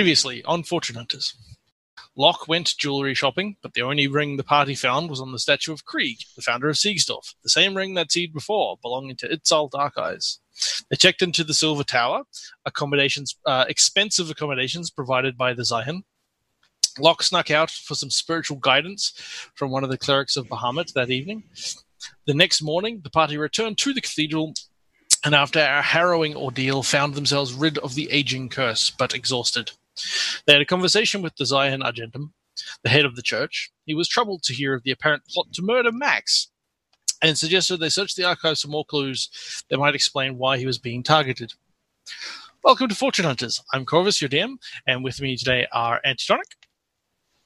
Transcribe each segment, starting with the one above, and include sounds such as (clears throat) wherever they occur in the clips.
Previously on Fortune Hunters. Lock went jewelry shopping, but the only ring the party found was on the statue of Krieg, the founder of Seigsdorf, the same ring they'd seen before, belonging to Itzal Dark Eyes. They checked into the Silver Tower, accommodations, uh, expensive accommodations provided by the Zion. Lock snuck out for some spiritual guidance from one of the clerics of Bahamut that evening. The next morning, the party returned to the cathedral and after a harrowing ordeal found themselves rid of the aging curse, but exhausted. They had a conversation with the Zion Argentum, the head of the church. He was troubled to hear of the apparent plot to murder Max and suggested they search the archives for more clues that might explain why he was being targeted. Welcome to Fortune Hunters. I'm Korvys, your DM, and with me today are Antitonic.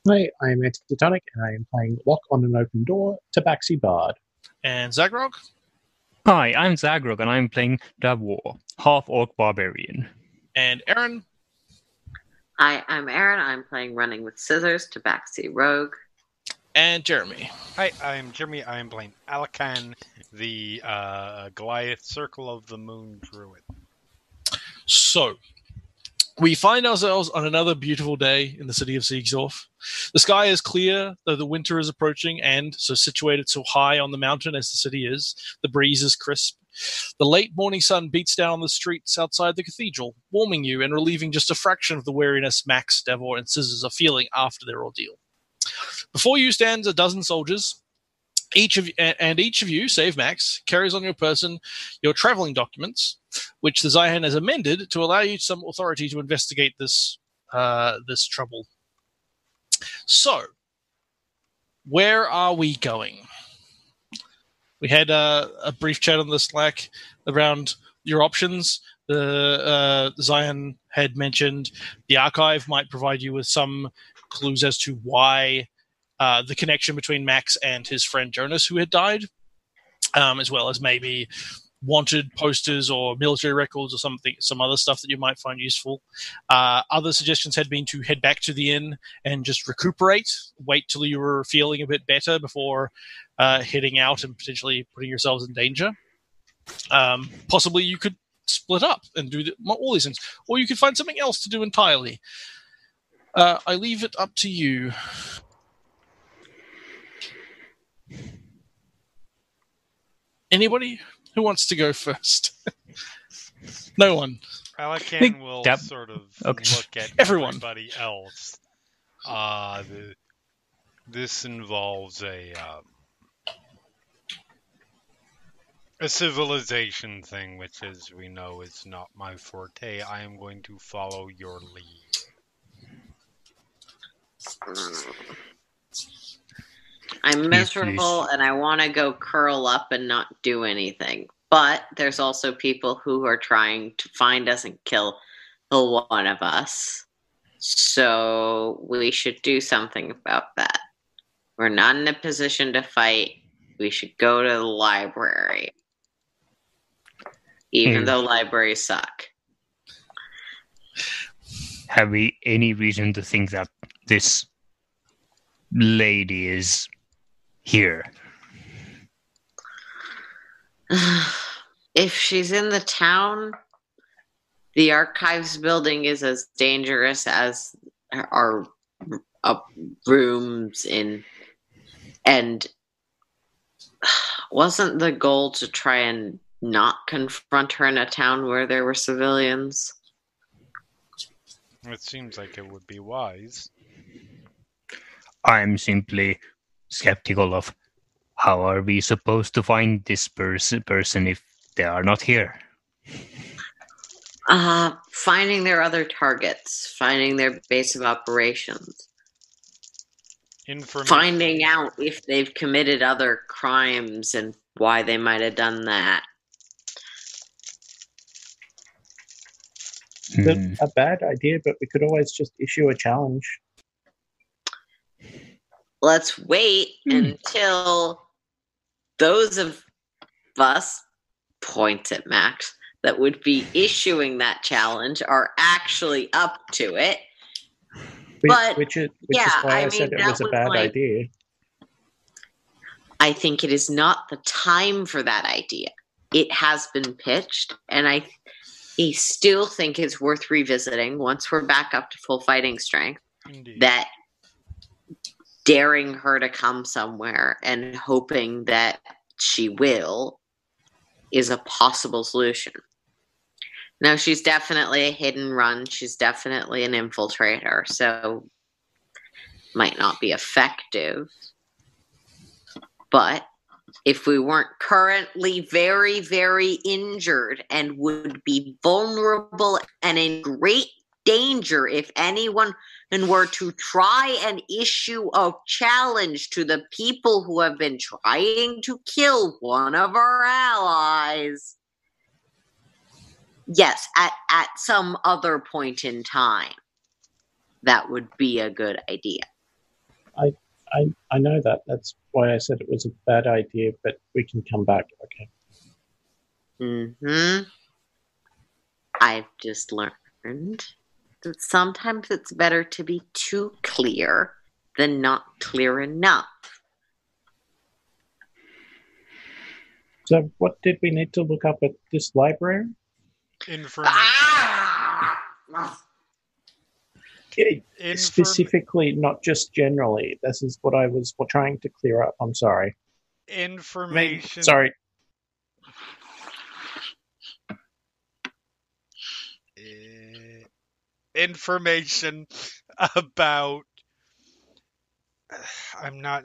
Hi, I'm Antitonic, and I am playing Lock on an Open Door, Tabaxi Bard. And Zaghrog. Hi, I'm Zaghrog, and I'm playing Davor, half orc barbarian. And Erin. Hi, I'm Erin. I'm playing Running with Scissors, Tabaxi Rogue. And Jeremy. Hi, I'm Jeremy. I'm playing Alikan, the uh, Goliath Circle of the Moon Druid. So, we find ourselves on another beautiful day in the city of Seigsdorf. The sky is clear, though the winter is approaching, and so situated so high on the mountain as the city is, the breeze is crisp. The late morning sun beats down on the streets outside the cathedral, warming you and relieving just a fraction of the weariness Max, Davor, and Scissors are feeling after their ordeal. Before you stands a dozen soldiers, each of and each of you, save Max, carries on your person your traveling documents, which the Zion has amended to allow you some authority to investigate this uh, this trouble. So, where are we going? we had uh, a brief chat on the Slack around your options. The uh, Zion had mentioned the archive might provide you with some clues as to why uh, the connection between Max and his friend Jonas, who had died, um, as well as maybe wanted posters or military records or something, some other stuff that you might find useful. Uh, other suggestions had been to head back to the inn and just recuperate, wait till you were feeling a bit better before uh, heading out and potentially putting yourselves in danger. Um, possibly you could split up and do the, all these things, or you could find something else to do entirely. Uh, I leave it up to you. Anybody who wants to go first? (laughs) no one. Alikan will Yep. sort of Okay. look at (laughs) Everyone. everybody else. Uh, the, this involves a um, a civilization thing, which, as we know, is not my forte. I am going to follow your lead. I'm Please, miserable and I want to go curl up and not do anything. But there's also people who are trying to find us and kill kill one of us. So we should do something about that. We're not in a position to fight. We should go to the library. Even Hmm. though libraries suck. Have we any reason to think that this lady is here? (sighs) if she's in the town, the archives building is as dangerous as our uh, rooms in and (sighs) wasn't the goal to try and not confront her in a town where there were civilians It seems like it would be wise. I'm simply skeptical of how are we supposed to find this person person if they are not here. uh finding their other targets finding their base of operations Information. finding out if they've committed other crimes and why they might have done that It's Hmm. a bad idea, but we could always just issue a challenge. let's wait Hmm. until those of us point at max that would be issuing that challenge are actually up to it Which, But, which is, which yeah, is why I, I said it was a bad like- idea. i think it is not the time for that idea it has been pitched and i I still think it's worth revisiting once we're back up to full fighting strength Indeed. that daring her to come somewhere and hoping that she will is a possible solution. Now, she's definitely a hidden run. She's definitely an infiltrator, so might not be effective. But if we weren't currently very, very injured and would be vulnerable and in great danger if anyone and were to try and issue a challenge to the people who have been trying to kill one of our allies. Yes, at, at some other point in time, that would be a good idea. I, I I know that. That's why I said it was a bad idea, but we can come back. Okay. Mm hmm. I've just learned sometimes it's better to be too clear than not clear enough. So, what did we need to look up at this library? Information. Ah! Yeah, Inform- specifically, not just generally. This is what I was trying to clear up. I'm sorry. information. Sorry. uh, information about. (sighs) I'm not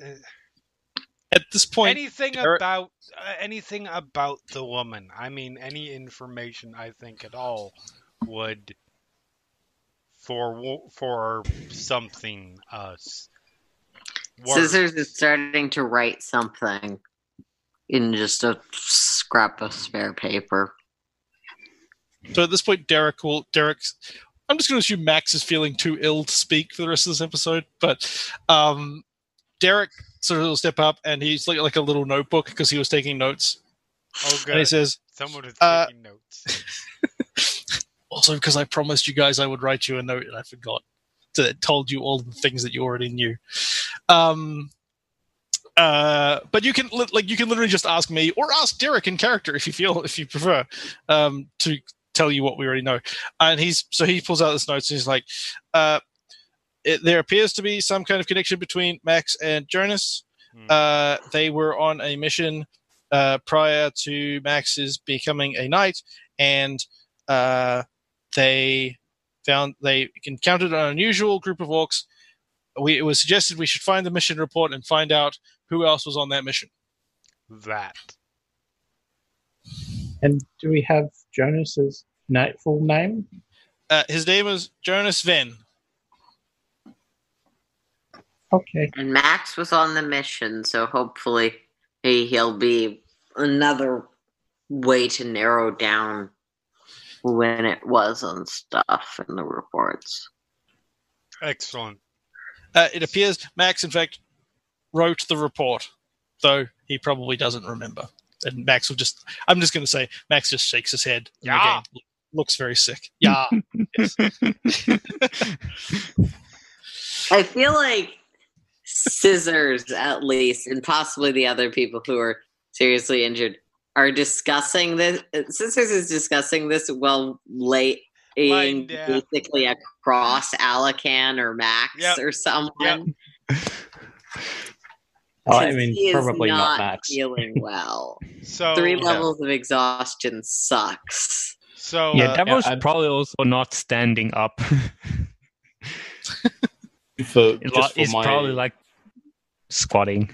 At this point, anything Derek- about uh, anything about the woman. I mean, any information I think at all would for for something us. work. Scissors is starting to write something in just a scrap of spare paper. So at this point, Derek will. Derek's. I'm just going to assume Max is feeling too ill to speak for the rest of this episode, but um, Derek sort of will step up and he's like like a little notebook because he was taking notes, Oh, and he says, Someone is uh, taking notes. (laughs) "Also, because I promised you guys I would write you a note and I forgot." So it told you all the things that you already knew. Um, uh, but you can li- like you can literally just ask me or ask Derek in character if you feel if you prefer um, to tell you what we already know. And he's so he pulls out this notes and he's like, uh, it, "There appears to be some kind of connection between Max and Jonas. Hmm. Uh, they were on a mission uh, prior to Max's becoming a knight, and uh, they found they encountered an unusual group of orcs. We, it was suggested we should find the mission report and find out who else was on that mission. that. And do we have Jonas's na- full name? Uh, his name is Jonas Venn. Okay. And Max was on the mission, so hopefully he, he'll be another way to narrow down when it was and stuff in the reports. Excellent. Uh, it appears Max, in fact, wrote the report, though he probably doesn't remember. And Max will just, I'm just going to say, Max just shakes his head. Yeah. again, looks very sick. Yeah. (laughs) I feel like Scissors, at least, and possibly the other people who are seriously injured, are discussing this. Scissors is discussing this while late being basically across Alikan or Max Yep. or someone. Oh, I 'cause mean, he is probably not, Max. feeling well. (laughs) So Three Yeah. levels of exhaustion sucks. So yeah, uh, that yeah, was I'm- probably also not standing up. (laughs) For It just for it's my probably like squatting.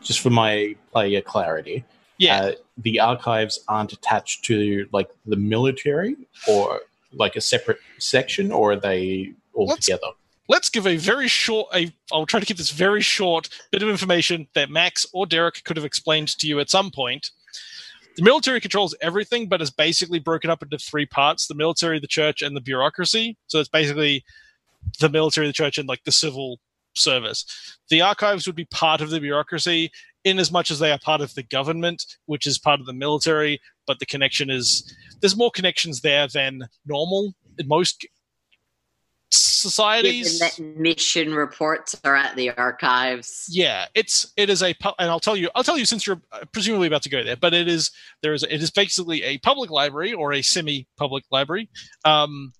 just for my player clarity, Yeah. uh, the archives aren't attached to like the military or like a separate section, or are they all Let's- together? let's give a very short a i'll try to keep this very short bit of information that max or derek could have explained to you at some point the military controls everything but is basically broken up into three parts the military the church and the bureaucracy. So it's basically the military the church and like the civil service. The archives would be part of the bureaucracy in as much as they are part of the government which is part of the military but the connection is there's more connections there than normal in most societies mission reports are at the archives. yeah it's it is a and i'll tell you i'll tell you since you're uh, presumably about to go there but it is there is it is basically a public library or a semi-public library um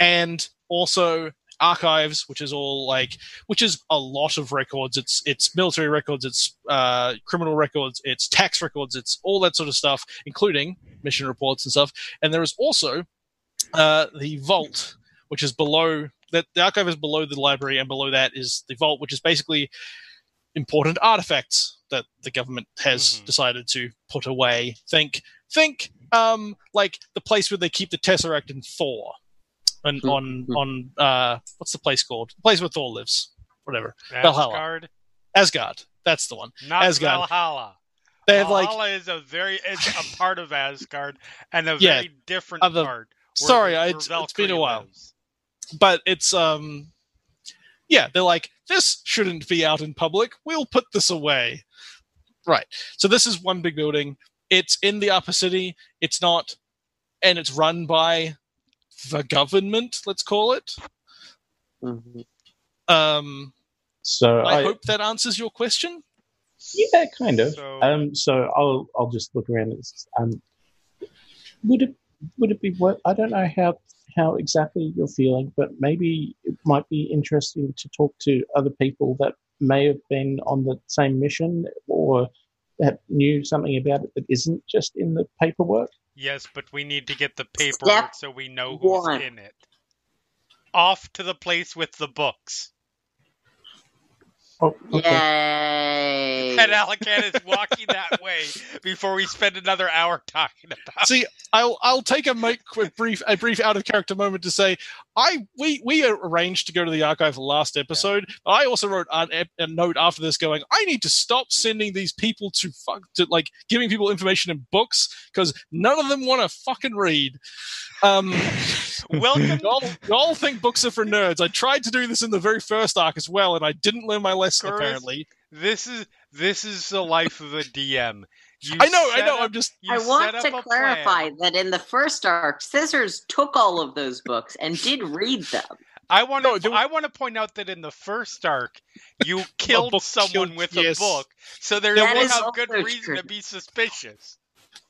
and also archives which is all like which is a lot of records it's it's military records it's uh criminal records it's tax records it's all that sort of stuff including mission reports and stuff and there is also uh the vault which is below that the archive is below the library and below that is the vault which is basically important artifacts that the government has Mhm. decided to put away think think um like the place where they keep the tesseract in thor and on Mhm. on uh what's the place called the place where thor lives whatever Valhalla. Asgard, asgard that's the one not Asgard. Valhalla. they have like Valhalla is a very it's a part of Asgard and a (laughs) Yeah, very different of the- part. where- sorry, where it's- it's been a while. lives. But it's um yeah they're like this shouldn't be out in public we'll put this away right so this is one big building it's in the upper city it's not and it's run by the government let's call it Mhm. um So i, I, hope that answers your question yeah, kind of. So- um, so I'll I'll just look around. And, um, would it would it be worth? I don't know how how exactly you're feeling, but maybe it might be interesting to talk to other people that may have been on the same mission or that knew something about it that isn't just in the paperwork. Yes, but we need to get the paperwork so we know who's one. in it. Off to the place with the books. Oh, okay. Yay! And Alikan is walking that way before we spend another hour talking about see i'll i'll take a make a brief a brief out of character moment to say i we we arranged to go to the archive last episode but i also wrote an, a note after this going i need to stop sending these people to fuck to like giving people information in books because none of them want to fucking read. Um (laughs) Welcome y'all, y'all think books are for nerds. I tried to do this in the very first arc as well and i didn't learn my lesson apparently. This is this is the life of a DM. You i know i know up- i'm just I want to clarify plan. that in the first arc, Scissors took all of those books and did read them. I want No, to. there- I want to point out that in the first arc, you (laughs) killed someone killed- with yes. a book, so there That was is a good reason true. to be suspicious.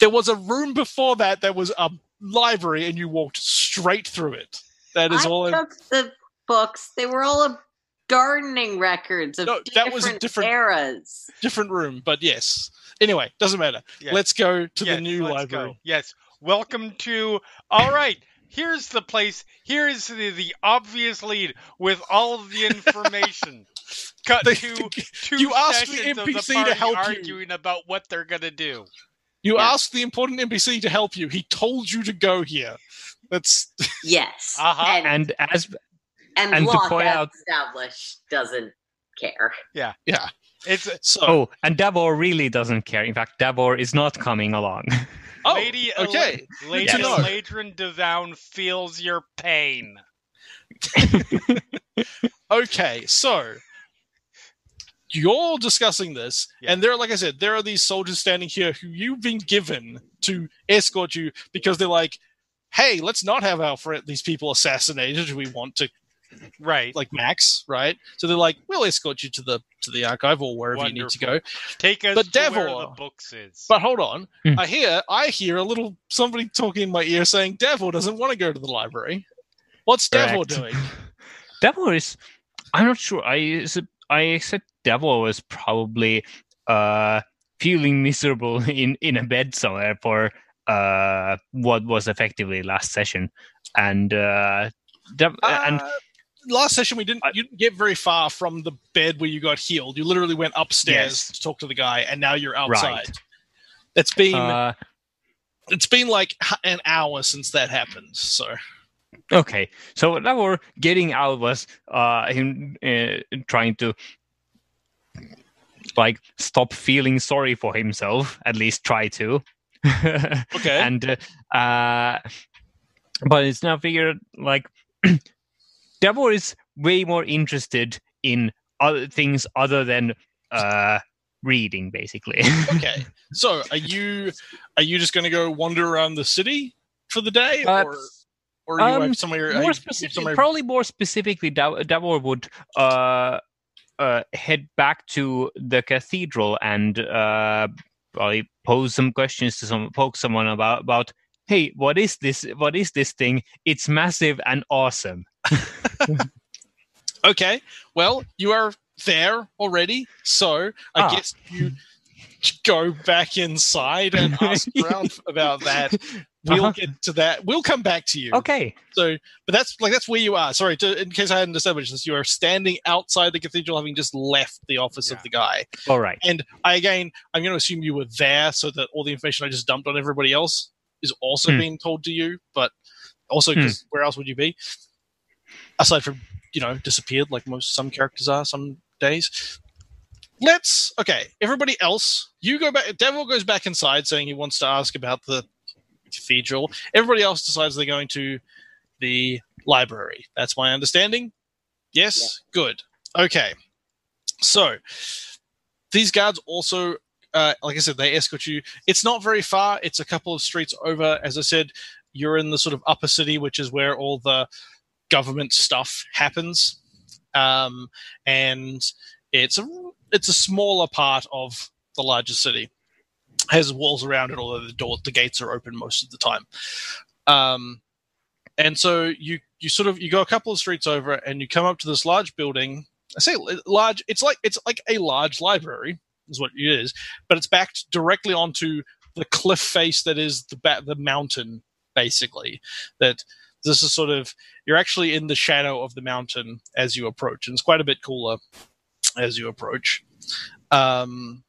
there was a room before that that was a library and you walked straight through it that is I all I, took the books. They were all of gardening records of No, that was a different, different- eras. different room but yes anyway doesn't matter Yes. let's go to Yes, the new library Go. Yes. Welcome to. All right. Here's the place. Here is the, the obvious lead with all of the information. (laughs) Cut The- to two you asked the sessions of the NPC to party help you. arguing about what they're gonna do. you Yeah. asked the important npc to help you he told you to go here that's Yes. Uh-huh. And, And as and, and to point out- established, doesn't care. yeah yeah. It's so oh, and Davor really doesn't care. In fact, Davor is not coming along. (laughs) oh, Lady okay Ele- Lady to know. Eladrin Devown feels your pain. (laughs) okay so you're discussing this Yeah. and there like i said there are these soldiers standing here who you've been given to escort you because they're like hey let's not have our friend these people assassinated we want to Right. like max, right? So they're like, we'll escort you to the to the archive or wherever you need to go. Take us But to where Devil- the books is. But hold on, Hmm. I hear I hear a little somebody talking in my ear saying Davor doesn't want to go to the library. What's Davor doing? (laughs) Davor is. I'm not sure. I sup- I accept Davor was probably uh feeling miserable (laughs) in in a bed somewhere for uh what was effectively last session, and uh, Dev- and Uh, last session we didn't I- you didn't get very far from the bed where you got healed. You literally went upstairs Yes. to talk to the guy, and now you're outside. Right. It's been uh, it's been like an hour since that happened. So Okay, so now we're getting out was uh, him uh, trying to like stop feeling sorry for himself, at least try to. (laughs) okay, and uh, uh, but it's now figured like (clears throat) Davor is way more interested in other things other than uh, reading, basically. (laughs) okay. So are you are you just going to go wander around the city for the day, Uh, or or are you um, somewhere? more you specific, somewhere- probably more specifically, Dav- Davor would uh, uh, head back to the cathedral and uh, probably pose some questions to some poke someone about about. Hey, what is this? What is this thing? It's massive and awesome. (laughs) Okay. Well, you are there already, so I Ah. guess you go back inside and (laughs) ask around about that. We'll Uh-huh. get to that. We'll come back to you. Okay. So, but that's like that's where you are. Sorry, to, in case I hadn't established this, you are standing outside the cathedral, having just left the office Yeah. of the guy. All right. And I again, I'm going to assume you were there, so that all the information I just dumped on everybody else is also Hmm. being told to you. But also, because where else would you be? Aside from you know disappeared, like most some characters are some days. Let's okay. Everybody else, you go back. Davor goes back inside, saying he wants to ask about the cathedral. Everybody else decides they're going to the library. That's my understanding. Yes, good. Okay, so these guards also, uh, like I said, they escort you. It's not very far. It's a couple of streets over. As I said, you're in the sort of upper city, which is where all the government stuff happens, um, and it's a it's a smaller part of the larger city. Has walls around it, although the door the gates are open most of the time. Um, and so you you sort of you go a couple of streets over and you come up to this large building. I say large. It's like it's like a large library is what it is, but it's backed directly onto the cliff face that is the ba- the mountain basically. That this is sort of you're actually in the shadow of the mountain as you approach, and it's quite a bit cooler as you approach. Um,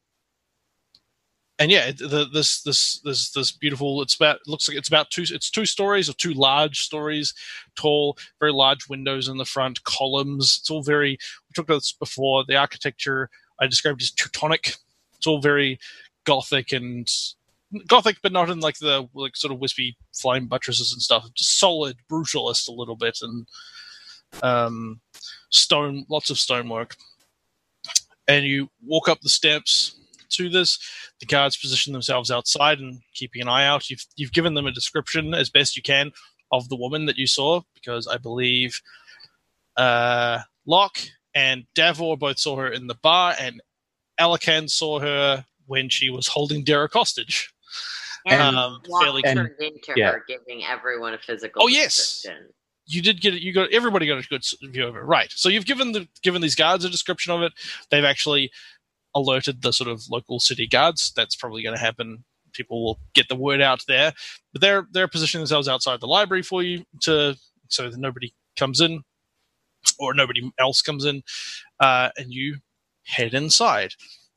and yeah, the, this this this this beautiful. It's about looks like it's about two. It's two stories or two large stories, tall, very large windows in the front, columns. It's all very. We talked about this before. The architecture I described as Teutonic. It's all very gothic and gothic, but not in like the like sort of wispy flying buttresses and stuff. Just solid, brutalist a little bit, and um, stone, lots of stonework. And you walk up the steps to this. The guards position themselves outside and keeping an eye out. You've you've given them a description as best you can of the woman that you saw, because I believe uh, Lock and Davor both saw her in the bar, and Alikan saw her when she was holding Derek hostage. And Um, Lock fairly- And- turned into yeah. her, giving everyone a physical. Oh, yes. you did get it. You got everybody got a good view of it, right? So you've given the given these guards a description of it. They've actually alerted the sort of local city guards. That's probably going to happen. People will get the word out there, but they're they're positioning themselves outside the library for you to so that nobody comes in or nobody else comes in, uh, and you head inside.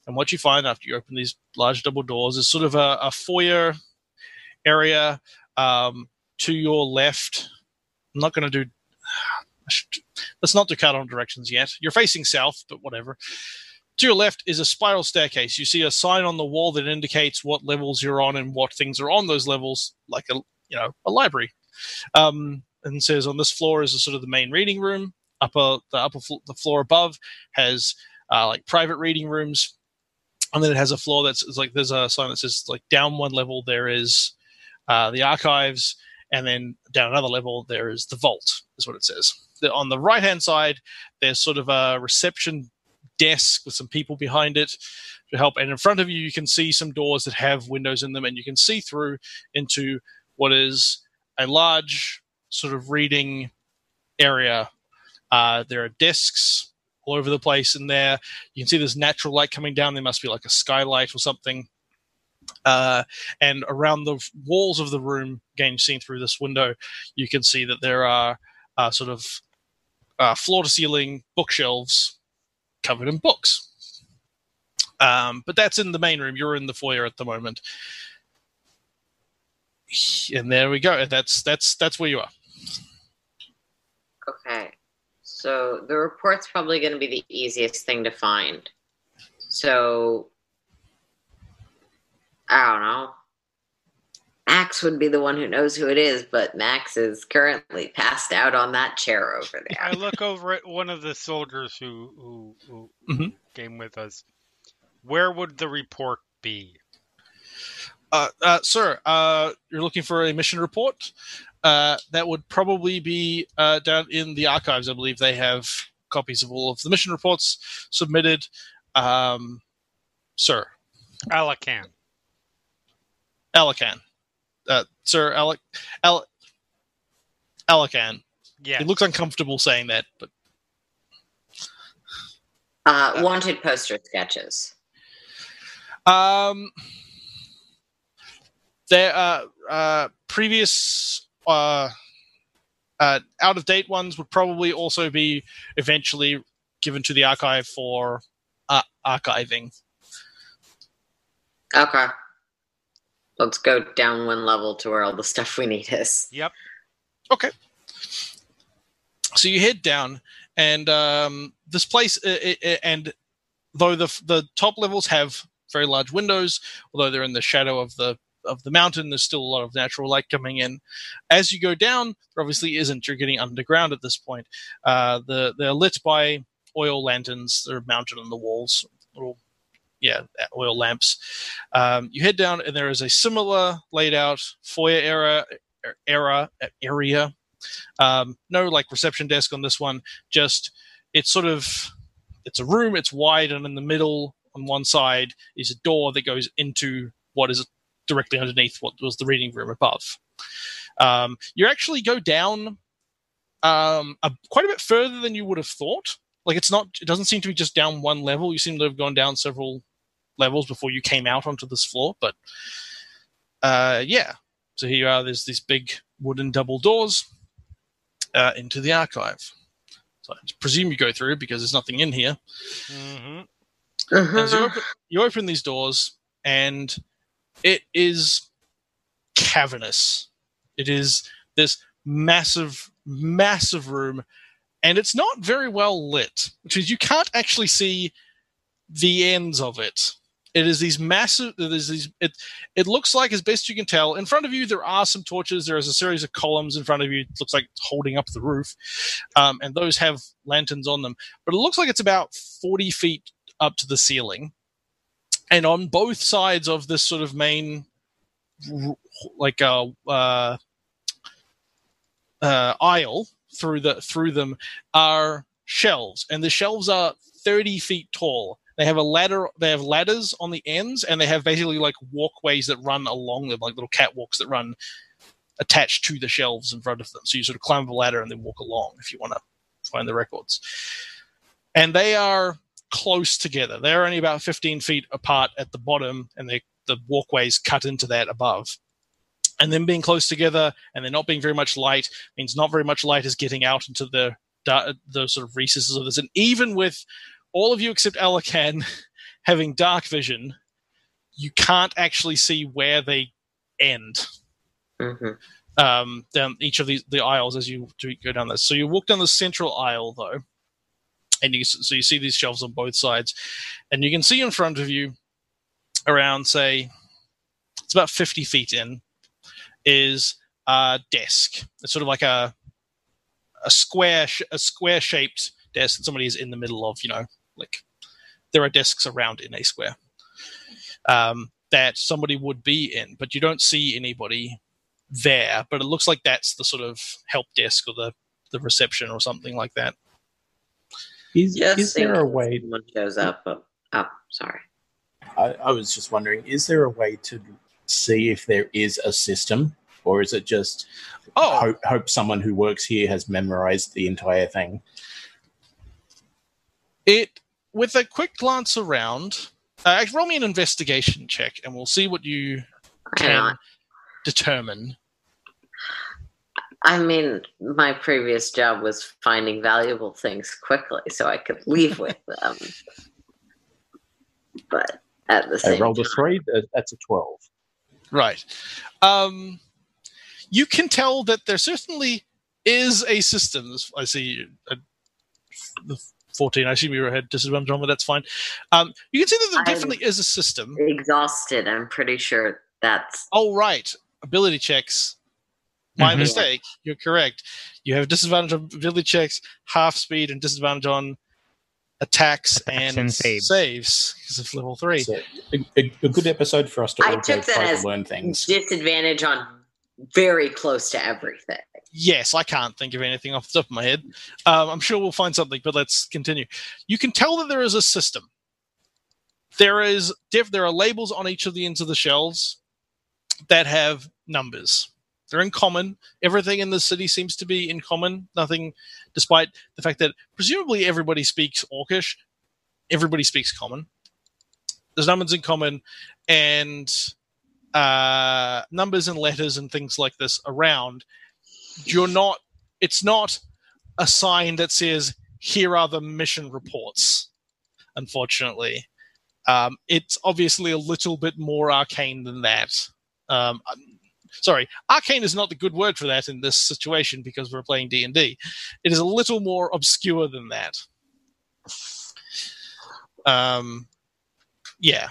And what you find after you open these large double doors is sort of a, a foyer area um, to your left. I'm not going to do. (sighs) Let's not do cardinal directions yet. You're facing south, but whatever. To your left is a spiral staircase. You see a sign on the wall that indicates what levels you're on and what things are on those levels, like a you know a library. Um, and says on this floor is sort of the main reading room. Upper the upper fl- the floor above has uh, like private reading rooms, and then it has a floor that's like there's a sign that says like down one level there is uh, the archives, and then down another level there is the vault is what it says the, on the right hand side, there's sort of a reception desk with some people behind it to help. And in front of you, you can see some doors that have windows in them, and you can see through into what is a large sort of reading area. Uh, there are desks all over the place in there. You can see there's natural light coming down. There must be like a skylight or something. Uh, and around the walls of the room, again, seen through this window, you can see that there are uh, sort of uh, floor to ceiling bookshelves covered in books. Um, but that's in the main room. You're in the foyer at the moment, and there we go. That's that's that's where you are. Okay. So the report's probably going to be the easiest thing to find. So I don't know. Max would be the one who knows who it is, but Max is currently passed out on that chair over there. I look over at one of the soldiers who who, who Mhm. came with us. Where would the report be? Uh, uh, sir, uh, you're looking for a mission report. Uh, that would probably be uh, down in the archives. I believe they have copies of all of the mission reports submitted. Um, sir, Alikan. Alikan. Uh, sir, Alec, Alec, Alikan. Yeah. He looks uncomfortable saying that, but Uh, wanted poster sketches. Um, there are uh, previous uh, uh, out of date ones would probably also be eventually given to the archive for uh, archiving. Okay. Let's go down one level to where all the stuff we need is. Yep. Okay. So you head down, and um, this place, uh, uh, and though the the top levels have very large windows, although they're in the shadow of the of the mountain, there's still a lot of natural light coming in. As you go down, there obviously isn't. You're getting underground at this point. Uh, the they're lit by oil lanterns that are mounted on the walls, little yeah oil lamps. Um, you head down, and there is a similar laid out foyer era era area. Um, no like reception desk on this one. Just it's sort of it's a room. It's wide, and in the middle on one side is a door that goes into what is directly underneath what was the reading room above. Um, you actually go down um, a, quite a bit further than you would have thought. Like it's not. It doesn't seem to be just down one level. You seem to have gone down several levels before you came out onto this floor. But uh, yeah, so here you are. There's these big wooden double doors uh, into the archive. So I presume you go through because there's nothing in here. hmm As you open, you open these doors, and it is cavernous. It is this massive, massive room, and it's not very well lit, which means you can't actually see the ends of it. It is these massive. There's these. It it looks like, as best you can tell, in front of you there are some torches. There is a series of columns in front of you. It looks like it's holding up the roof, um, and those have lanterns on them. But it looks like it's about forty feet up to the ceiling, and on both sides of this sort of main, like uh, uh, uh, aisle through the through them are shelves, and the shelves are thirty feet tall. They have a ladder. They have ladders on the ends, and they have basically like walkways that run along them, like little catwalks that run attached to the shelves in front of them. So you sort of climb the ladder and then walk along if you want to find the records. And they are close together. They're only about 15 feet apart at the bottom, and they, the walkways cut into that above. And then being close together and there not being very much light means not very much light is getting out into the da- the sort of recesses of this. And even with all of you except Alikan (laughs) having dark vision, you can't actually see where they end hmm um, down each of these the aisles as you go down this. So you walk down the central aisle though, and you so you see these shelves on both sides, and you can see in front of you, around say, it's about fifty feet in, is a desk. It's sort of like a a square a square shaped desk that somebody is in the middle of. You know, like there are desks around in a square. Um, that somebody would be in, but you don't see anybody there, but it looks like that's the sort of help desk or the the reception or something like that. Is, Just is there a case way? someone shows up? But, oh, sorry. I, I was just wondering, is there a way to see if there is a system, or is it just Oh, hope, hope someone who works here has memorized the entire thing? it with a quick glance around. Uh, roll me an investigation check, and we'll see what you can determine. I mean, my previous job was finding valuable things quickly so I could leave with (laughs) them. But at the same I same rolled a three. That's a twelve. Right. Um, you can tell that there certainly is a system. I see uh, the 14. I assume you had disadvantage on, but that's fine. Um, you can see that there I'm- definitely is a system. exhausted. I'm pretty sure that's Oh, right. Ability checks. My Mhm. mistake. You're correct. You have disadvantage on ability checks, half speed, and disadvantage on attacks, Attacks and, and saves. saves because of level three. So, a, a, a good episode for us to I all go took that try as to learn things. disadvantage on very close to everything. Yes, I can't think of anything off the top of my head. Um, I'm sure we'll find something, but let's continue. You can tell that there is a system. There is diff- there are labels on each of the ends of the shelves that have numbers. They're in common. Everything in the city seems to be in common. Nothing, despite the fact that presumably everybody speaks Orcish. Everybody speaks common. There's numbers in common, and uh, numbers and letters and things like this around you're not it's not a sign that says here are the mission reports unfortunately um, it's obviously a little bit more arcane than that um, sorry arcane is not the good word for that in this situation because we're playing d&d it is a little more obscure than that um, yeah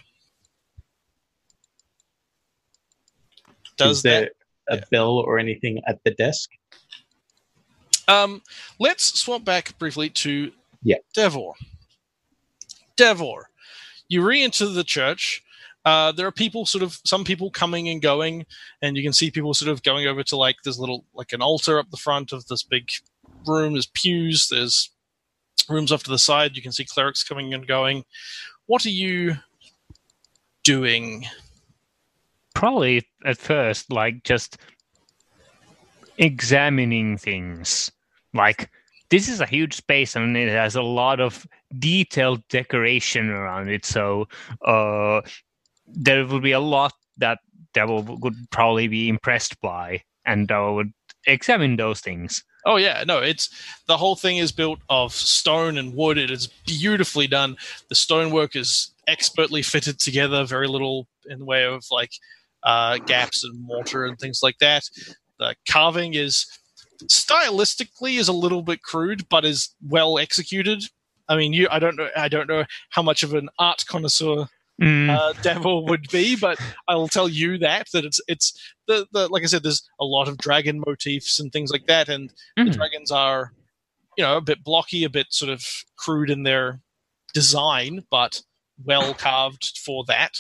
does is that there a yeah. bell or anything at the desk? Um, let's swap back briefly to Yeah. Davor. Davor, you re-enter the church. Uh, there are people, sort of, some people coming and going, and you can see people sort of going over to like this little, like an altar up the front of this big room. There's pews. There's rooms off to the side. You can see clerics coming and going. What are you doing? Probably at first, like just examining things. Like this is a huge space and it has a lot of detailed decoration around it. So uh, there would be a lot that Davor would probably be impressed by, and I would examine those things. Oh yeah, no, it's the whole thing is built of stone and wood. It is beautifully done. The stonework is expertly fitted together, very little in the way of like uh, gaps and mortar and things like that. The carving is stylistically is a little bit crude, but is well executed. I mean, you I don't know I don't know how much of an art connoisseur Mm, uh, Davor would be, but I will tell you that that it's it's the, the like I said, there's a lot of dragon motifs and things like that, and the mm. dragons are, you know, a bit blocky, a bit sort of crude in their design, but well carved for that.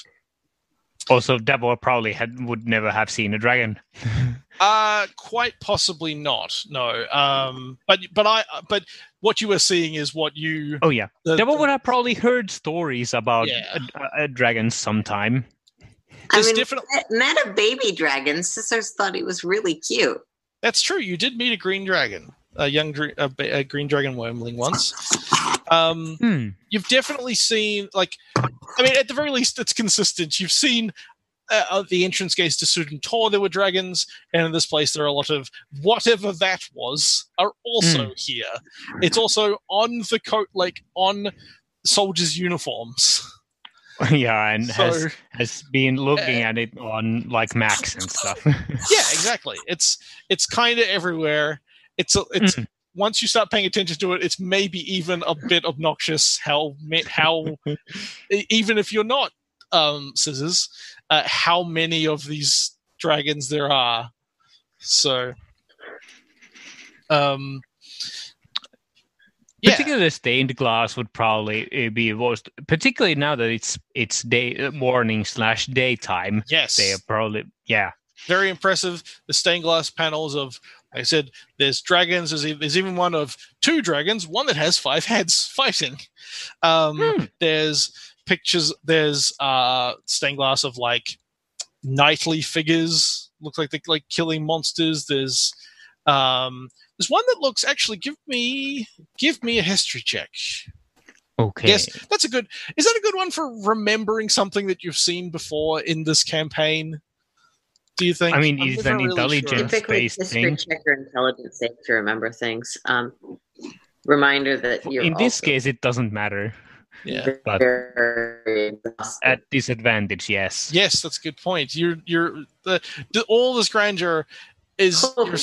Also, Davor probably had would never have seen a dragon. (laughs) Uh quite possibly not. No. Um, but but I but what you were seeing is what you. Oh yeah, the- Davor would have probably heard stories about Yeah. a, a dragon sometime. I There's mean, definitely met- met a baby dragon. Scissors thought he was really cute. That's true. You did meet a green dragon, a young a, a green dragon wyrmling once. Um, Hmm. you've definitely seen, like, I mean, at the very least, it's consistent. You've seen uh, the entrance gates to Sudan Tor, there were dragons, and in this place, there are a lot of whatever that was are also here. It's also on the coat, like on soldiers' uniforms. (laughs) yeah, and has So, has been looking Uh, at it on like Max and stuff. yeah, (laughs) exactly. It's it's kind of everywhere. It's a, it's Mm. once you start paying attention to it, it's maybe even a bit obnoxious how how (laughs) even if you're not um, scissors, uh, how many of these dragons there are. So, um, yeah, Particularly the stained glass would probably uh, be most, particularly now that it's it's day morning slash daytime. yes, They are probably yeah. very impressive. The stained glass panels of Like I said, there's dragons. There's, there's even one of two dragons, one that has five heads (laughs) fighting. Um, Hmm. There's pictures. There's uh, stained glass of like knightly figures. Looks like they're like killing monsters. There's um, there's one that looks actually. Give me give me a history check. Okay. Yes, that's a good. Is that a good one for remembering something that you've seen before in this campaign? Do you think? I mean, I'm it's never an really intelligence- sure. Typically, based history thing. check your intelligence save to remember things. Um, reminder that you're In this case, it doesn't matter. Yeah. But- At disadvantage, yes. Yes, that's a good point. You're you're the, the all this grandeur is. You're,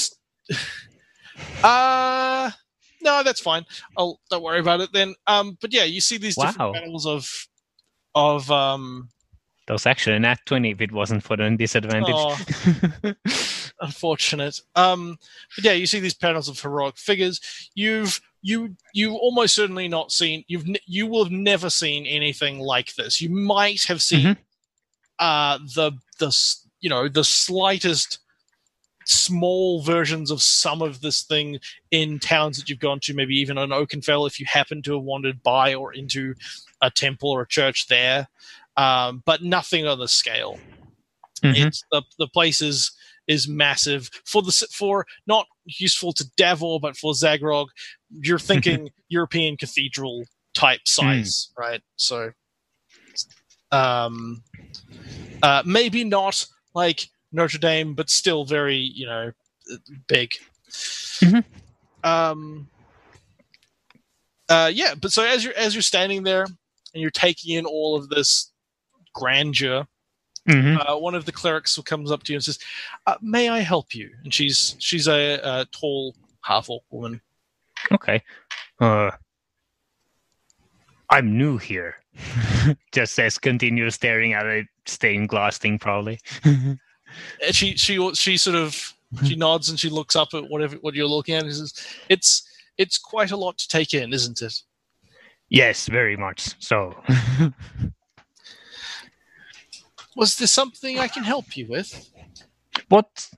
(laughs) uh no, that's fine. I'll don't worry about it then. Um, but yeah, you see these Wow. different panels of of um. That was actually a nat 20 if it wasn't for the disadvantage. aw, (laughs) unfortunate. Um, but yeah, you see these panels of heroic figures. You've you you almost certainly not seen. You've you will have never seen anything like this. You might have seen Mhm. uh, the the you know the slightest small versions of some of this thing in towns that you've gone to, maybe even on Oakenfell if you happen to have wandered by or into a temple or a church there, um, but nothing on the scale Mhm. it's the the place is is massive for the for not useful to Davor, but for Zaghrog, you're (laughs) thinking European cathedral type size, right? So, um, uh, maybe not like Notre Dame, but still very you know big. Mhm. Um, uh, yeah, but so as you're as you're standing there and you're taking in all of this grandeur, Mhm. uh, one of the clerics comes up to you and says, uh, "May I help you?" And she's she's a, a tall half orc woman. Okay. Uh, I'm new here. (laughs) Just says continue staring at a stained glass thing, probably. (laughs) She she she sort of she (laughs) nods and she looks up at whatever what you're looking at and says, "It's it's quite a lot to take in, isn't it?" yes, very much so. Was there something I can help you with? what?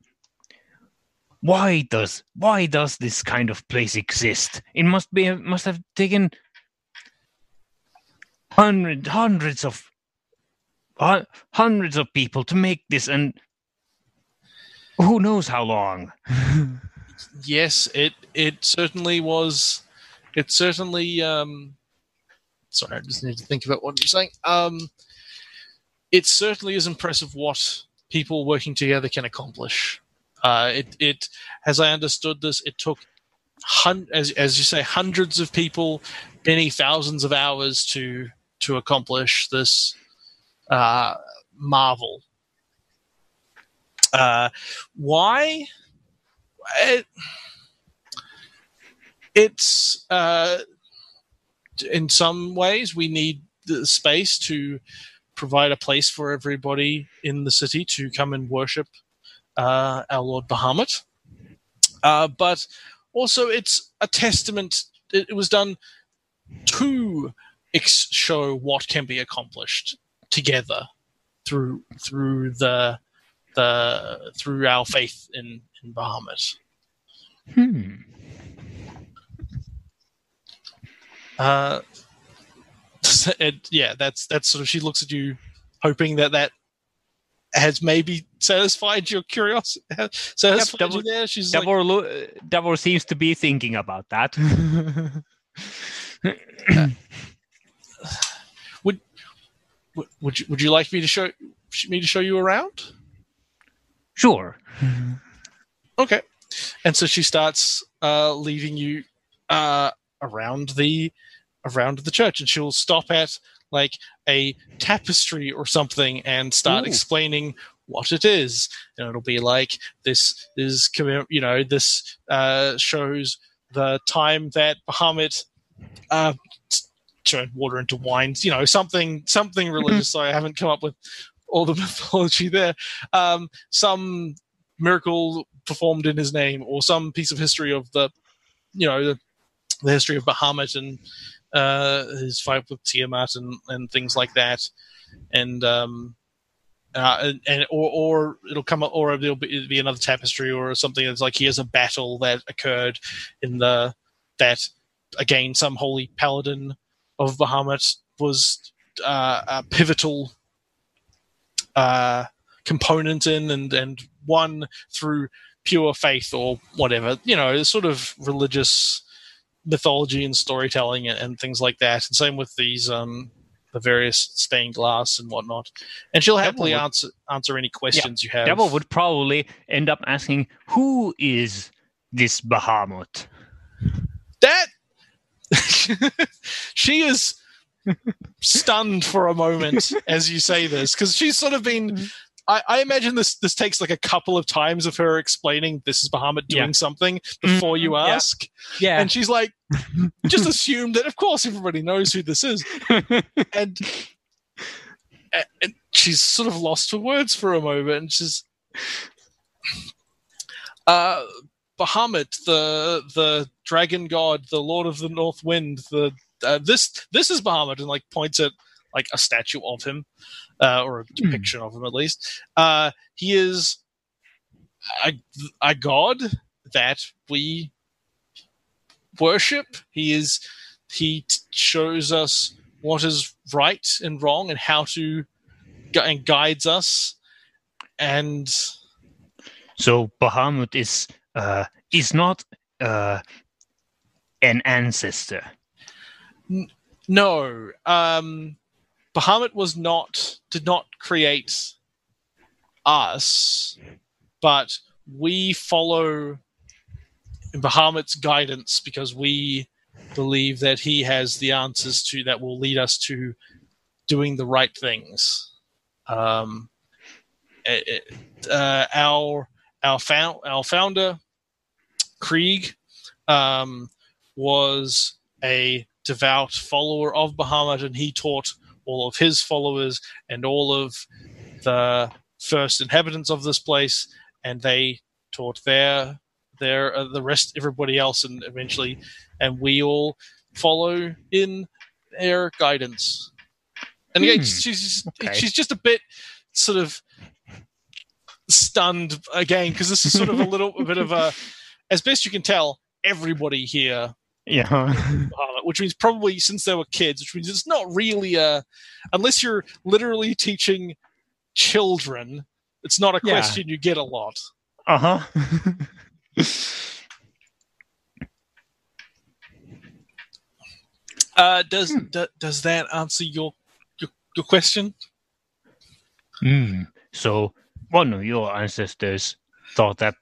Why does why does this kind of place exist? It must be must have taken hundreds hundreds of hu- hundreds of people to make this, and who knows how long. (laughs) Yes, it it certainly was. It certainly. Um, sorry, I just need to think about what I'm saying. Um, it certainly is impressive what people working together can accomplish. Uh, it it as I understood this, it took hun- as as you say hundreds of people, many thousands of hours to to accomplish this uh, marvel. Uh, why? It, it's uh, in some ways we need the space to provide a place for everybody in the city to come and worship uh, our Lord Bahamut. Uh, but also, it's a testament. It, it was done to ex- show what can be accomplished together through through the the through our faith in in Bahamut. Hmm. Uh, it, yeah, that's that's sort of. She looks at you, hoping that that has maybe satisfied your curiosity. (laughs) Satisfied double- you there. She's like, Davor, lo- seems to be thinking about that. (laughs) would would you would you like me to show me to show you around? sure. (laughs) Okay. And so she starts uh, leading you uh, around the around the church, and she'll stop at like a tapestry or something and start Ooh. explaining what it is. And it'll be like this is you know this uh, shows the time that Bahamut uh, turned water into wine. You know something something religious. Sorry, I haven't come up with all the (laughs) mythology there. Um, some miracle performed in his name or some piece of history of the you know the, the history of Bahamut and uh, his fight with Tiamat and, and things like that. And um, uh, and, and or or it'll come up, or it'll be, be another tapestry or something. That's like here's a battle that occurred in the that again some holy paladin of Bahamut was uh, a pivotal uh, component in and and won through pure faith or whatever. You know sort of religious mythology and storytelling and, and things like that. And same with these um the various stained glass and whatnot. And she'll happily answer answer any questions you have. Davor would probably end up asking, "Who is this Bahamut?" that (laughs) she is (laughs) stunned for a moment as you say this because she's sort of been I, I imagine this this takes like a couple of times of her explaining this is Bahamut doing Yeah. something before you Mhm, yeah. ask. Yeah, and she's like (laughs) just assume that of course everybody knows who this is. (laughs) And and she's sort of lost for words for a moment and she's uh Bahamut, the the dragon god, the lord of the north wind, the uh, this this is Bahamut, and like points at like a statue of him, uh, or a depiction of him at least. Uh, he is a, a god that we worship. He is he t- shows us what is right and wrong and how to gu- and guides us and so Bahamut is uh, is not uh, an ancestor. No, um, Bahamut was not did not create us, but we follow Bahamut's guidance because we believe that he has the answers to that will lead us to doing the right things. Um, it- uh, our our found our founder Krieg um, was a devout follower of Bahamut, and he taught all of his followers and all of the first inhabitants of this place, and they taught their their uh, the rest everybody else, and eventually, and we all follow in their guidance. And again, Hmm, she's just, okay. she's just a bit sort of stunned again because this is sort of a little a bit of a, as best you can tell, everybody here Yeah. (laughs) Bahamut, which means probably since they were kids, which means it's not really a, unless you're literally teaching children, it's not a Yeah. question you get a lot. uh huh. (laughs) Uh, does d- does that answer your your, your question? Hmm. So one of your ancestors thought that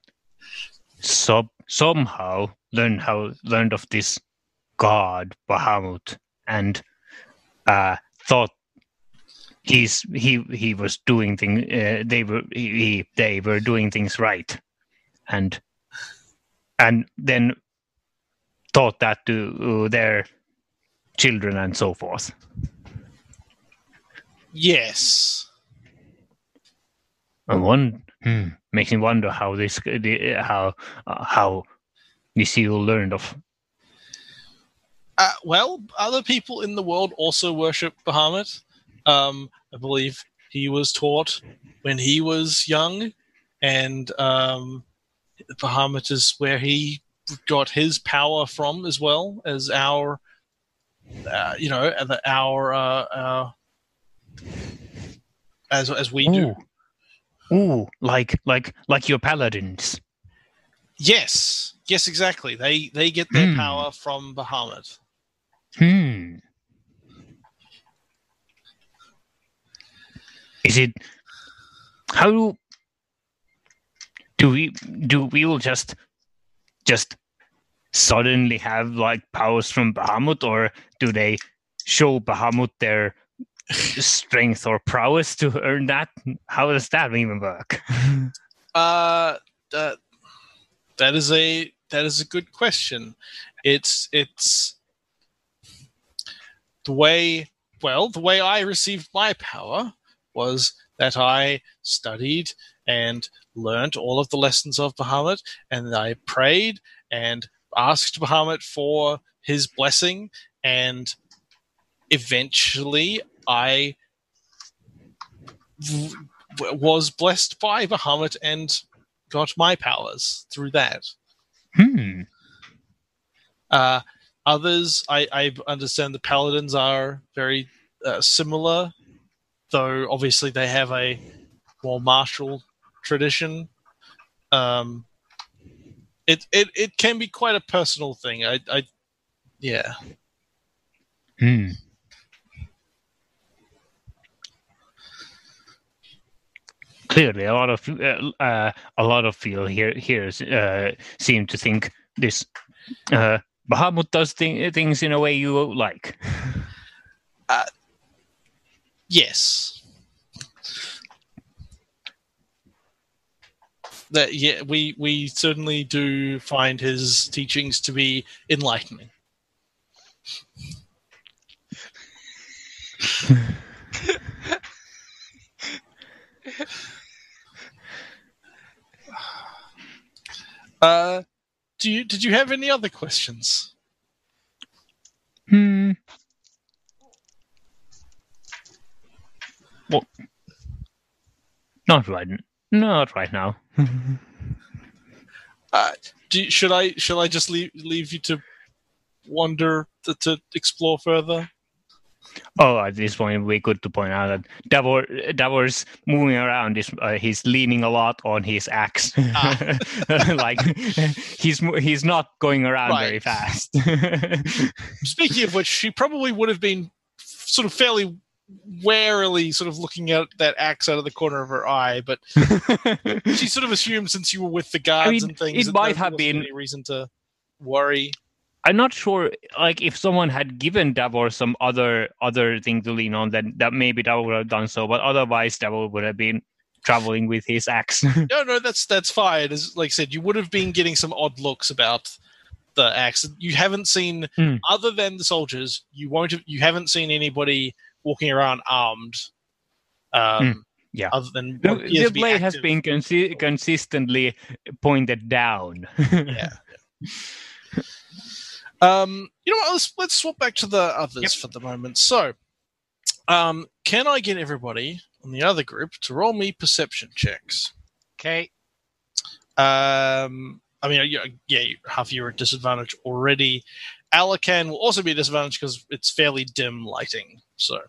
sub somehow learned how learned of this god Bahamut and uh, thought he's he he was doing thing uh, they were he, he, they were doing things right and and then taught that to uh, their children and so forth. Yes. And one hmm, makes me wonder how this the, how uh, how this evil learned of. Uh, well, other people in the world also worship Bahamut. Um, I believe he was taught when he was young, and um, Bahamut is where he got his power from, as well as our, uh, you know, the- our, uh, our as as we do. Ooh. Ooh, like like like your paladins. Yes, yes, exactly. They they get their Hmm. power from Bahamut. Hmm. Is it how do we do we will just just suddenly have like powers from Bahamut or do they show Bahamut their strength or prowess to earn that? How does that even work? Uh, that that is a that is a good question. It's it's the way. Well, the way I received my power was that I studied and learnt all of the lessons of Bahamut, and I prayed and asked Bahamut for his blessing, and eventually I was blessed by Bahamut and got my powers through that. Hmm. Uh, others, I, I understand the paladins are very uh, similar, though obviously they have a more martial tradition. Um, it, it it can be quite a personal thing. I, I yeah. Hmm. Clearly, a lot of uh, uh, a lot of people here here uh, seem to think this uh, Bahamut does thi- things in a way you like. Yes. That yeah, we we certainly do find his teachings to be enlightening. (laughs) uh, do you did you have any other questions? Hmm. Well, not right. Not right now. (laughs) Uh, do you- should I should I just leave leave you to wander to, to explore further? Oh, at this point, we good to point out that Davor Davor's moving around. Is uh, he's leaning a lot on his axe, Ah. (laughs) like he's he's not going around very fast. (laughs) Speaking of which, she probably would have been sort of fairly warily sort of looking at that axe out of the corner of her eye, but (laughs) she sort of assumed since you were with the guards mean, and things, it might have been- any reason to worry. I'm not sure, like if someone had given Davor some other other thing to lean on, then that maybe Davor would have done so. But otherwise, Davor would have been traveling with his axe. (laughs) No, no, that's that's fine. As like I said, you would have been getting some odd looks about the axe. You haven't seen, Hmm. other than the soldiers, you won't have, you haven't seen anybody walking around armed. Um, Hmm. yeah. Other than the the blade has been consi- consistently pointed down. (laughs) yeah. Um, you know what? Let's let's swap back to the others Yep. for the moment. So, um, can I get everybody on the other group to roll me perception checks? Okay. Um, I mean, yeah, yeah, you- half you're at disadvantage already. Alikan will also be a disadvantage because it's fairly dim lighting. So,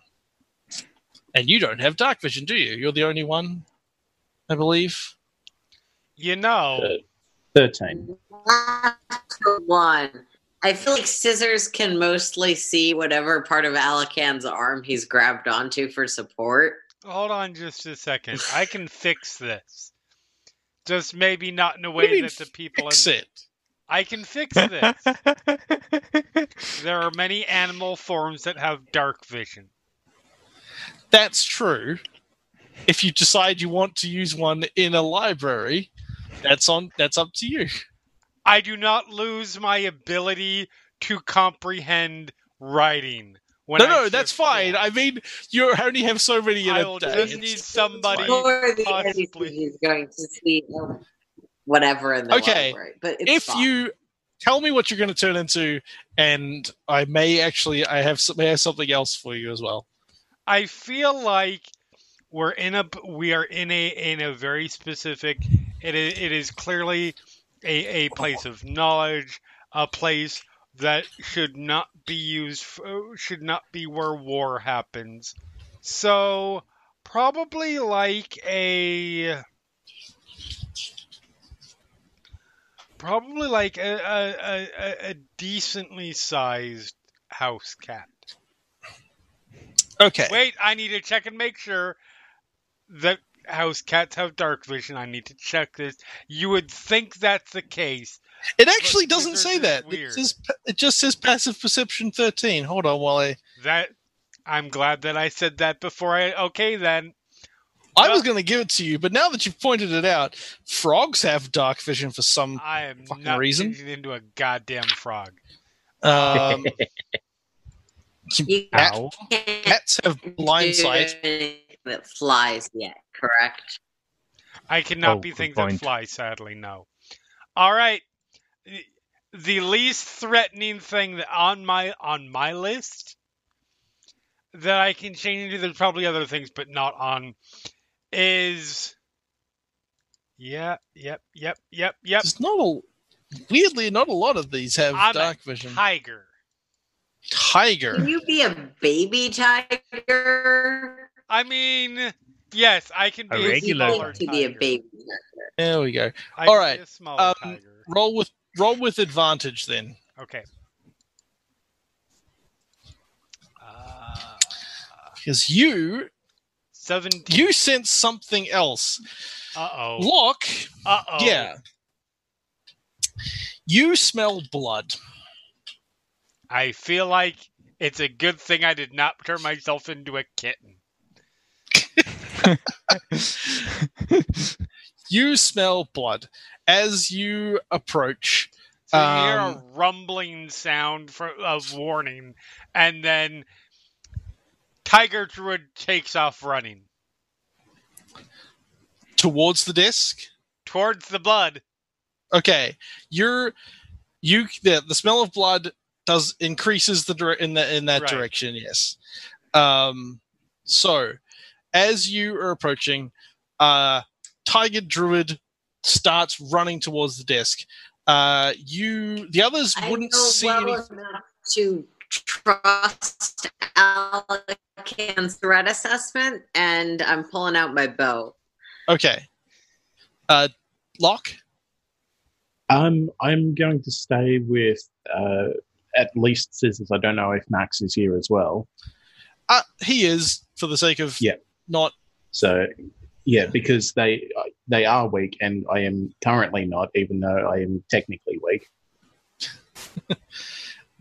and you don't have dark vision, do you? You're the only one, I believe. You know, Uh, 13. Last one. I feel like Scissors can mostly see whatever part of Alikan's arm he's grabbed onto for support. hold on just a second. I can (laughs) fix this. Just maybe not in a What do you way that the people Fix in it. I can fix this. (laughs) there are many animal forms that have dark vision. That's true. If you decide you want to use one in a library, that's on. That's up to you. I do not lose my ability to comprehend writing. When no, I no, that's fine. forward. I mean, you only have so many in I a day. just need somebody- fine. The possibly. Is going to see whatever in the Okay, library. But it's if fine. you tell me what you're going to turn into, and I may actually, I have may have something else for you as well. I feel like we're in a we are in a in a very specific. It is it is clearly a a place of knowledge, a place that should not be used f- uh, should not be where war happens. So probably like a probably like a, a, a- a decently sized house cat. Okay. Wait, I need to check and make sure that house cats have dark vision. I need to check this. You would think that's the case. It actually doesn't say is that. It, says, it just says passive perception 13. Hold on while I. That I'm glad that I said that before I okay then. I Well- was going to give it to you, but now that you've pointed it out, frogs have dark vision for some. I am Fucking not reason. changing into a goddamn frog. Um, (laughs) you cat- Ow. cats have blind do sight. Anything that flies yet, correct? I cannot Oh, be good things point. that fly, sadly, no. All right. The least threatening thing that on my on my list that I can change into there's probably other things, but not on is. Yeah, yep, yep, yep, yep. There's not a weirdly not a lot of these have I'm a dark vision. Tiger. Tiger. Can you be a baby tiger? I mean, yes, I can be A a, regular smaller to be a baby tiger. There we go. I All can right, Be a smaller um. Roll with roll with advantage then. Okay. Uh, Because you Seventeen. you sense something else. Uh oh. Look. Uh oh. yeah. You smell blood. I feel like it's a good thing I did not turn myself into a kitten. You smell blood. As you approach, So you hear a Um, rumbling sound for, of warning, and then Tiger Druid takes off running towards the desk. towards the blood. Okay, you're you the, the smell of blood does increases the in the in that Right. direction. Yes. Um. So, as you are approaching, uh, Tiger Druid starts running towards the desk. Uh, you the others I wouldn't know see well any. enough to trust Alikan's threat assessment, and I'm pulling out my bow. Okay. Uh, lock. Um, I'm going to stay with uh, at least scissors. I don't know if Max is here as well. Uh, he is for the sake of Yeah. Not So, yeah, because they they are weak, and I am currently not, even though I am technically weak. (laughs)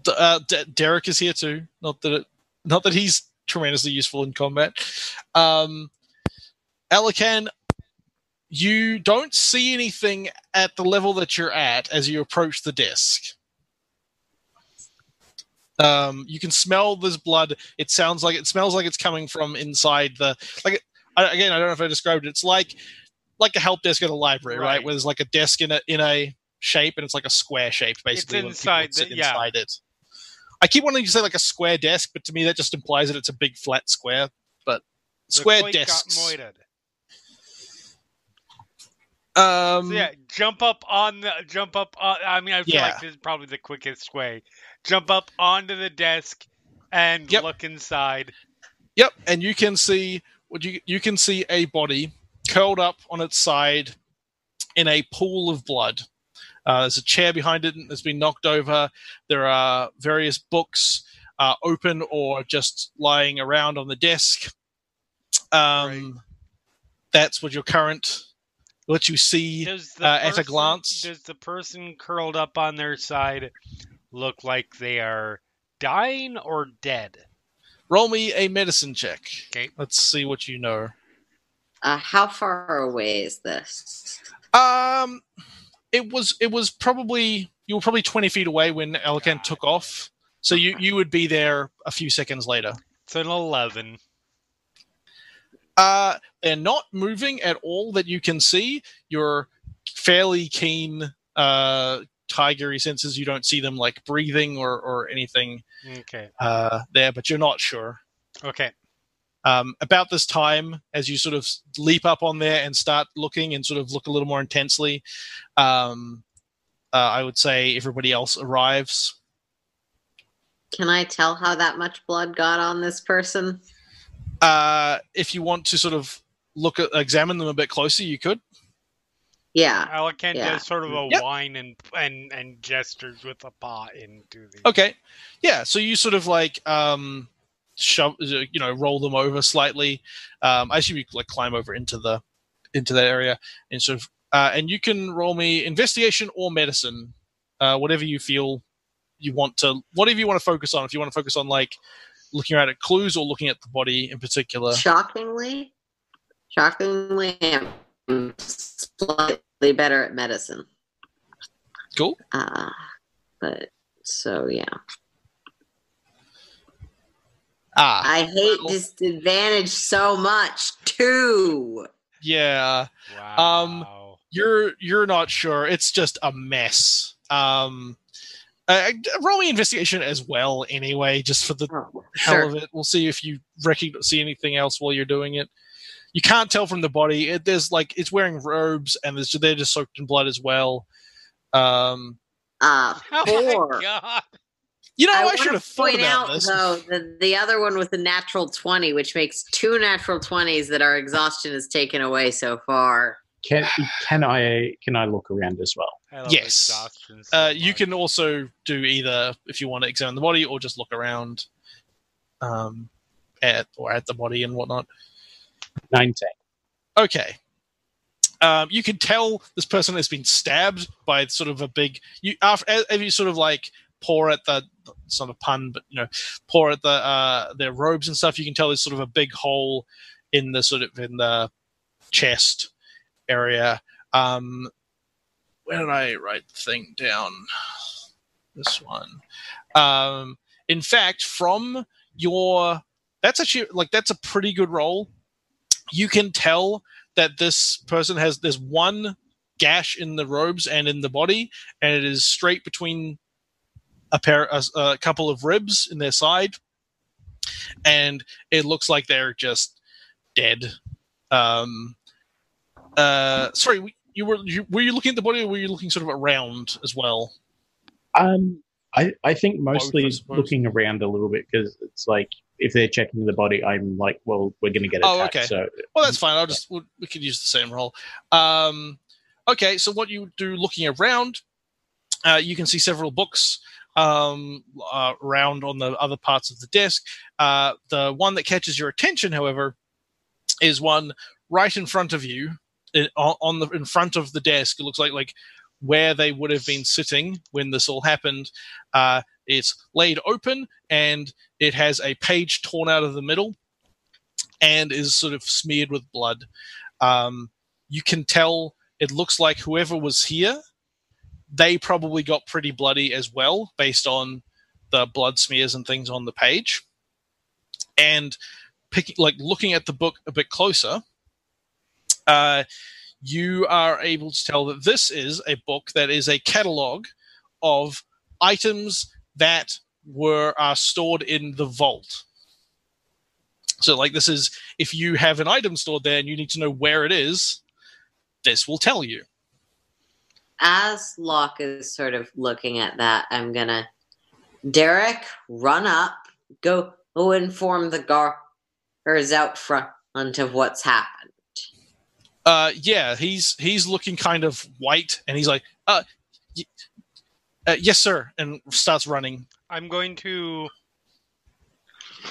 Uh, D- Derek is here too. Not that it, not that he's tremendously useful in combat. Um, Alikan, you don't see anything at the level that you're at as you approach the desk. Um, you can smell this blood. It sounds like it smells like it's coming from inside the like. I, again, I don't know if I described it. It's like like a help desk at a library, right? Right. Where there's like a desk in a in a shape, and it's like a square shape, basically. people inside the- yeah. inside it. I keep wanting to say like a square desk, but to me that just implies that it's a big flat square. But square quake got desks. moited. Um, So yeah, jump up on the jump up. On, I mean, I feel Yeah. like this is probably the quickest way. Jump up onto the desk and Yep. look inside. Yep, and you can see what you you can see a body curled up on its side in a pool of blood. Uh, there's a chair behind it that's been knocked over. There are various books uh, open or just lying around on the desk. Um, That's what your current, what you see. Does the uh, at a glance. Does the person curled up on their side look like they are dying or dead? Roll me a medicine check. Okay. Let's see what you know. Uh, how far away is this? Um, it was it was probably you were probably twenty feet away when Alikan took off, so you you would be there a few seconds later. It's an eleven. Uh, they're not moving at all that you can see. You're fairly keen, uh, tigery senses. You don't see them like breathing or or anything Okay. uh there, but you're not sure. Okay. um, about this time, as you sort of leap up on there and start looking and sort of look a little more intensely, um, uh, I would say everybody else arrives. Can I tell how that much blood got on this person? Uh, if you want to sort of look at examine them a bit closer, you could. Yeah. Alikan Yeah. does sort of a Yep. whine and and and gestures with a paw into the. Okay, yeah. So you sort of like um, shove, you know, roll them over slightly. Um, I assume you like climb over into the into that area and sort of, uh, and you can roll me investigation or medicine, uh, whatever you feel you want to, whatever you want to focus on. If you want to focus on like looking around at clues or looking at the body in particular. Shockingly, shockingly, I'm slightly better at medicine. Cool. Uh, but so yeah, Ah, I hate well- disadvantage so much too. yeah. Wow. Um, you're you're not sure. It's just a mess. Um, uh, roll me investigation as well, anyway, just for the Oh, hell sure. of it. We'll see if you recognize see anything else while you're doing it. you can't tell from the body. It, there's like it's wearing robes and there's, they're just soaked in blood as well. Um, Uh, (laughs) Oh four. my god! you know, I, wanna should have thought point about out this. though the, the other one with the natural 20 which makes two natural 20s that our exhaustion has taken away so far Can can I can I look around as well? Yes. Uh, you can also do either if you want to examine the body or just look around um, at or at the body and whatnot. Nineteen. Okay. Um, you can tell this person has been stabbed by sort of a big. You after as, as you sort of like pour at the. It's not a pun, but you know, pour at the uh, their robes and stuff. You can tell there's sort of a big hole in the sort of in the chest area. Um, where did I write the thing down? This one. Um, in fact, from your that's actually like that's a pretty good roll. You can tell that this person has there's one gash in the robes and in the body, and it is straight between a pair a, a couple of ribs in their side, and it looks like they're just dead. Um, uh, sorry, you were you, were you looking at the body, or were you looking sort of around as well? Um, I I think I mostly suppose. looking around a little bit because it's like if they're checking the body, I'm like, well, we're going to get it. Oh, okay. So Well, that's fine. I'll just we we could use the same roll. Um, okay, so what you do looking around, uh, you can see several books um, uh, around on the other parts of the desk. Uh, the one that catches your attention, however, is one right in front of you, in, on the in front of the desk. It looks like like where they would have been sitting when this all happened. Uh, it's laid open and it has a page torn out of the middle and is sort of smeared with blood. Um, you can tell it looks like whoever was here, they probably got pretty bloody as well, based on the blood smears and things on the page. And picking, like looking at the book a bit closer, uh, you are able to tell that this is a book that is a catalog of items that were are stored in the vault. So, like, this is if you have an item stored there and you need to know where it is, this will tell you. as Lock is sort of looking at that i'm gonna derek run up go go inform the guards out front of what's happened Uh, yeah, he's he's looking kind of white, and he's like, uh, y- uh yes, sir, and starts running. I'm going to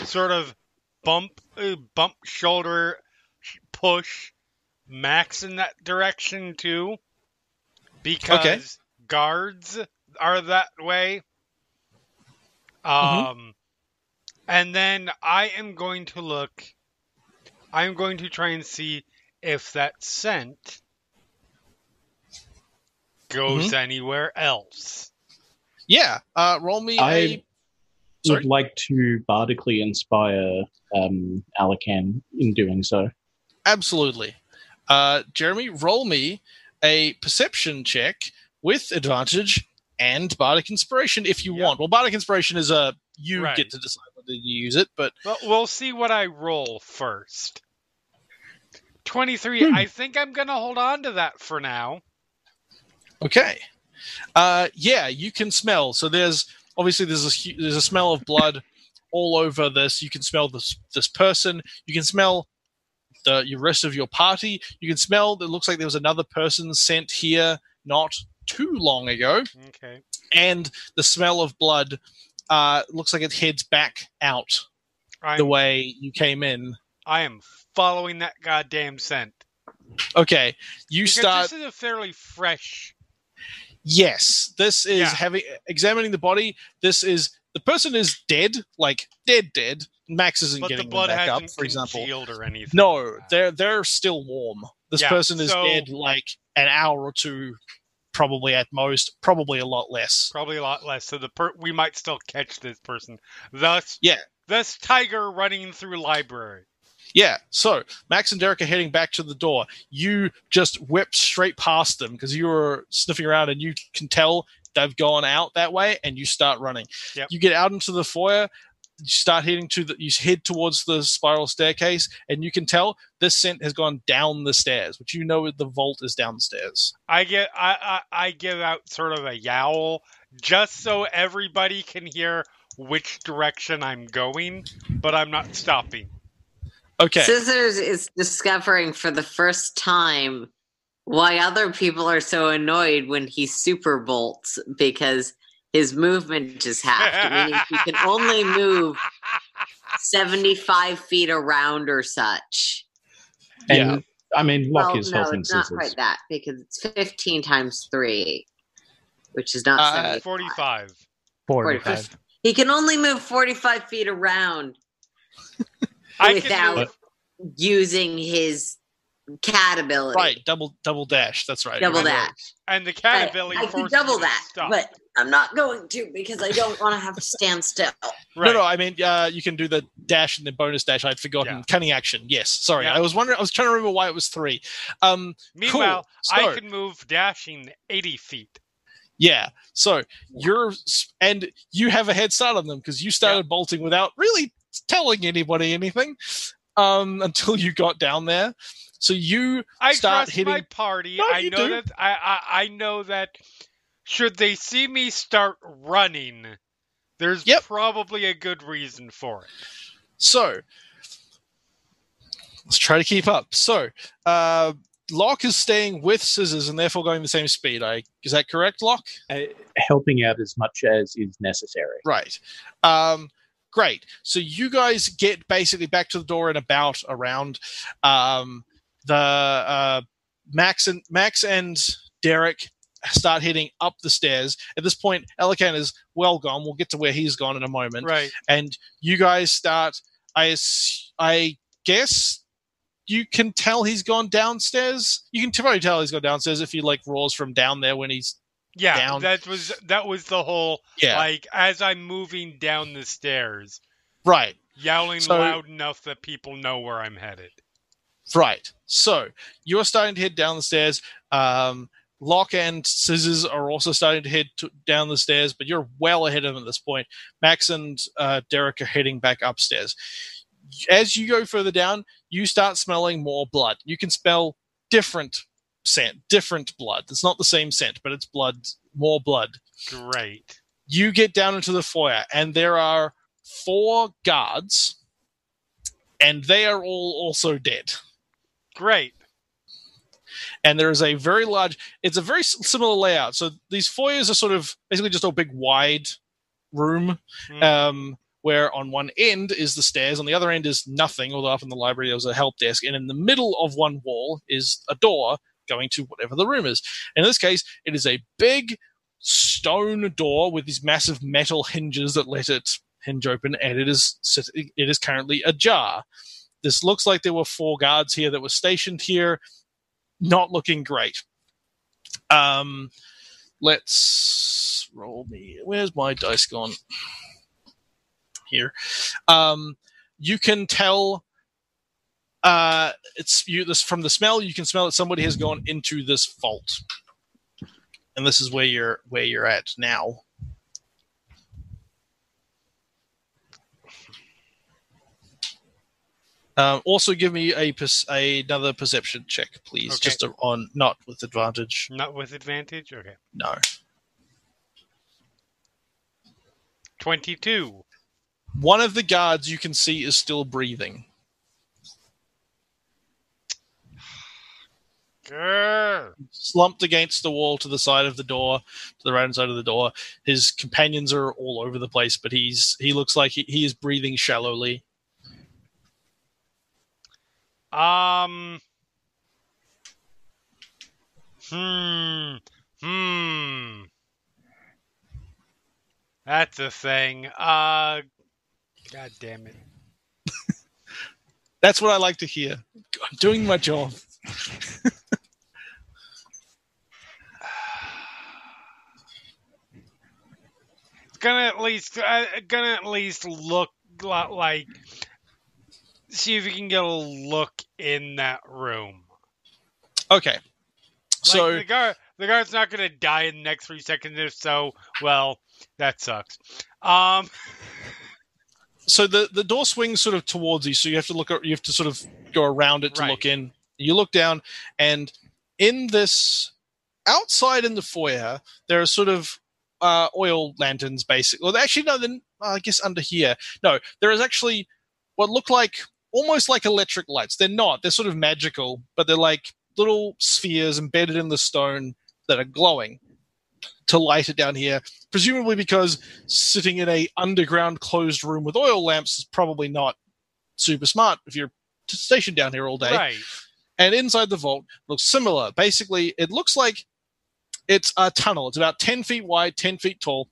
sort of bump, uh, bump shoulder, push Max in that direction too, because guards are that way. Mhm. Um, and then I am going to look. I'm going to try and see if that scent goes Mm-hmm. anywhere else. Yeah, uh, roll me I a. Sorry? would like to bardically inspire um, Alikan in doing so. Absolutely. Uh, Jeremy, roll me a perception check with advantage and bardic inspiration if you Yep. want. Well, bardic inspiration is a you Right. get to decide whether you use it, but Well, we'll see what I roll first. 23. Hmm. I think I'm going to hold on to that for now. Okay. Uh, yeah, you can smell. So there's obviously there's a there's a smell of blood (laughs) all over this. You can smell this this person. You can smell the your rest of your party. You can smell. It looks like there was another person sent here not too long ago, Okay. and the smell of blood uh, looks like it heads back out I'm, the way you came in. I am following that goddamn scent. Okay, you Because start. this is a fairly fresh. Yes, this is Yeah. having examining the body. This is the person is dead, like dead, dead. Max isn't But the getting them blood back up, for example. or anything. No, like they're they're still warm. This Yeah, person is so- dead like an hour or two, probably at most, probably a lot less. Probably a lot less. So the per- we might still catch this person. Thus, Yeah. Thus, tiger running through library. Yeah, so Max and Derek are heading back to the door. You just whip straight past them because you were sniffing around and you can tell they've gone out that way and you start running. Yep. You get out into the foyer. you start heading to the you head towards the spiral staircase and you can tell this scent has gone down the stairs which you know the vault is downstairs I get I, I I give out sort of a yowl just so everybody can hear which direction I'm going, but I'm not stopping. Okay Scissors is discovering for the first time why other people are so annoyed when he super bolts because his movement is halved, meaning he can (laughs) only move 75 feet around or such. And Yeah. I mean, Lock well, is no, helping it's not quite that because it's 15 times 3, which is not Uh, 75. 45. 45. He can only move 45 feet around I without can move, using his cat ability. right double double dash that's right Double You're dash. and the I, cat ability I could forces double that, stop. but I'm not going to because I don't want to have to stand still. (laughs) right. no no i mean uh, you can do the dash and the bonus dash i'd forgotten Yeah. cunning action yes sorry Yeah. i was wondering i was trying to remember why it was three um Meanwhile, So- I can move dashing 80 feet. Yeah. So you're and you have a head start on them because you started bolting without really telling anybody anything um, (laughs) until you got down there. So you I start trust hitting. my party. No, I you know do. that I, I I know that should they see me start running, there's Yep. probably a good reason for it. So let's try to keep up. So uh, Lock is staying with Scissors and therefore going the same speed. I is that correct, Lock? Uh, helping out as much as is necessary. Right. Um, great. So you guys get basically back to the door and about around um, the uh, Max and Max and Derek start heading up the stairs. At this point, Alikan is well gone. We'll get to where he's gone in a moment. Right. And you guys start. I I guess you can tell he's gone downstairs. You can probably tell he's gone downstairs if he like roars from down there when he's Yeah, Down. that was that was the whole yeah like as I'm moving down the stairs, right. yelling So- loud enough that people know where I'm headed. Right. So you're starting to head down the stairs. Um, Lock and Scissors are also starting to head to, down the stairs, but you're well ahead of them at this point. Max and uh, Derek are heading back upstairs. As you go further down, you start smelling more blood. You can smell different scent, different blood. It's not the same scent, but it's blood, more blood. Great. You get down into the foyer, and there are four guards, and they are all also dead Great. and there is a very large it's a very similar layout so these foyers are sort of basically just a big wide room Hmm. um, where on one end is the stairs on the other end is nothing although up in the library there was a help desk and in the middle of one wall is a door going to whatever the room is in this case it is a big stone door with these massive metal hinges that let it hinge open and it is it is currently ajar this looks like there were four guards here that were stationed here not looking great. Um, let's roll me. Where's my dice gone? Here. Um, you can tell. Uh, it's you. This from the smell. You can smell that somebody has gone into this vault, and this is where you're where you're at now. Um, also, give me a another perception check, please. Okay. Just on not with advantage. Not with advantage? Okay. No. 22. One of the guards you can see is still breathing. Grr. slumped against the wall to the side of the door, to the right hand side of the door. His companions are all over the place, but he's he looks like he, he is breathing shallowly. Um. Hmm. Hmm. That's a thing. Uh. God damn it. (laughs) That's what I like to hear. I'm doing my job. (laughs) gonna at least. Uh, gonna at least look lo- like. See if you can get a look in that room. Okay. Like, So the guard, the guard's not gonna die in the next three seconds. If so, well, that sucks. Um. so the the door swings sort of towards you, so you have to look. You have to sort of go around it to Right. look in. You look down, and in this outside in the foyer, there are sort of uh, oil lanterns, basically. Well, actually, no. Then I guess under here, no. There is actually what look like almost like electric lights. They're not. They're sort of magical, but they're like little spheres embedded in the stone that are glowing to light it down here. Presumably because sitting in a underground closed room with oil lamps is probably not super smart if you're stationed down here all day. Right. And inside the vault looks similar. Basically, it looks like it's a tunnel. It's about 10 feet wide, 10 feet tall.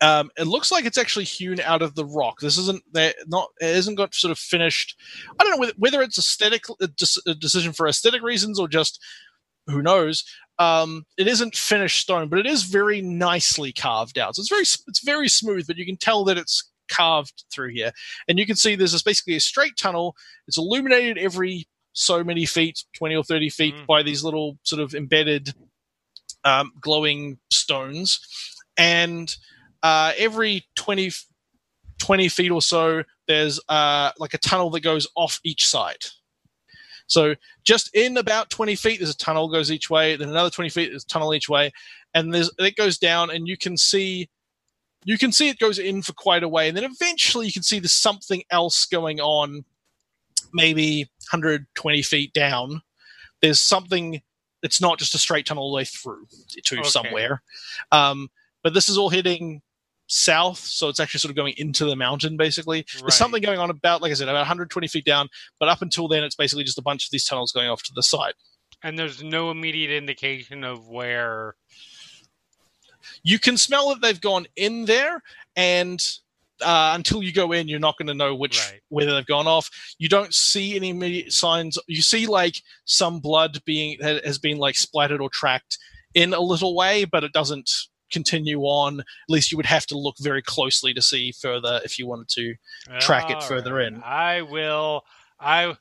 Um, it looks like it's actually hewn out of the rock. This isn't not it hasn't got sort of finished. I don't know whether, whether it's aesthetic a a decision for aesthetic reasons or just who knows. Um, it isn't finished stone, but it is very nicely carved out. So it's very it's very smooth, but you can tell that it's carved through here. And you can see there's this basically a straight tunnel. It's illuminated every so many feet, 20 or 30 feet, Mhm. by these little sort of embedded um, glowing stones. And uh, every 20, 20 feet or so, there's uh, like a tunnel that goes off each side. So just in about 20 feet, there's a tunnel goes each way. Then another 20 feet, there's a tunnel each way. And there's it goes down, and you can see you can see it goes in for quite a way. And then eventually you can see there's something else going on, maybe 120 feet down. There's something it's not just a straight tunnel all the way through to Okay. somewhere. Um, but this is all heading south, so it's actually sort of going into the mountain basically. Right. There's something going on about, like I said, about 120 feet down, but up until then, it's basically just a bunch of these tunnels going off to the side. And there's no immediate indication of where. You can smell that they've gone in there, and uh, until you go in, you're not going to know which Right. whether they've gone off. You don't see any immediate signs. You see like some blood being that has been like splattered or tracked in a little way, but it doesn't continue on. At least you would have to look very closely to see further if you wanted to. Track it further right. in. I will. I.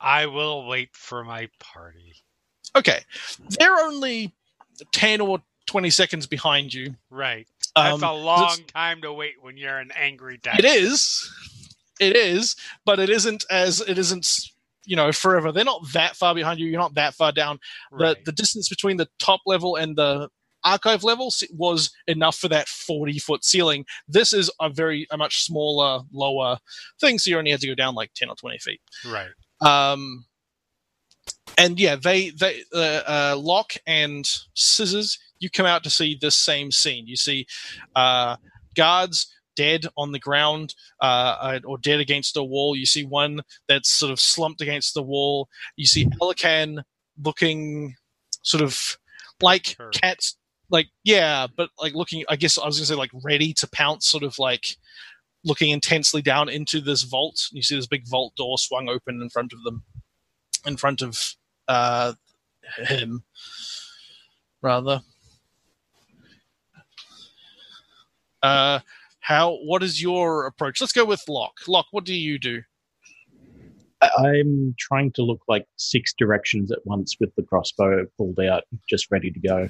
I will wait for my party. Okay, they're only ten or twenty seconds behind you. Right. Um, That's a long time to wait when you're an angry dad. It is. It is, but it isn't as it isn't you know forever. They're not that far behind you. You're not that far down. Right. The the distance between the top level and the archive level was enough for that 40 foot ceiling. This is a very a much smaller, lower thing, so you only had to go down like 10 or 20 feet. right. Um, and yeah, they they uh, uh, lock and scissors. You come out to see this same scene. You see uh, guards dead on the ground uh, uh, or dead against a wall. You see one that's sort of slumped against the wall. You see Alikan looking sort of like cats, like yeah, but like looking. I guess I was gonna say like ready to pounce, sort of like looking intensely down into this vault. You see this big vault door swung open in front of them, in front of uh, him, rather. Uh, how? What is your approach? Let's go with Lock. Lock, what do you do? I'm trying to look like six directions at once with the crossbow pulled out, just ready to go.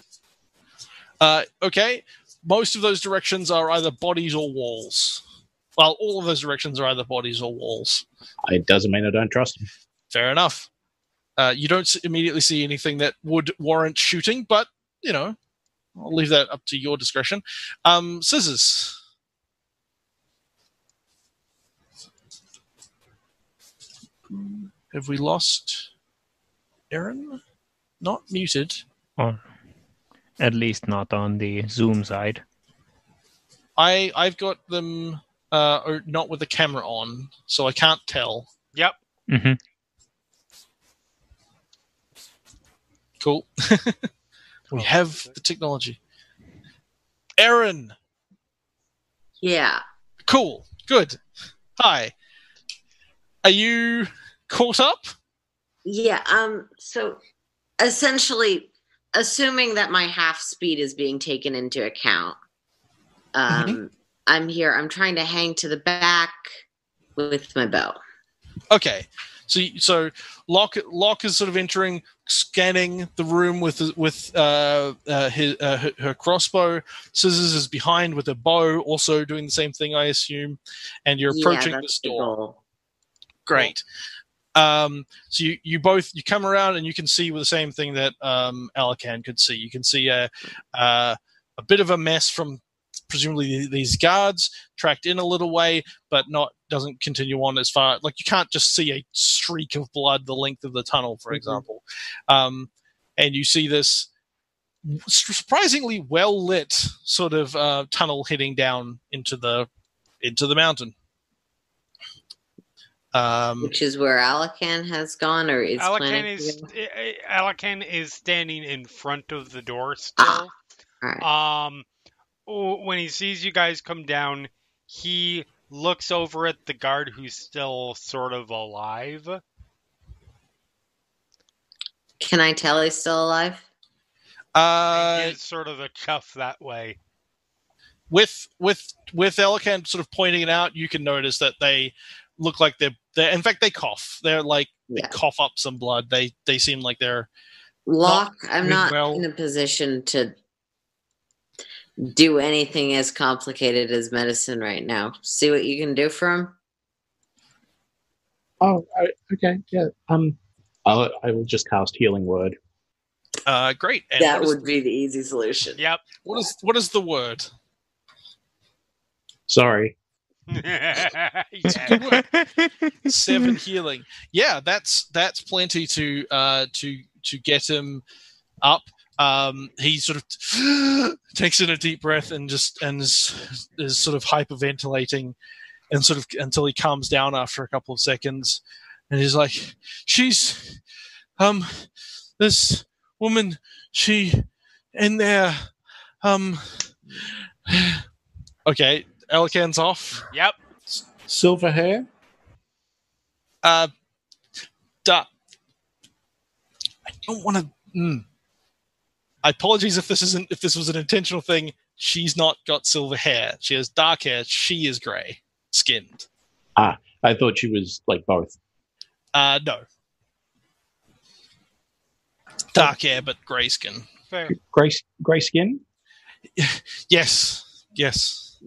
Uh, okay, most of those directions are either bodies or walls. Well, all of those directions are either bodies or walls. It doesn't mean I don't trust him. Fair enough. Uh, you don't immediately see anything that would warrant shooting, but you know, I'll leave that up to your discretion. Um, scissors. Have we lost Erin? Not muted. Or at least not on the Zoom side. I I've got them uh, or not with the camera on, so I can't tell. Yep. Mm-hmm. Cool. (laughs) we have the technology. Erin. Yeah. Cool. Good. Hi. Are you caught up? Yeah. Um. So, essentially, assuming that my half speed is being taken into account, um, I'm here. I'm trying to hang to the back with my bow. Okay. So, you- so Lock Lock is sort of entering, scanning the room with with uh, uh, his, uh, her, her crossbow. Scissors is behind with a bow, also doing the same thing, I assume. And you're approaching yeah, this door. Great. Um, so you, you both you come around and you can see with the same thing that um, Alikan could see. You can see a uh, a bit of a mess from presumably these guards tracked in a little way, but not doesn't continue on as far. Like you can't just see a streak of blood the length of the tunnel, for Mhm. example. Um, and you see this surprisingly well lit sort of uh, tunnel heading down into the into the mountain. Um, Which is where Alikan has gone, or is Alikan planning is to go? eh, eh, Alikan is standing in front of the door Ah. still. Um, w- when he sees you guys come down, he looks over at the guard who's still sort of alive. Can I tell he's still alive? uh, he gives sort of a chuff that way. with with with Alikan sort of pointing it out, you can notice that they look like they're they're in fact they cough. They're like they cough up some blood. They they seem like they're Lock, I'm not well. in a position to do anything as complicated as medicine right now. See what you can do for him. Oh, I, okay, yeah. Um, I'll, I will just cast Healing Word. uh great. And that what is- would be the easy solution. Yep. what is what is the word? Sorry. (laughs) Seven healing. Yeah, that's that's plenty to uh to to get him up. Um, he sort of (gasps) takes in a deep breath and just and is, is sort of hyperventilating and sort of until he calms down after a couple of seconds and he's like she's um this woman she in there um (sighs) okay Alikan's off Yep. Silver hair? uh da- I don't want to mm. I apologize if this isn't if this was an intentional thing she's not got silver hair she has dark hair she is gray skinned Ah, I thought she was like both. uh no dark hair but gray skin Fair. Gray, gray skin? (laughs) Yes, yes.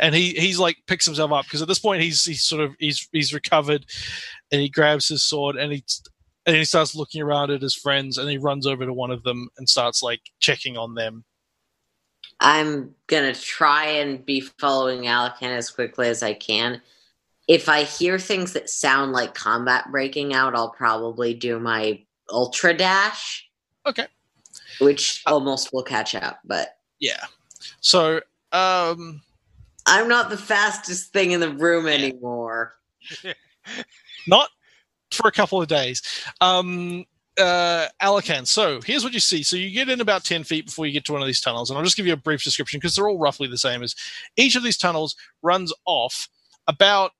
And he he's like picks himself up because at this point he's he's sort of he's he's recovered, and he grabs his sword and he and he starts looking around at his friends and he runs over to one of them and starts like checking on them. I'm gonna try and be following Alikan as quickly as I can. If I hear things that sound like combat breaking out, I'll probably do my ultra dash, Okay, which almost will catch up. But yeah. So um, I'm not the fastest thing in the room anymore. (laughs) not for a couple of days. Um, uh, Alikan. So here's what you see. So you get in about 10 feet before you get to one of these tunnels, and I'll just give you a brief description because they're all roughly the same. As each of these tunnels runs off about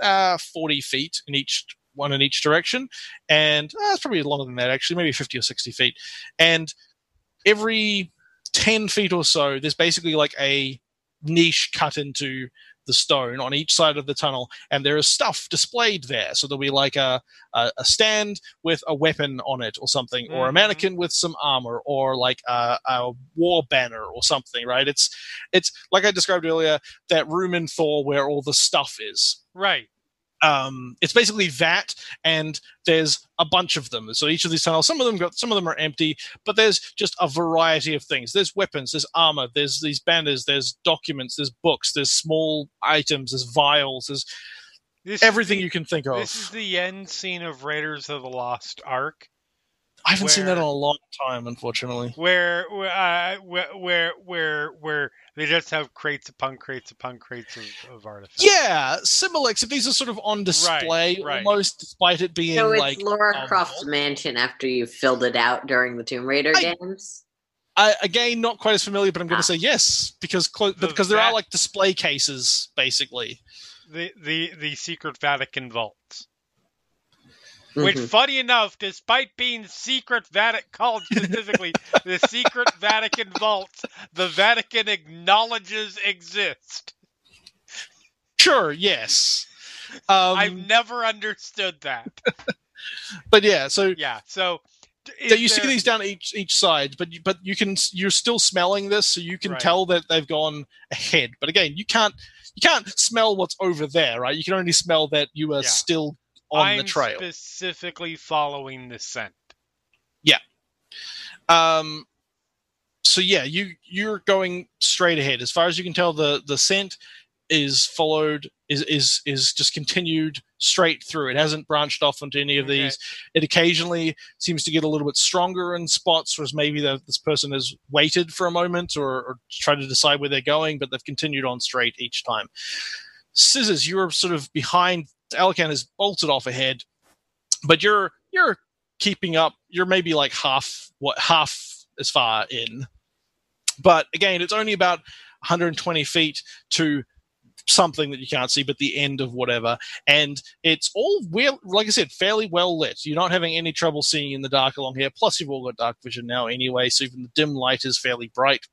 uh, 40 feet in each one in each direction, and uh, it's probably longer than that actually, maybe 50 or 60 feet. And every 10 feet or so, there's basically like a niche cut into the stone on each side of the tunnel, and there is stuff displayed there. So there'll be like a, a, a stand with a weapon on it or something, or a Mhm. mannequin with some armor, or like a, a war banner or something, right? It's it's like I described earlier, that room in Thor where all the stuff is Right. Um, it's basically that, and there's a bunch of them. So each of these tunnels, some of them got, some of them are empty, but there's just a variety of things. There's weapons, there's armor, there's these banners, there's documents, there's books, there's small items, there's vials, there's This everything is you can think of. This is the end scene of Raiders of the Lost Ark, I haven't seen that in a long time, unfortunately. where where uh, where where where where they just have crates upon crates upon crates of, of artifacts. Yeah, similar, except these are sort of on display right. almost, despite it being So it's like Laura um, Croft's mansion after you filled it out during the Tomb Raider I- games. I, again, not quite as familiar, but I'm going Ah. to say yes because clo- The because there are like display cases basically. The the the secret Vatican Which, Mhm. funny enough, despite being secret Vatican called specifically the secret Vatican vaults, the Vatican acknowledges exist. Sure, yes. Um, I've never understood that. (laughs) but yeah, so Yeah. So is you see these down each each side, but you, but you can you're still smelling this, so you can Right. tell that they've gone ahead. But again, you can't you can't smell what's over there, right? You can only smell that you are Yeah. still on I'm the trail. specifically following the scent. Yeah. Um, so yeah, you you're going straight ahead. As far as you can tell, the the scent is followed is is is just continued straight through. It hasn't branched off into any of Okay. these. It occasionally seems to get a little bit stronger in spots, whereas maybe the, this person has waited for a moment or, or tried to decide where they're going, but they've continued on straight each time. Scissors, you're sort of behind. Alikan has bolted off ahead, but you're you're keeping up. You're maybe like half what half as far in, but again, it's only about 120 feet to something that you can't see, but the end of whatever. And it's all well, like I said, fairly well lit. You're not having any trouble seeing in the dark along here. Plus, you've all got dark vision now anyway, so even the dim light is fairly bright,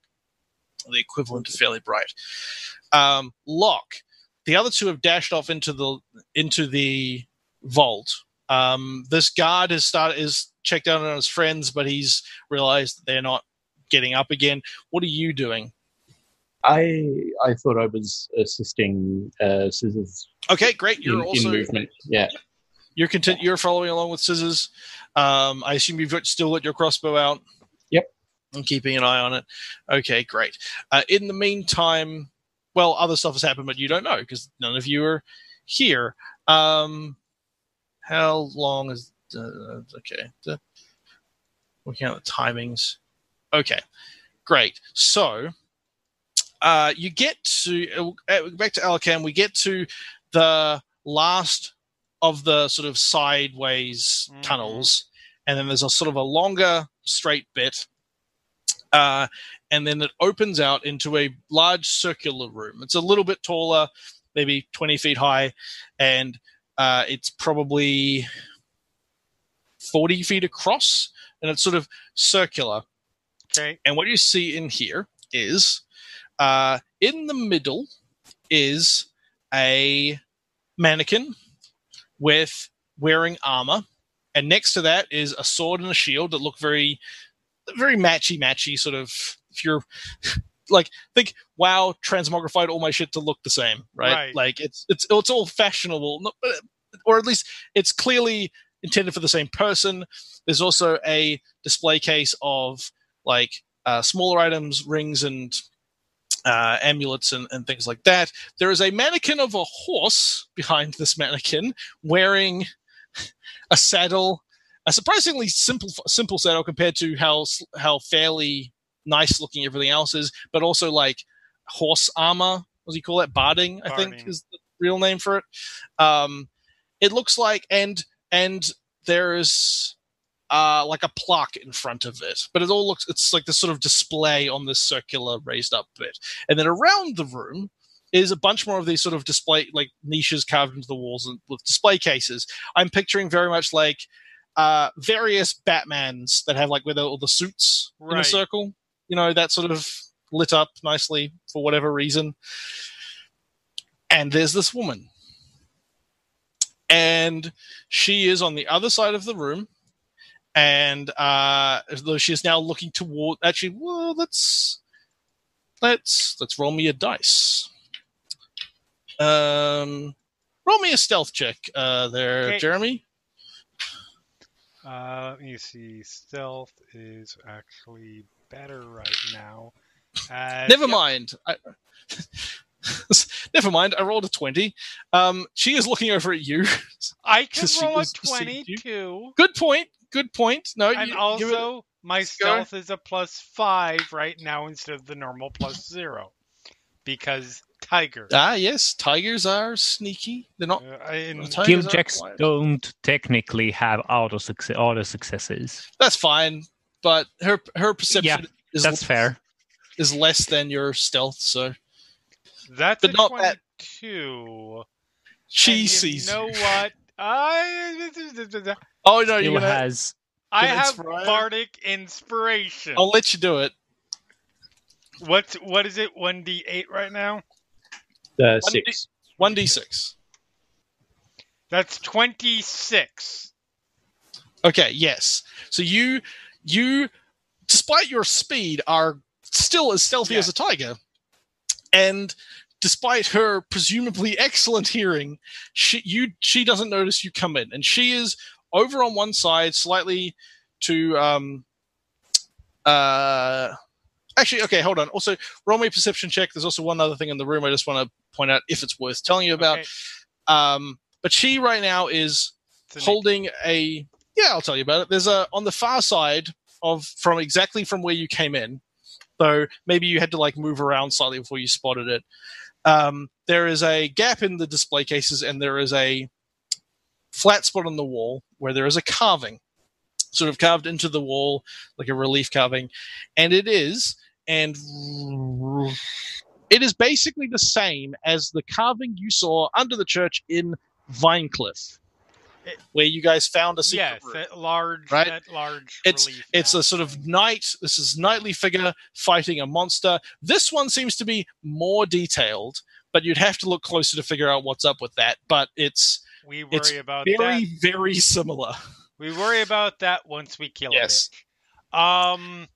the equivalent of fairly bright. Um, Lock. The other two have dashed off into the into the vault. Um, this guard has started is checked out on his friends, but he's realized that they're not getting up again. What are you doing? I I thought I was assisting uh, Scissors Okay, great. You're in also movement. Yeah. you're content. You're following along with scissors. Um, I assume you've got, still got your crossbow out. Yep. I'm keeping an eye on it. Okay, great. Uh, in the meantime, well, other stuff has happened, but you don't know because none of you are here. Um, how long is uh, okay? The, working out the timings. Okay, great. So, uh, you get to uh, back to Alikan. We get to the last of the sort of sideways Mhm. tunnels, and then there's a sort of a longer straight bit, uh, and then it opens out into a large circular room. It's a little bit taller, maybe 20 feet high, and uh, it's probably 40 feet across, and it's sort of circular. Okay. And what you see in here is uh, in the middle is a mannequin with wearing armor, and next to that is a sword and a shield that look very, very matchy matchy. Sort of, if you're like think, wow, transmogrified all my shit to look the same, right? Right. Like it's it's it's all fashionable, or at least it's clearly intended for the same person. There's also a display case of like uh, smaller items, rings, and uh, amulets, and, and things like that. There is a mannequin of a horse behind this mannequin wearing a saddle, a surprisingly simple simple saddle compared to how how fairly nice looking everything else is, but also like horse armor. What do you call that? Barding, I think is the real name for it. Um, it looks like and and there's uh, like a plaque in front of it, but it all looks it's like this sort of display on this circular raised up bit, and then around the room is a bunch more of these sort of display like niches carved into the walls and with display cases. I'm picturing very much like uh, various Batmans that have like where the, all the suits in a circle, you know, that sort of lit up nicely for whatever reason. And there's this woman. And she is on the other side of the room. And uh though she is now looking toward actually, well, let's let's let's roll me a dice. Um roll me a stealth check uh there, Okay. Jeremy. Uh, let me see. Stealth is actually better right now. Uh, Never yep. mind. I, (laughs) never mind. I rolled a twenty. Um, she is looking over at you. I can (laughs) roll a is deceived you. 22. Good point. Good point. No, And you, it- also, my stealth is a plus five right now instead of the normal plus zero. Because tiger. ah, yes, tigers are sneaky. They're not. Uh, in- Tigers Skill checks quiet. don't technically have auto success, auto successes. That's fine. But her her perception is That's fair. is less than your stealth. So that's but a not that- 22. she And you sees. know you. what? (laughs) I Oh no, you're Skill gonna. has I have inspiration. bardic inspiration. I'll let you do it. What's what is it? One d eight right now. Uh, One six. One d six. That's 26. Okay, yes. So you you despite your speed are still as stealthy as a tiger. And despite her presumably (laughs) excellent hearing, she you she doesn't notice you come in and she is over on one side slightly to um uh actually okay hold on. Also roll me a perception check. There's also one other thing in the room i just want to point out if it's worth telling you about. Okay. um but she right now is holding a yeah i'll tell you about it. There's a on the far side of from exactly from where you came in though maybe you had to like move around slightly before you spotted it. Um, there is a gap in the display cases and there is a flat spot on the wall where there is a carving sort of carved into the wall like a relief carving. And it is and it is basically the same as the carving you saw under the church in Vinecliff, where you guys found a secret Yes, room. that large, Right? large. It's relief it's map a sort of knight. This is knightly figure fighting a monster. This one seems to be more detailed, but you'd have to look closer to figure out what's up with that. But it's We worry it's about very that. very similar. We worry about that once we kill Yes. it. Um.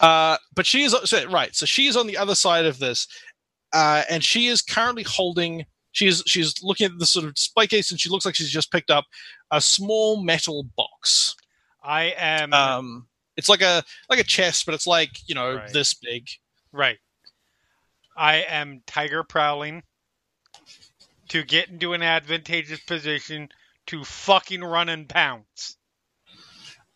Uh, but she is so, right. So she is on the other side of this, uh, and she is currently holding. She is she's looking at the sort of display case, and she looks like she's just picked up a small metal box. I am Um, it's like a like a chest, but it's like you know Right. this big. right. I am tiger prowling to get into an advantageous position to fucking run and pounce.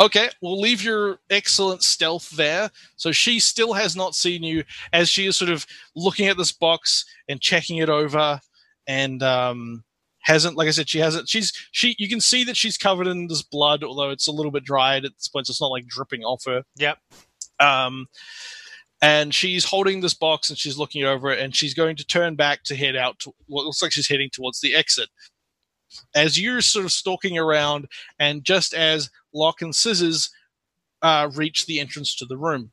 Okay, we'll leave your excellent stealth there. So she still has not seen you as she is sort of looking at this box and checking it over, and um, hasn't. Like I said, she hasn't. She's she. You can see that she's covered in this blood, although it's a little bit dried at this point. So it's not like dripping off her. Yep. Um, and she's holding this box and she's looking over it, and she's going to turn back to head out. To, what looks like she's heading towards the exit. As you're sort of stalking around, and just as Lock and Scissors uh, reach the entrance to the room.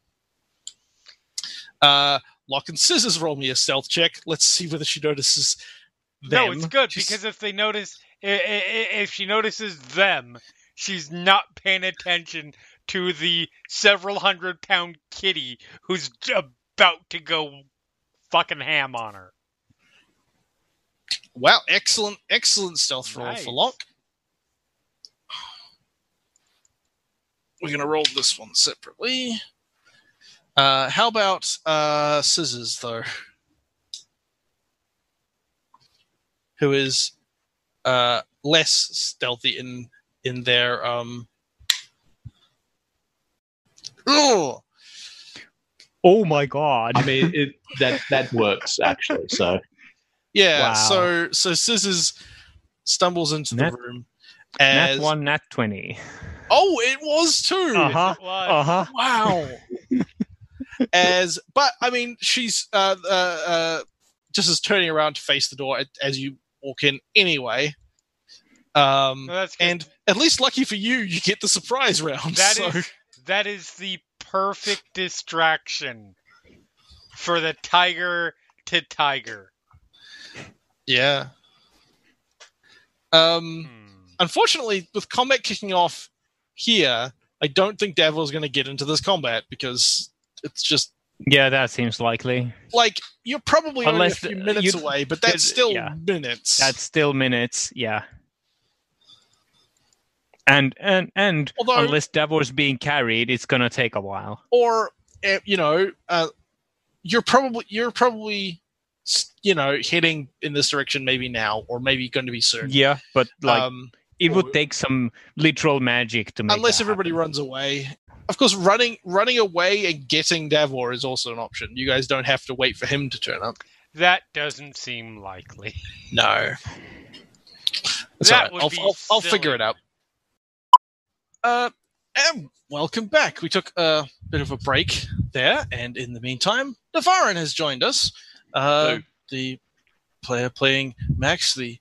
Uh, Lock and Scissors roll me a stealth check. Let's see whether she notices them. No, it's good She's- because if they notice, if she notices them, she's not paying attention to the several hundred pound kitty who's about to go fucking ham on her. Wow, excellent, excellent stealth roll Nice. for Lock. We're gonna roll this one separately. Uh, how about uh, Scissors though? Who is uh, less stealthy in in their um. Oh, Oh my god. I mean, it, that that works actually. So yeah. Wow. So so Scissors stumbles into Nat- the room Nat as one, nat twenty. oh, it was too. Uh huh. Uh huh. Wow. (laughs) as but I mean, she's uh, uh, uh, just as turning around to face the door as you walk in anyway. Um, No, that's and at least lucky for you, you get the surprise round. That so is that is the perfect distraction for the tiger to tiger. Yeah. Um, Hmm. unfortunately, with combat kicking off here, I don't think Davor is going to get into this combat because it's just Yeah, that seems likely. like you're probably Unless only a few minutes away, but that's still yeah. minutes. That's still minutes. Yeah. And and and Although- unless Davor's being carried, it's gonna take a while. or uh, you know, uh, you're probably you're probably you know heading in this direction maybe now or maybe going to be soon. Yeah, but like um, it or- would take some literal magic to make. unless that everybody happen. runs away. Of course, running running away and getting Davor is also an option. You guys don't have to wait for him to turn up. That doesn't seem likely. No, That's That all right. would I'll, be I'll, I'll figure it out. Uh, and welcome back. We took a bit of a break there, and in the meantime, Navarran has joined us. Uh, the player playing Max, the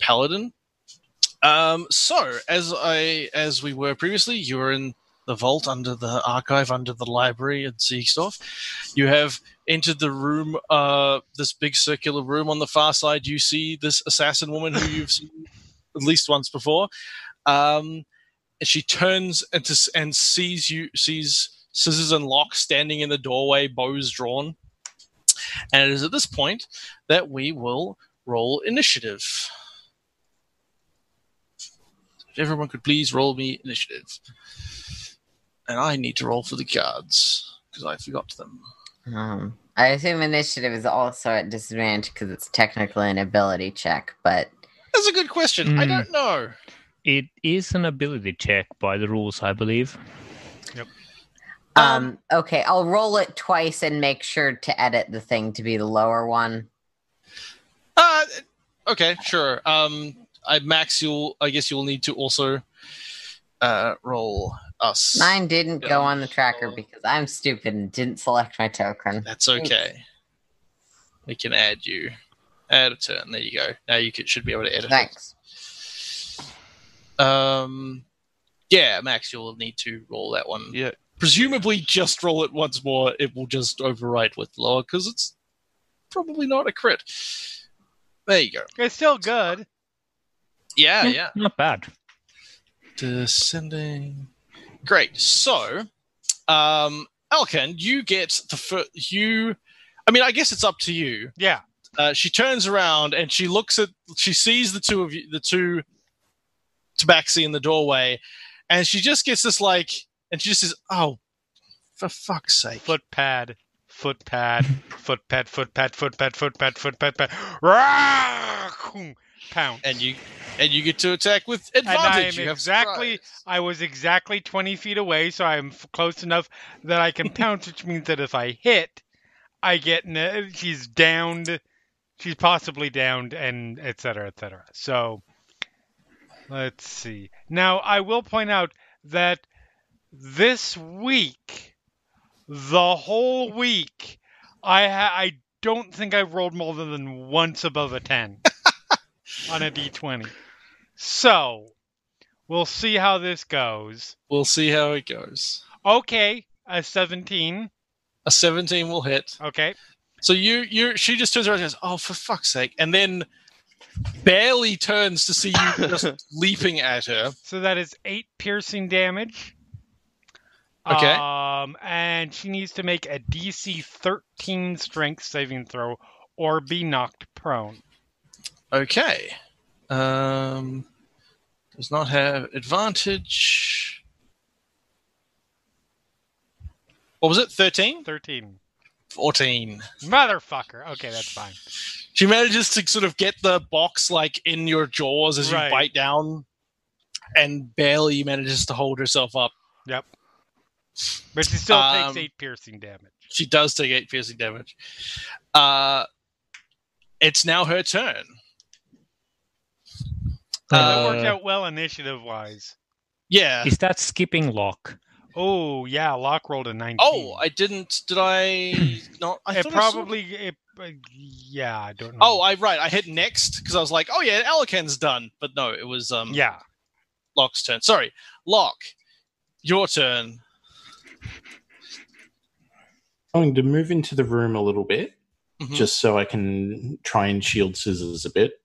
paladin. Um, so as I as we were previously, you were in the vault under the archive, under the library at Seigsdorf. You have entered the room, uh, this big circular room on the far side, you see this assassin woman who you've seen at least once before. Um, and she turns and sees you, sees scissors and lock standing in the doorway, bows drawn. And it is at this point that we will roll initiative. If everyone could please roll me initiative. And I need to roll for the cards because I forgot them. Um, I assume initiative is also at disadvantage because it's technically an ability check, but That's a good question. I Hmm. don't know. It is an ability check by the rules, I believe. Um, okay, I'll roll it twice and make sure to edit the thing to be the lower one. Uh, okay, sure. Um, I Max, you'll. I guess you'll need to also uh, roll us. Mine didn't Yeah. go on the tracker because I'm stupid and didn't select my token. That's okay. We can add you. Add a turn. There you go. Now you could, should be able to edit. it. Thanks. Um, yeah, Max, you'll need to roll that one. Yeah. Presumably, just roll it once more. It will just overwrite with lower because it's probably not a crit. There you go. It's still good. Yeah, yeah. Not bad. Descending. Great. So, um, Alikan, you get the first. You, I mean, I guess it's up to you. Yeah. Uh, she turns around and she looks at. She sees the two of you, the two tabaxi in the doorway, and she just gets this like, and she just says, "Oh, for fuck's sake!" Foot pad. Foot pad. Foot pad. Foot pad. Foot pad. Foot pad. Foot pad. pad. Rah! Pounce. and you, and you get to attack with And I advantage. am You have exactly. surprise. I was exactly 20 feet away, so I'm f- close enough that I can pounce, which means that if I hit, I get. N- she's downed. She's possibly downed, and et cetera, et cetera. So, let's see. Now, I will point out that this week, the whole week, I ha- I don't think I've rolled more than once above a 10 (laughs) on a d20. So, we'll see how this goes. We'll see how it goes. Okay, a 17. A seventeen will hit. Okay. So you you she just turns around and goes, "Oh, for fuck's sake!" and then barely turns to see you just (laughs) leaping at her. So that is 8 piercing damage. Okay. Um, and she needs to make a DC 13 strength saving throw or be knocked prone. Okay. Um, does not have advantage. What was it? 13? 13. 14. Motherfucker. Okay, that's fine. She manages to sort of get the box like in your jaws as Right. you bite down and barely manages to hold herself up. Yep. But she still Um, takes 8 piercing damage. She does take eight piercing damage. Uh, it's now her turn. So that worked Uh, out well initiative wise. Yeah. Is that skipping lock? Oh, yeah, Lock rolled a 19. Oh, I didn't. Did I (clears throat) not? I it thought I saw- probably. It, uh, yeah, I don't know. Oh, I right. I hit next because I was like, oh yeah, Alikan's done. But no, it was um yeah. Lock's turn. Sorry, Locke, your turn. Going to move into the room a little bit, Mhm. just so I can try and shield scissors a bit.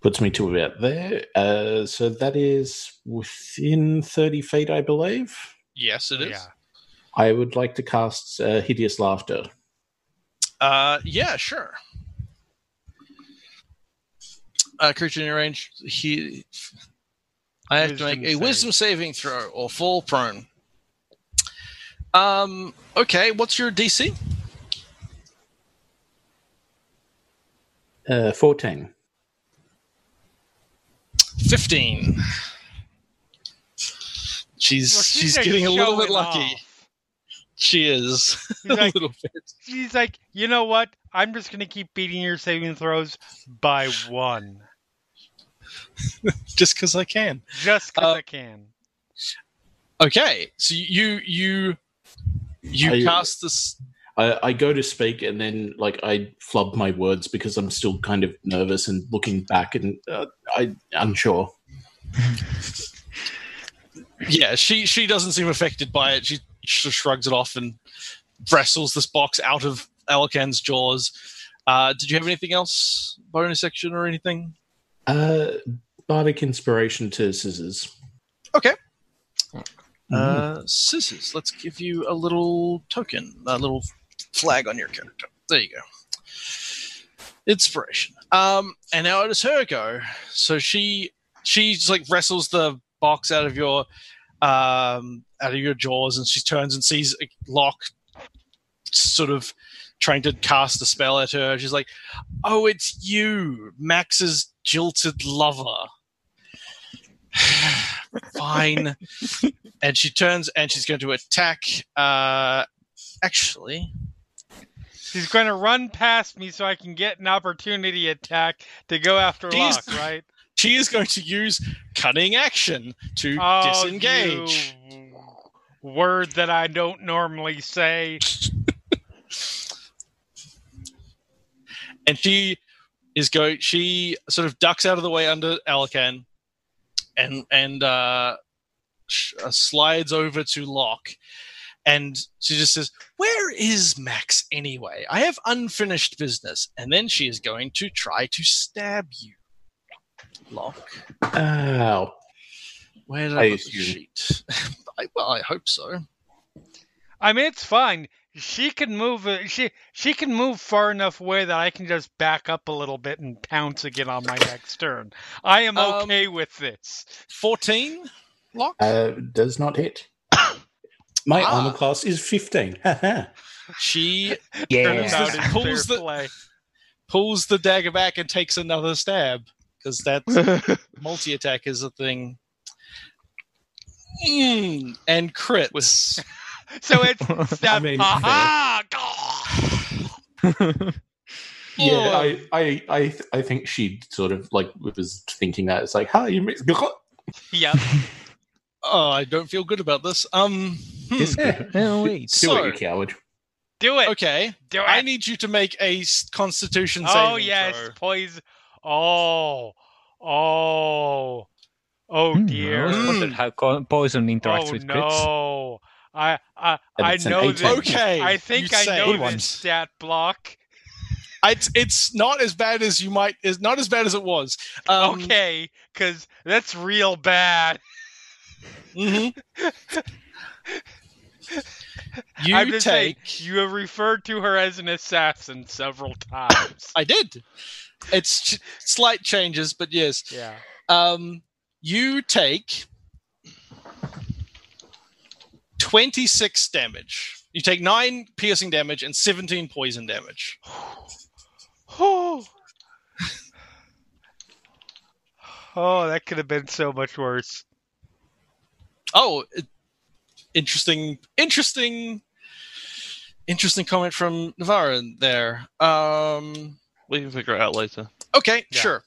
Puts me to about there. Uh, so that is within 30 feet, I believe. Yes, it is. Yeah. I would like to cast uh, Hideous Laughter. Uh, yeah, sure. Uh, creature in your range. He. I have to make a save. wisdom saving throw or fall prone. Um. Okay. What's your DC? Uh, 14. Fifteen. She's Well, she's, just getting a little bit lucky. off. She is She's (laughs) a like- little bit. She's like, you know what? I'm just gonna keep beating your saving throws by one, (laughs) just because I can. just because Uh, I can. Okay, so you you you I- cast this. I, I go to speak and then like I flub my words because I'm still kind of nervous and looking back and uh, I unsure. (laughs) Yeah, she she doesn't seem affected by it. She just shrugs it off and wrestles this box out of Alikan's jaws. Uh, did you have anything else, bonus section or anything? Uh, bardic inspiration to scissors. Okay. Uh, scissors. Let's give you a little token, a little flag on your character. There you go. Inspiration. Um, and now it is her go. So she she just like wrestles the box out of your um out of your jaws, and she turns and sees a lock, sort of trying to cast a spell at her. She's like, "Oh, it's you, Max's jilted lover." (laughs) Fine. and she turns and she's going to attack. Uh, actually, She's going to run past me so I can get an opportunity attack to go after She's- Lock, right? she is going to use cunning action to Oh, disengage. word that I don't normally say. (laughs) and she is going she sort of ducks out of the way under Alikan and and uh, sh- uh, slides over to Lock and she just says where is Max anyway? I have unfinished business. And then she is going to try to stab you. Lock. Ow. where did I I, put the sheet? (laughs) I, well I hope so. I mean, it's fine. She can move. uh, She she can move far enough away that I can just back up a little bit and pounce again on my next turn. I am Um, okay with this. 14 Lock Uh, does not hit. (coughs) My Ah. armor class is 15. (laughs) She (laughs) Yeah. Turnabout Pulls the- play. pulls the dagger back and takes another stab because that's (laughs) multi attack is a thing. Mm, and crit. So it's stab. mean, aha! yeah, I, I, I, I think she sort of like was thinking that it's like, hi, you missed. yeah. (laughs) Oh, I don't feel good about this. Um, hmm. Yes, (laughs) Oh, wait. Do So- it, you coward. Do it. okay. Do it. I need you to make a Constitution saving oh yes, throw. poison. Oh, oh, oh Hmm, dear. I how co- poison interacts oh with crits. No. I I I know 18. this. Okay, I think I know Good this one. stat block. It's it's not as bad as you might. Is not as bad as it was. Um, okay, because that's real bad. mhm. (laughs) You I'm just saying, take. you have referred to her as an assassin several times. I did. It's ch- slight changes, but yes. yeah. Um, you take 26 damage. You take 9 piercing damage and 17 poison damage. Oh. (sighs) oh, that could have been so much worse. Oh, interesting, interesting, interesting comment from Navarra there. Um, We can figure it out later. okay, Yeah. sure.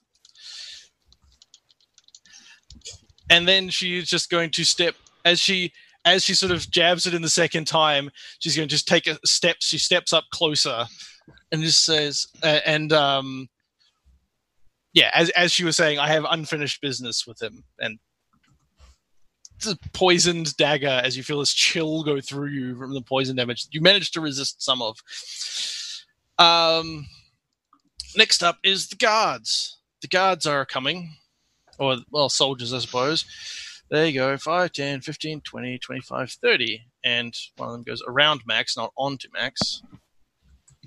And then she's just going to step as she as she sort of jabs it in the second time. She's going to just take a step. She steps up closer and just says, uh, and um, yeah, as as she was saying, I have unfinished business with him, and a poisoned dagger as you feel this chill go through you from the poison damage you managed to resist some of. Um, next up is the guards. The guards are coming, or well, soldiers, I suppose. There you go 5, 10, 15, 20, 25, 30. And one of them goes around Max, not onto Max.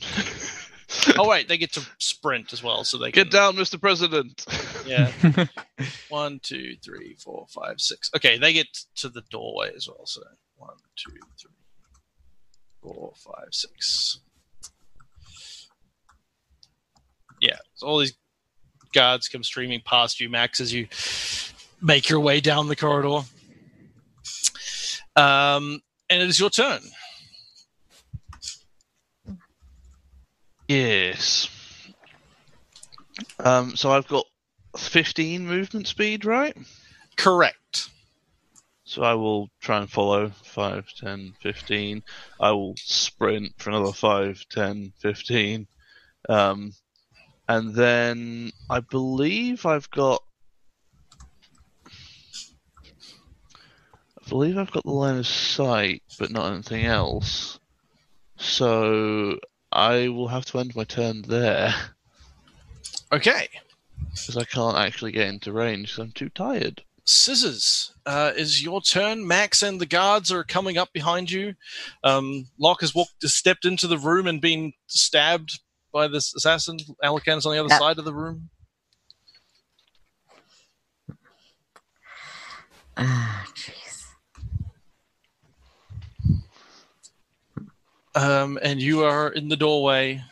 (laughs) oh, wait, they get to sprint as well. So they Get can, down, Mr. President. (laughs) Yeah. One, two, three, four, five, six. Okay, they get to the doorway as well. So one, two, three, four, five, six. Yeah, so all these guards come streaming past you, Max, as you make your way down the corridor. Um, and it is your turn. Yes. Um, so I've got 15 movement speed, right? Correct. So I will try and follow 5, 10, 15. I will sprint for another 5, 10, 15. Um, and then I believe I've got believe I've got the line of sight, but not anything else. So I will have to end my turn there Okay. because I can't actually get into range because I'm too tired. Scissors, uh, is your turn. Max and the guards are coming up behind you. Um, Lock has walked, has stepped into the room and been stabbed by this assassin. Alikan's on the other Yep. side of the room. Ah, jeez. Um, and you are in the doorway.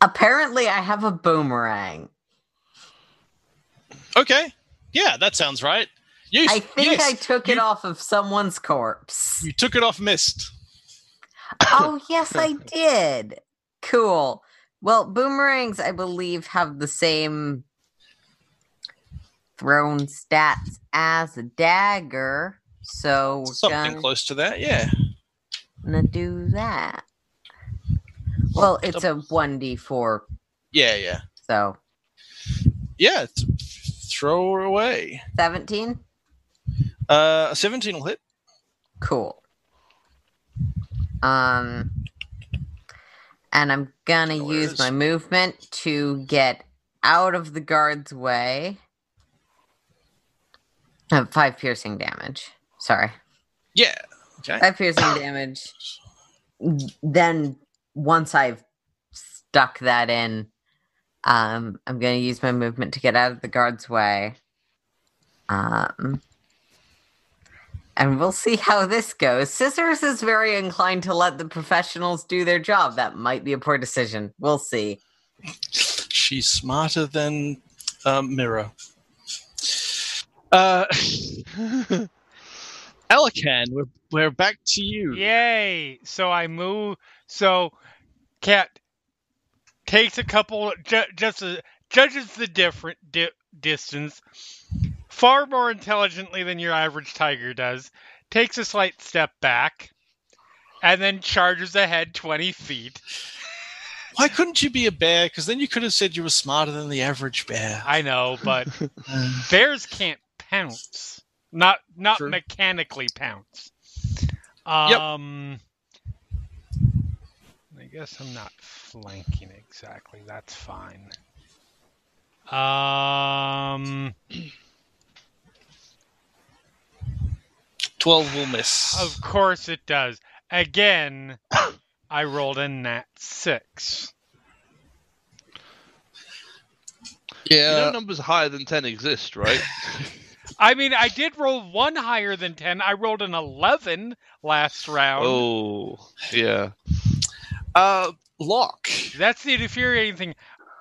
Apparently, I have a boomerang. Okay. Yeah, that sounds right. You, I think yes, I took it off of someone's corpse. You took it off Mist. oh, yes, I did. Cool. Well, boomerangs, I believe, have the same thrown stats as a dagger. So Something gonna, close to that, yeah. Gonna do that. Well, it's a 1d4, Yeah, yeah. so Yeah, throw her away. 17? Uh, a 17 will hit. Cool. Um, and I'm gonna Oh, use my movement to get out of the guard's way. Uh, five piercing damage. Sorry, Yeah. Okay. five piercing damage. Then once I've stuck that in, um, I'm gonna use my movement to get out of the guard's way. Um, and we'll see how this goes. Scissors is very inclined to let the professionals do their job. That might be a poor decision. We'll see. She's smarter than um, Mira. Uh, (laughs) Alikan, we're, we're back to you. Yay! So I move. So Cat takes a couple, ju- just a, judges the different di- distance far more intelligently than your average tiger does. Takes a slight step back, and then charges ahead twenty feet. Why couldn't you be a bear? Because then you could have said you were smarter than the average bear. I know, but (laughs) bears can't pounce. Not not True. mechanically pounce. Um I guess I'm not flanking exactly. That's fine. Um 12 will miss. of course it does. Again, I rolled a nat 6. You yeah. know numbers higher than 10 exist, right? (laughs) I mean, I did roll one higher than 10. I rolled an 11 last round. oh, yeah. Uh, Lock. That's the infuriating thing.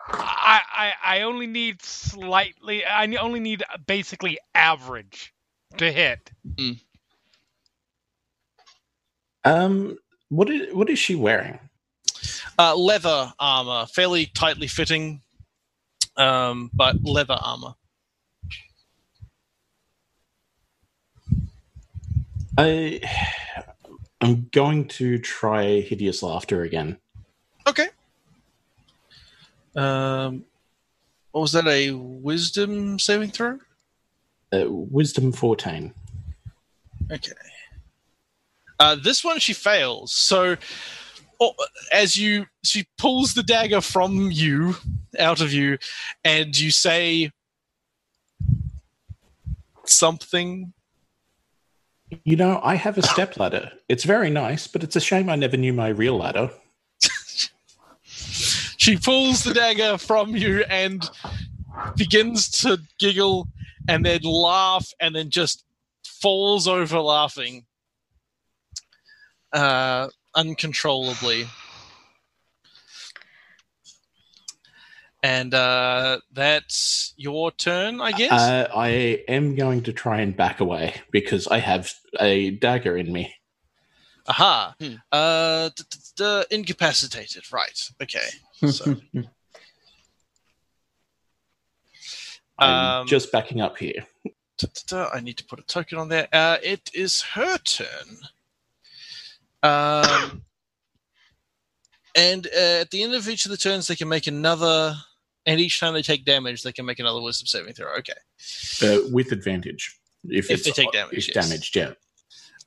I, I I only need slightly. I only need basically average to hit. Um, what is what is she wearing? Uh, leather armor, fairly tightly fitting, um, but leather armor. I I'm going to try hideous laughter again. Okay. Um, what was that? A wisdom saving throw? Uh, wisdom fourteen. Okay. Uh, this one she fails. So, oh, as you, she pulls the dagger from you, out of you, and you say something. You know, I have a (laughs) step ladder. It's very nice, but it's a shame I never knew my real ladder. She pulls the dagger from you and begins to giggle, and then laugh, and then just falls over laughing uh, uncontrollably. And uh, that's your turn, I guess. Uh, I am going to try and back away because I have a dagger in me. Aha. Hmm. Uh, d- d- d- incapacitated. Right. Okay. (laughs) So, I'm Um, just backing up here. I need to put a token on there. Uh, it is her turn. Um, (coughs) and uh, at the end of each of the turns, they can make another. And each time they take damage, they can make another wisdom saving throw. Okay. Uh, with advantage. If, If it's, they take damage, if yes. damaged, yeah.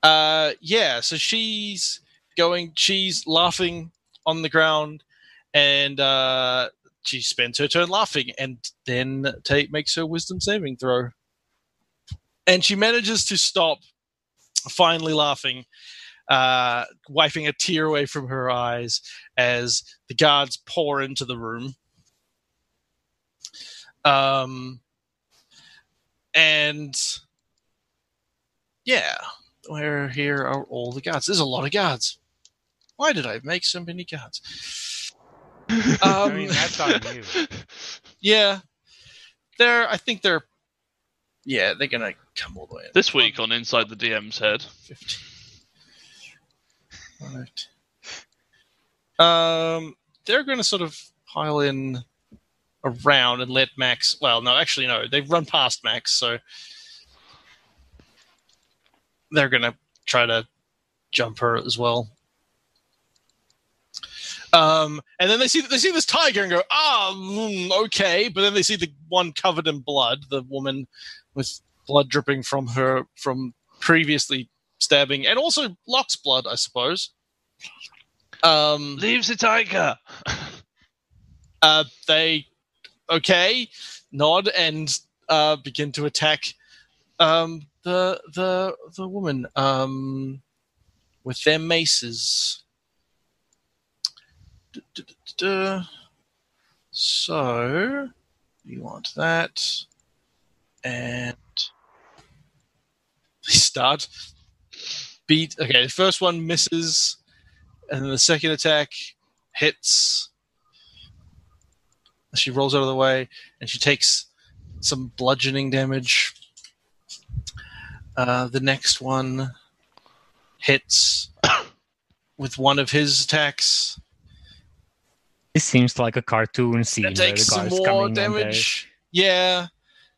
Uh, yeah. So she's going. She's laughing on the ground, and uh, she spends her turn laughing, and then Tate makes her wisdom saving throw, and she manages to stop, finally laughing, uh, wiping a tear away from her eyes as the guards pour into the room. Um, and yeah, where here are all the guards? There's a lot of guards. Why did I make so many guards? (laughs) I Um, mean, that's on you. (laughs) yeah, they're. I think they're. Yeah, they're gonna come all the way. in. This week on Inside the DM's Head. 15. Right. Um, they're going to sort of pile in around and let Max. Well, no, actually, no. They've run past Max, so they're going to try to jump her as well. Um, and then they see they see this tiger and go, ah, mm, okay. But then they see the one covered in blood, the woman with blood dripping from her from previously stabbing, and also Lock's blood, I suppose. Um, Leaves the tiger. (laughs) uh, they okay nod and uh, begin to attack um, the the the woman um, with their maces. Du. So you want that, and (laughs) they start beat. Okay, the first one misses, and then the second attack hits. She rolls out of the way, and she takes some bludgeoning damage. Uh, the next one hits (coughs) with one of his attacks. This seems like a cartoon scene takes the some more coming and they- damage. Yeah,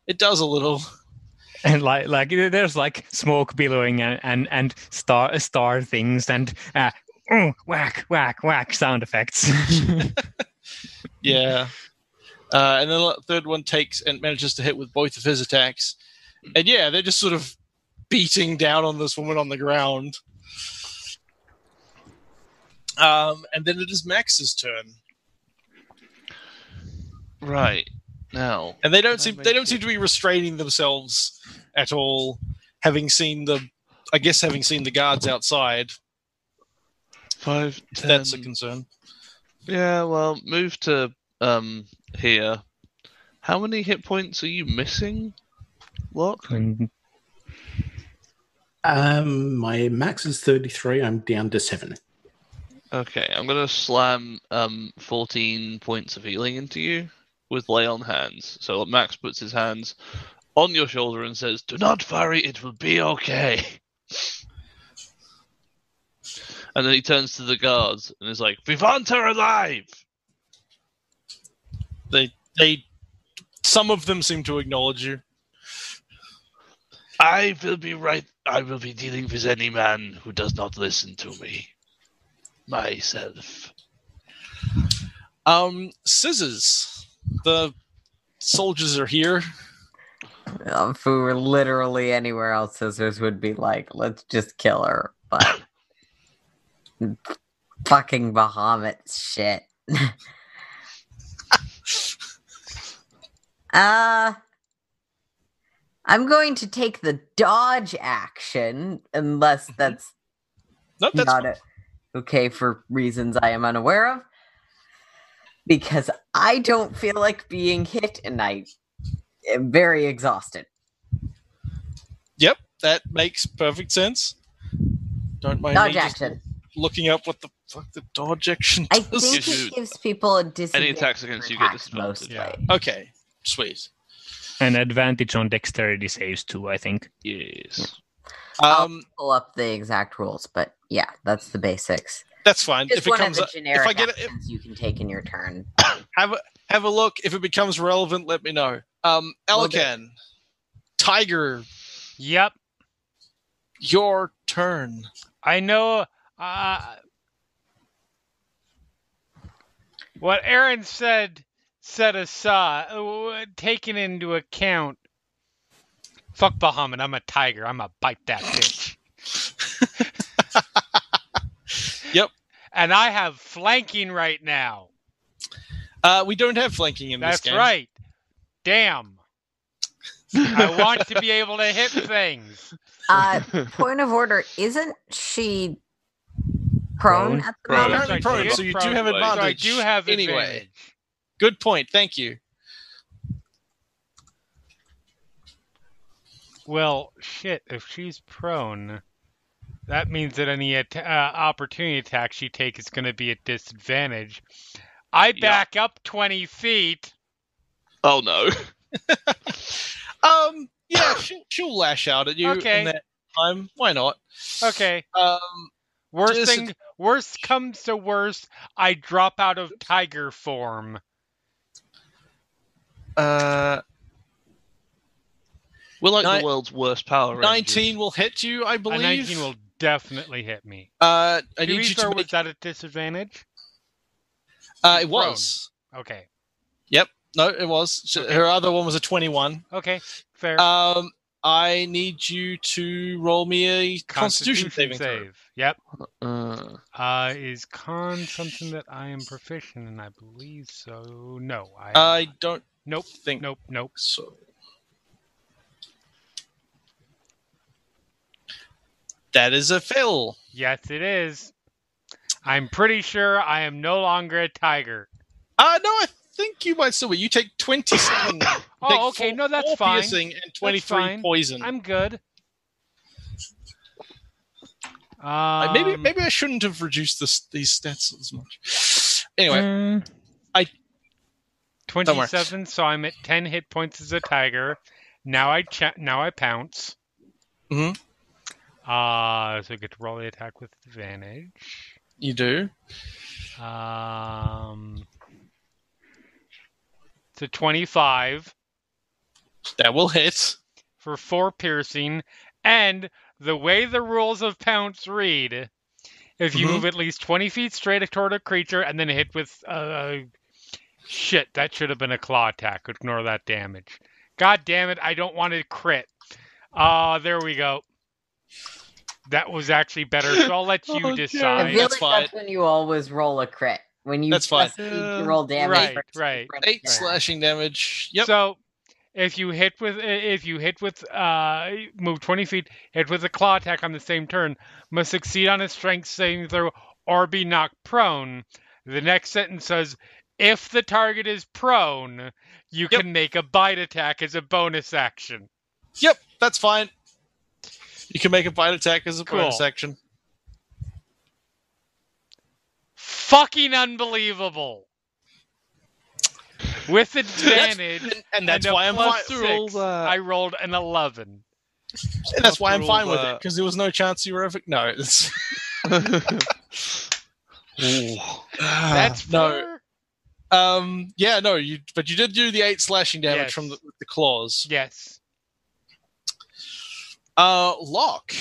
it does a little. (laughs) and like like there's like smoke billowing and and, and star star things and uh, mm, whack whack whack sound effects. (laughs) (laughs) Yeah. Uh, and then the third one takes and manages to hit with both of his attacks. And yeah, they're just sort of beating down on this woman on the ground. Um, and then it is Max's turn. Right. Now. And they don't seem they don't it- seem to be restraining themselves at all, having seen the I guess having seen the guards outside. Five, that's a concern. Yeah, well, move to um here. How many hit points are you missing? Lock? Um, my max is 33. I'm down to 7. Okay, I'm gonna slam um 14 points of healing into you with lay on hands. So Max puts his hands on your shoulder and says, "Do not worry, it will be okay." (laughs) And then he turns to the guards and is like, "We want her alive." They they some of them seem to acknowledge you. I will be right. I will be dealing with any man who does not listen to me. Myself. Um scissors. The soldiers are here. Um, if we were literally anywhere else, Scissors would be like, let's just kill her. But (coughs) fucking Bahamut shit. (laughs) uh, I'm going to take the dodge action, unless that's No, that's not fine. a- okay for reasons I am unaware of. Because I don't feel like being hit, and I am very exhausted. Yep, that makes perfect sense. Don't mind Dodge me just action. looking up what the fuck the dodge action I think it gives people a disadvantage. Any attacks against you get attacks disadvantage. mostly. Okay, sweet. an advantage on dexterity saves too, I think. Yes. Um, Pull up the exact rules, but yeah, that's the basics. that's fine. Just if it one comes of up, the if I get it, if- you can take in your turn. (coughs) have a have a look. If it becomes relevant, let me know. Um, Will. Alikan, Tiger, Yep. your turn. I know. Uh, what Erin said, set aside, uh, taken into account. Fuck Bahamut. I'm a tiger. I'm a bite that bitch. (laughs) Yep. And I have flanking right now. Uh, we don't have flanking in That's this game. right. Damn. I (laughs) want to be able to hit things. Uh, (laughs) point of order, isn't she prone, Prone? at the Prone. moment? Apparently Right, prone, so you prone, do have so I So I do have anyway. advantage. Good point. Thank you. Well, shit. If she's prone, that means that any at- uh, opportunity attack she takes is going to be at disadvantage. I Yeah. back up 20 feet. Oh no. (laughs) Um, yeah, she'll, she'll lash out at you Okay. in that time. Why not? Okay. Um, Worst Just- thing, worst comes to worst, I drop out of tiger form. Uh, We're like Ni- the world's worst Power Rangers. 19 will hit you, I believe. 19 will definitely hit me. Uh, I need you fair, to was make. that at disadvantage? Uh, it prone. was. Okay. Yep. No, it was. So Her other one was a 21. Okay. Fair. Um, I need you to roll me a Constitution, saving throw. save. Yep. Uh, Uh, is con something that I am proficient in? I believe so. No, I. I don't nope. think Nope. Nope. so. That is a fail. Yes, it is. I'm pretty sure I am no longer a tiger. Uh, no, I think you might still be. You take 27. (coughs) You take Oh, okay. four- No, that's fine. piercing and 23 fine. poison. I'm good. Um, maybe maybe I shouldn't have reduced this, these stats as much. Anyway, Mm. 27. So I'm at 10 hit points as a tiger. Now I cha- now I pounce. Mm-hmm. Uh, so I get to roll the attack with advantage. you do. Um, to 25 That will hit. for four piercing. And the way the rules of pounce read, if you Mhm. move at least 20 feet straight toward a creature and then hit with uh, shit, that should have been a claw attack. Ignore that damage. God damn it, I don't want to crit. Uh, there we go. That was actually better, so I'll let (laughs) you Oh, I decide. Fine, feel that's like fine. that's when you always roll a crit. When you That's fine. just roll damage. Right, versus right. crit Eight damage. slashing damage. Yep. So if you hit with if you hit with uh move 20 feet, hit with a claw attack on the same turn, must succeed on a strength saving throw or be knocked prone. The next sentence says if the target is prone, you Yep. can make a bite attack as a bonus action. Yep, that's fine. You can make a bite attack as a Cool. bonus action. Fucking unbelievable. With (laughs) advantage, And, and that's and why I'm plus fine. six, that. I rolled an 11. And that's why I'm fine all with it because there was no chance you were ever. No, it's (laughs) (sighs) Ooh. That's no. Fair? Um, yeah, no, you but you did do the eight slashing damage Yes. from the, the claws. Yes. Uh, lock.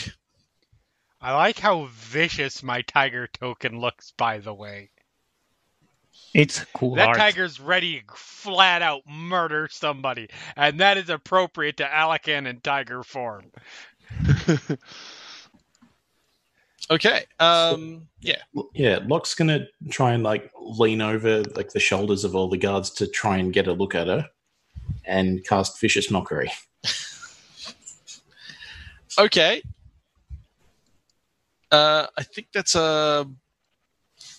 I like how vicious my tiger token looks, by the way. it's cool That art. tiger's ready to flat out murder somebody, and that is appropriate to Alikan in tiger form. (laughs) Okay. Um, yeah. Yeah, Lock's gonna try and like lean over like the shoulders of all the guards to try and get a look at her, and cast vicious mockery. (laughs) Okay. Uh, I think that's a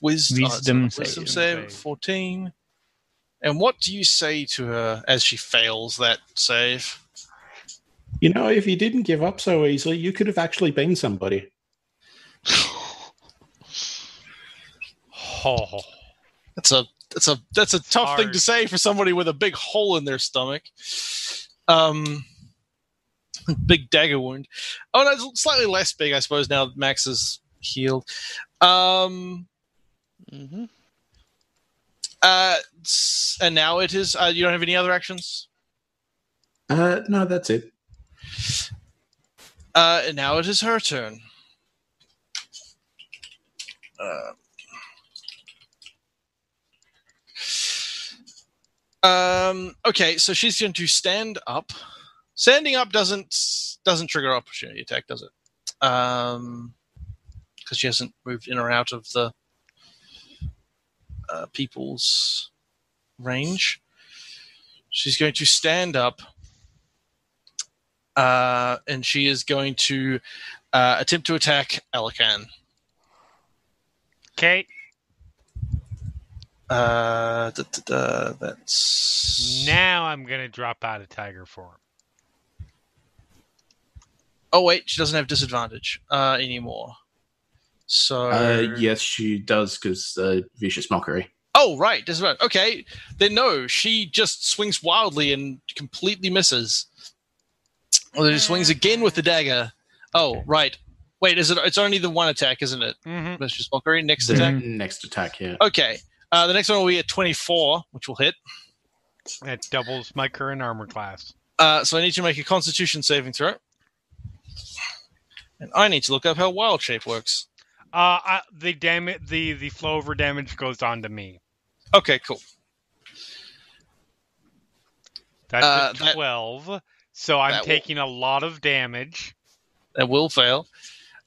wisdom, Wisdom wisdom save. save. Save. Fourteen. And what do you say to her as she fails that save? You know, if you didn't give up so easily, you could have actually been somebody. Oh, That's a that's a that's a tough thing to say for somebody with a big hole in their stomach. Um, big dagger wound. Oh no, it's slightly less big, I suppose. Now that Max is healed. Um, hmm uh, and now it is. Uh, you don't have any other actions. Uh, no, that's it. Uh, and now it is her turn. Uh, um. Okay, so she's going to stand up. Standing up doesn't doesn't trigger opportunity attack, does it? Um, because she hasn't moved in or out of the uh, people's range. She's going to stand up, uh, and she is going to uh, attempt to attack Alikan. Okay. Uh, da, da, da, that's Now I'm gonna drop out of tiger form. Oh wait, she doesn't have disadvantage uh, anymore. So Uh, yes, she does because uh, vicious mockery. Oh right, disadvantage. Okay, then no, she just swings wildly and completely misses. Well, then she swings again with the dagger. Oh right, wait, is it? It's only the one attack, isn't it? Mm-hmm. Vicious mockery. Next The attack. next attack, yeah. Okay, uh, the next one will be a twenty-four, which will hit. That doubles my current armor class. Uh, so I need to make a Constitution saving throw, and I need to look up how wild shape works. Uh, I, the damage, the the flow over damage goes on to me. Okay, cool. That's Uh, a that- twelve. so I'm that will- taking a lot of damage. That will fail.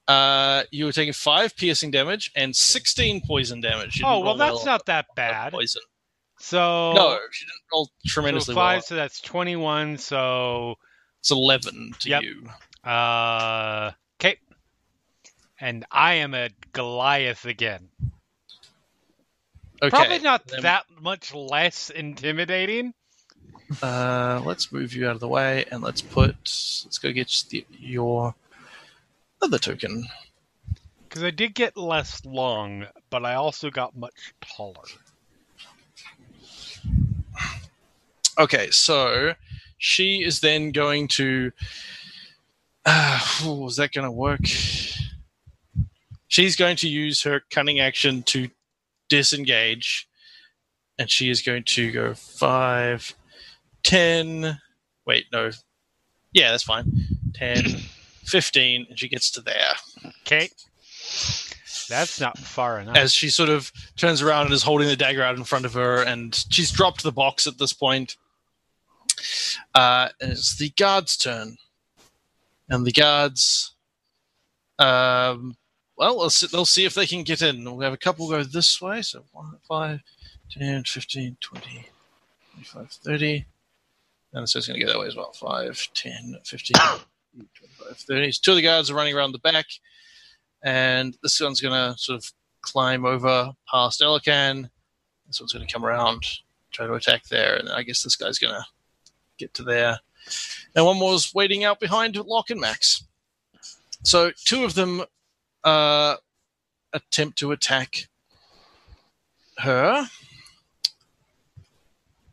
Uh, you were taking five piercing damage and sixteen poison damage. You Oh well, that's not that bad. Poison. So No, she didn't roll tremendously. so five. well. So that's twenty-one. So It's eleven to Yep. you. uh, okay. And I am a Goliath again. Okay. Probably not then- that much less intimidating. Uh, let's move you out of the way and let's put. Let's go get your other token. Because I did get less long, but I also got much taller. Okay, so she is then going to. Uh, ooh, is that going to work? She's going to use her cunning action to disengage, and she is going to go five, ten. Wait, no. Yeah, that's fine. 10, 15, and she gets to there. Okay. That's not far enough. as she sort of turns around and is holding the dagger out in front of her, and she's dropped the box at this point. Uh, and it's the guards' turn, and the guards, um, well, they'll see, they'll see if they can get in. We'll have a couple go this way, so 1, 5, 10, 15, 20, 25, 30. And so it's going to go that way as well 5, 10, 15, 25, 30. So two of the guards are running around the back and this one's going to sort of climb over past Alikan. This one's going to come around, try to attack there, and I guess this guy's going to get to there. And one is waiting out behind Lock and Max. So two of them uh, attempt to attack her.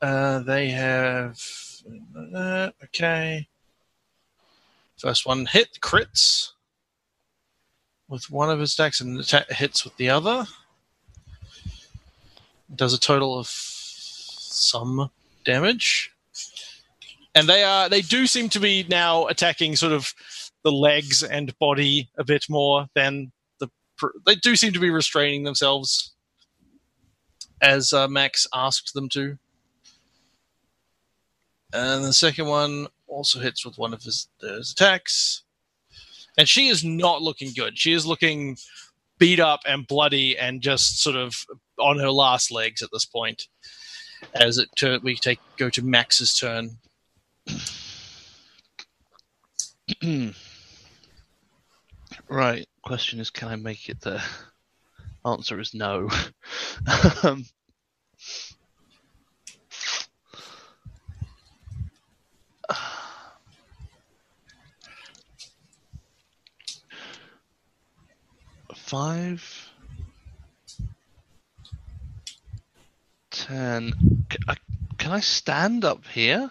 Uh, they have uh, okay. First one hit crits with one of his attacks and attack hits with the other. Does a total of some damage. And they are they do seem to be now attacking sort of the legs and body a bit more than the they do seem to be restraining themselves as uh, Max asked them to. And the second one also hits with one of his, his attacks and she is not looking good. She is looking beat up and bloody and just sort of on her last legs at this point. As it tur- we take go to Max's turn. (clears throat) right. Question is, can I make it there? Answer is no. (laughs) um, five, ten. C- I- Can I stand up here?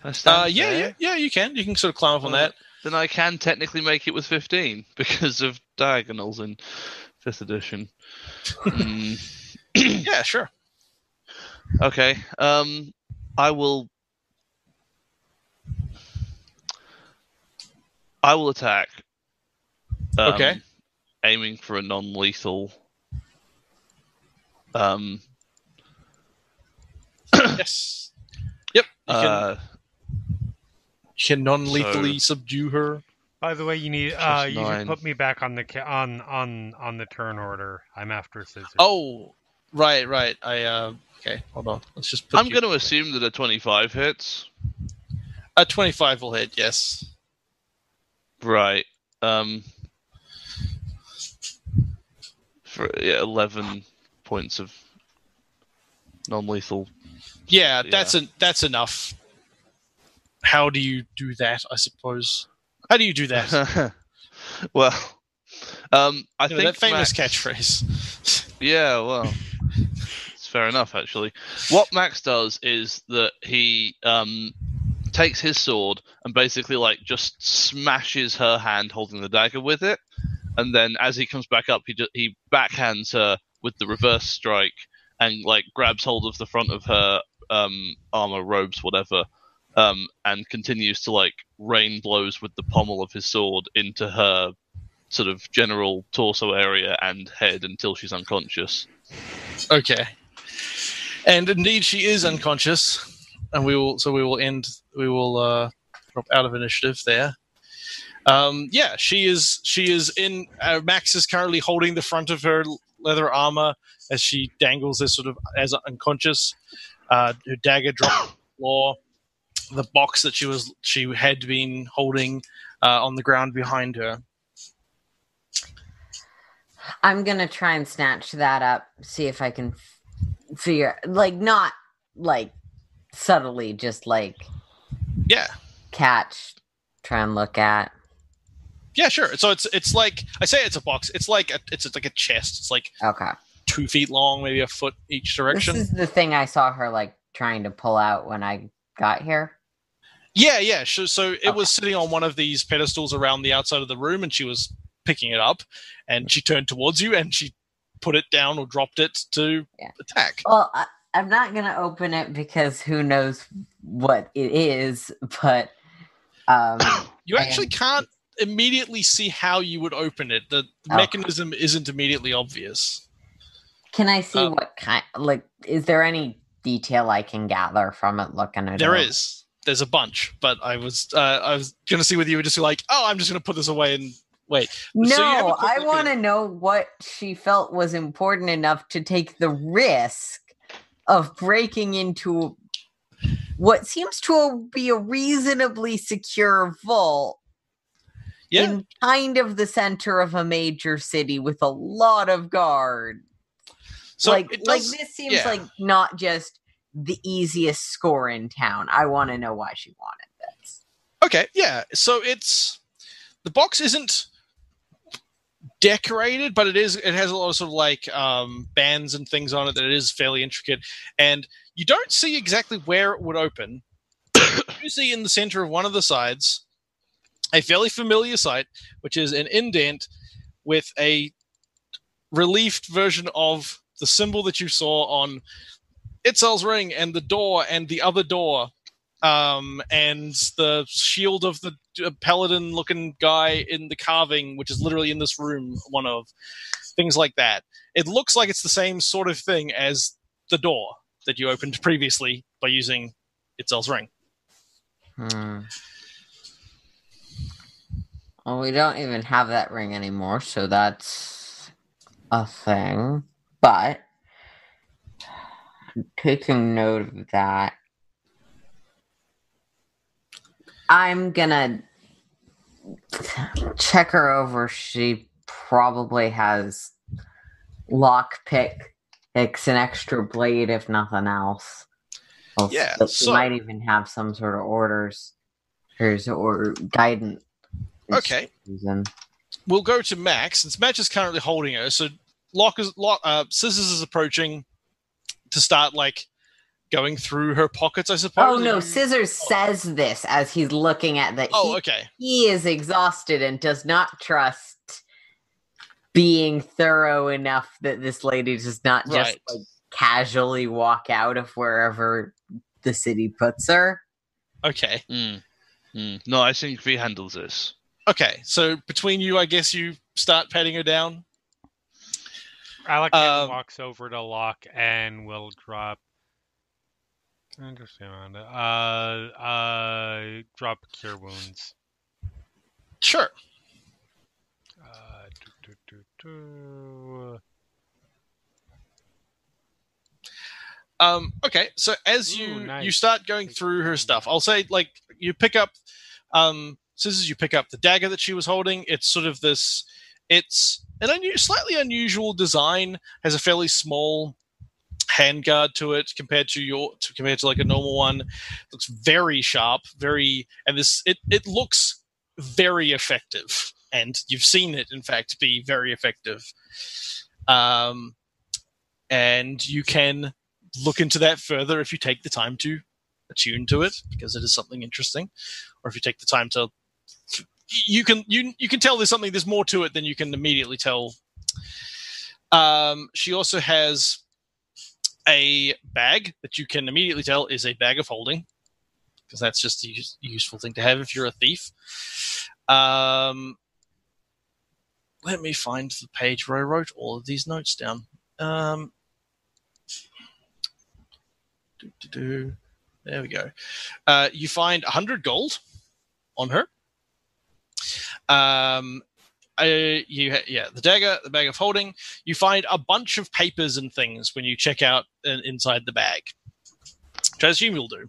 Can I stand Uh, yeah, there? yeah, yeah. You can. You can sort of climb up on Uh, that. Then I can technically make it with 15 (laughs) because of diagonals in fifth edition. Mm, (coughs) yeah, sure. (coughs) okay. Um, I will. I will attack. Um, Okay. Aiming for a non-lethal. Um, (coughs) yes. Yep. You can, uh, can non-lethally subdue her. By the way, you need uh, Plus you nine. should put me back on the ca- on on on the turn order. I'm after scissors. Oh, right, right. I uh, okay. Hold on. Let's just. Put I'm going to assume that a 25 hits. a 25 will hit. Yes. Right. Um. For yeah, 11 points of non-lethal. Yeah, Yeah. that's en- that's enough. How do you do that? I suppose. How do you do that? (laughs) well, um, I You know, think that famous Max- catchphrase. (laughs) Yeah, well, it's fair enough actually. What Max does is that he um, takes his sword and basically like just smashes her hand holding the dagger with it, and then as he comes back up, he he backhands her with the reverse strike and like grabs hold of the front of her um, armor, robes, whatever. Um, and continues to like rain blows with the pommel of his sword into her sort of general torso area and head until she's unconscious. Okay. And indeed, she is unconscious, and we will. So we will end. We will uh, drop out of initiative there. Um, yeah, she is. She is in. Uh, Max is currently holding the front of her leather armor as she dangles as sort of as unconscious. Uh, her dagger dropped the floor. The box that she was she had been holding uh, on the ground behind her. I'm gonna try and snatch that up, see if I can f- figure, like, not like subtly, just like Yeah, catch, try and look at. Yeah, sure. So it's it's like I say, it's a box. It's like a, it's like a chest. It's like Okay, two feet long, maybe a foot each direction. this is the thing I saw her like trying to pull out when I got here. Yeah, yeah. So, so it Okay. was sitting on one of these pedestals around the outside of the room, and she was picking it up, and she turned towards you, and she put it down or dropped it to Yeah. attack. Well, I, I'm not gonna open it because who knows what it is, but um, You actually can't immediately see how you would open it. The Okay. mechanism isn't immediately obvious. can I see Um, what kind? Like, is there any detail I can gather from it looking at There it? is. There's a bunch, but I was uh, I was gonna see whether you were just like, oh, I'm just gonna put this away and wait. So you have a No, quick I want to know what she felt was important enough to take the risk of breaking into what seems to be a reasonably secure vault Yeah. in kind of the center of a major city with a lot of guard. So like, it like this seems yeah. like not just the easiest score in town. I want to know why she wanted this. Okay, yeah. So it's the box isn't decorated, but it is. It has a lot of sort of like um, bands and things on it that it is fairly intricate, and you don't see exactly where it would open. (coughs) you see in the center of one of the sides a fairly familiar sight, which is an indent with a reliefed version of the symbol that you saw on Itzel's ring and the door and the other door um, and the shield of the uh, paladin looking guy in the carving, which is literally in this room, one of things like that. It looks like it's the same sort of thing as the door that you opened previously by using Itzel's ring. Hmm. Well, we don't even have that ring anymore, so that's a thing. But taking note of that, I'm gonna check her over. She probably has lockpick. It's an extra blade, if nothing else. Well, Yeah, she so- might even have some sort of orders, hers or guidance. Okay. Reason. We'll go to Max, since Max is currently holding her. So Lock is Lock, uh, Scissors is approaching to start like going through her pockets. I suppose. Oh no, You- Scissors says this as he's looking at that. Oh, he, okay. he is exhausted and does not trust being thorough enough that this lady does not just Right. like casually walk out of wherever the city puts her. Okay. Mm. Mm. No, I think V handles this. Okay. So between you, I guess you start patting her down. Alec Um, walks over to Lock and will drop Interesting, Amanda. Uh, uh, drop cure wounds. Sure. Uh, do, do, do, do. Um, okay, so as you Ooh, nice. you start going through her stuff, I'll say like you pick up um, scissors. You pick up the dagger that she was holding. It's sort of this. It's an unu- slightly unusual design. Has a fairly small handguard to it compared to your to, compared to like a normal one. It looks very sharp, very and this it it looks very effective. And you've seen it, in fact, be very effective. Um, and you can look into that further if you take the time to attune to it because it is something interesting or if you take the time to you can you you can tell there's something there's more to it than you can immediately tell um she also has a bag that you can immediately tell is a bag of holding because that's just a use- useful thing to have if you're a thief um let me find the page where i wrote all of these notes down um. There we go. Uh, you find 100 gold on her. Um, uh, you yeah, the dagger, the bag of holding. You find a bunch of papers and things when you check out uh, inside the bag. Which I assume you'll do.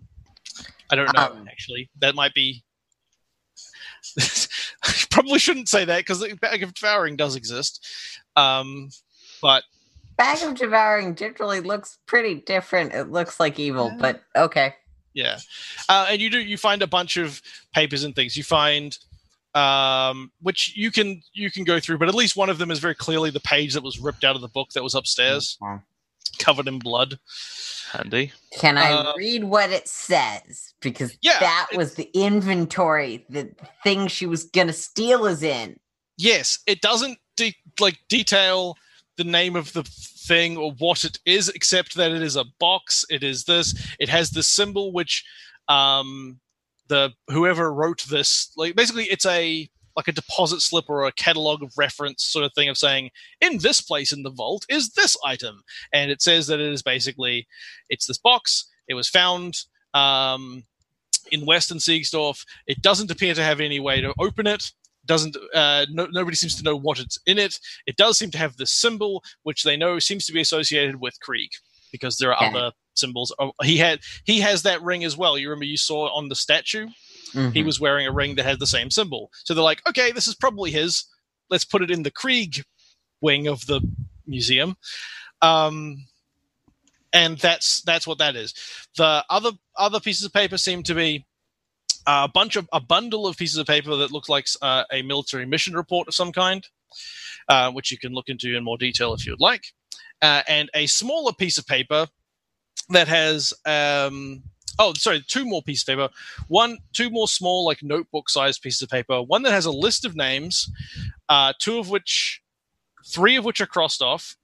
I don't know Um. actually. That might be. (laughs) Probably shouldn't say that because the bag of devouring does exist. Um, but Bag of devouring generally looks pretty different. It looks like evil, but okay. Yeah, uh, and you do you find a bunch of papers and things. You find um, which you can you can go through, but at least one of them is very clearly the page that was ripped out of the book that was upstairs, Mhm. covered in blood. Handy. Can I Uh, read what it says? Because Yeah, that was the inventory. The thing she was gonna steal is in. Yes, it doesn't de- like detail the name of the thing or what it is, except that it is a box. It is this. It has the symbol which um, the whoever wrote this like basically it's a like a deposit slip or a catalog of reference sort of thing of saying in this place in the vault is this item. And it says that it is basically it's this box it was found um, in western Seigsdorf it doesn't appear to have any way to open it doesn't uh, no, nobody seems to know what it's in it. It does seem to have this symbol which they know seems to be associated with krieg because there are Okay. other symbols oh, he had he has that ring as well you remember you saw it on the statue he Mhm. was wearing a ring that had the same symbol. So they're like, okay, this is probably his. Let's put it in the Krieg wing of the museum. Um, and that's that's what that is. The other other pieces of paper seem to be a bunch of a bundle of pieces of paper that looks like uh, a military mission report of some kind, uh, which you can look into in more detail if you'd like, uh, and a smaller piece of paper that has um, oh sorry two more pieces of paper. One two more small like notebook sized pieces of paper. One that has a list of names uh, two of which three of which are crossed off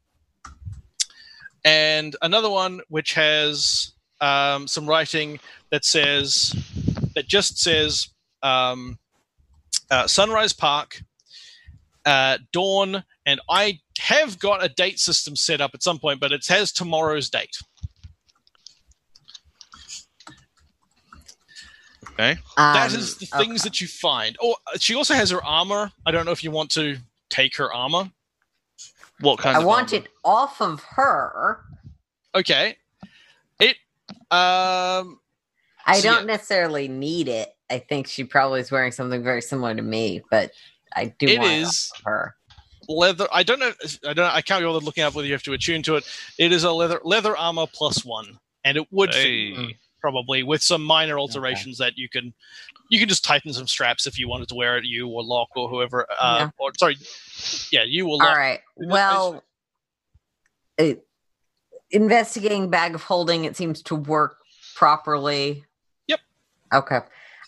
and another one which has um, some writing that says that just says um, uh, sunrise park uh, dawn and i have got a date system set up at some point but it has tomorrow's date Okay. that Um, is the things okay. that you find. Oh, she also has her armor. I don't know if you want to take her armor. What kind I want armor? it off of her. Okay. It um I So, don't yeah. necessarily need it. I think she probably is wearing something very similar to me, but I do It want is- it off of her. Leather I don't know I don't I can't be bothered looking up whether you have to attune to it. It is a leather leather armor plus one. And it would fit probably with some minor alterations that you can you can just tighten some straps if you wanted to wear it, you or Lock or whoever uh Yeah. or sorry yeah, you will. All Lock. right. Well, it, investigating bag of holding it seems to work properly. Yep. Okay.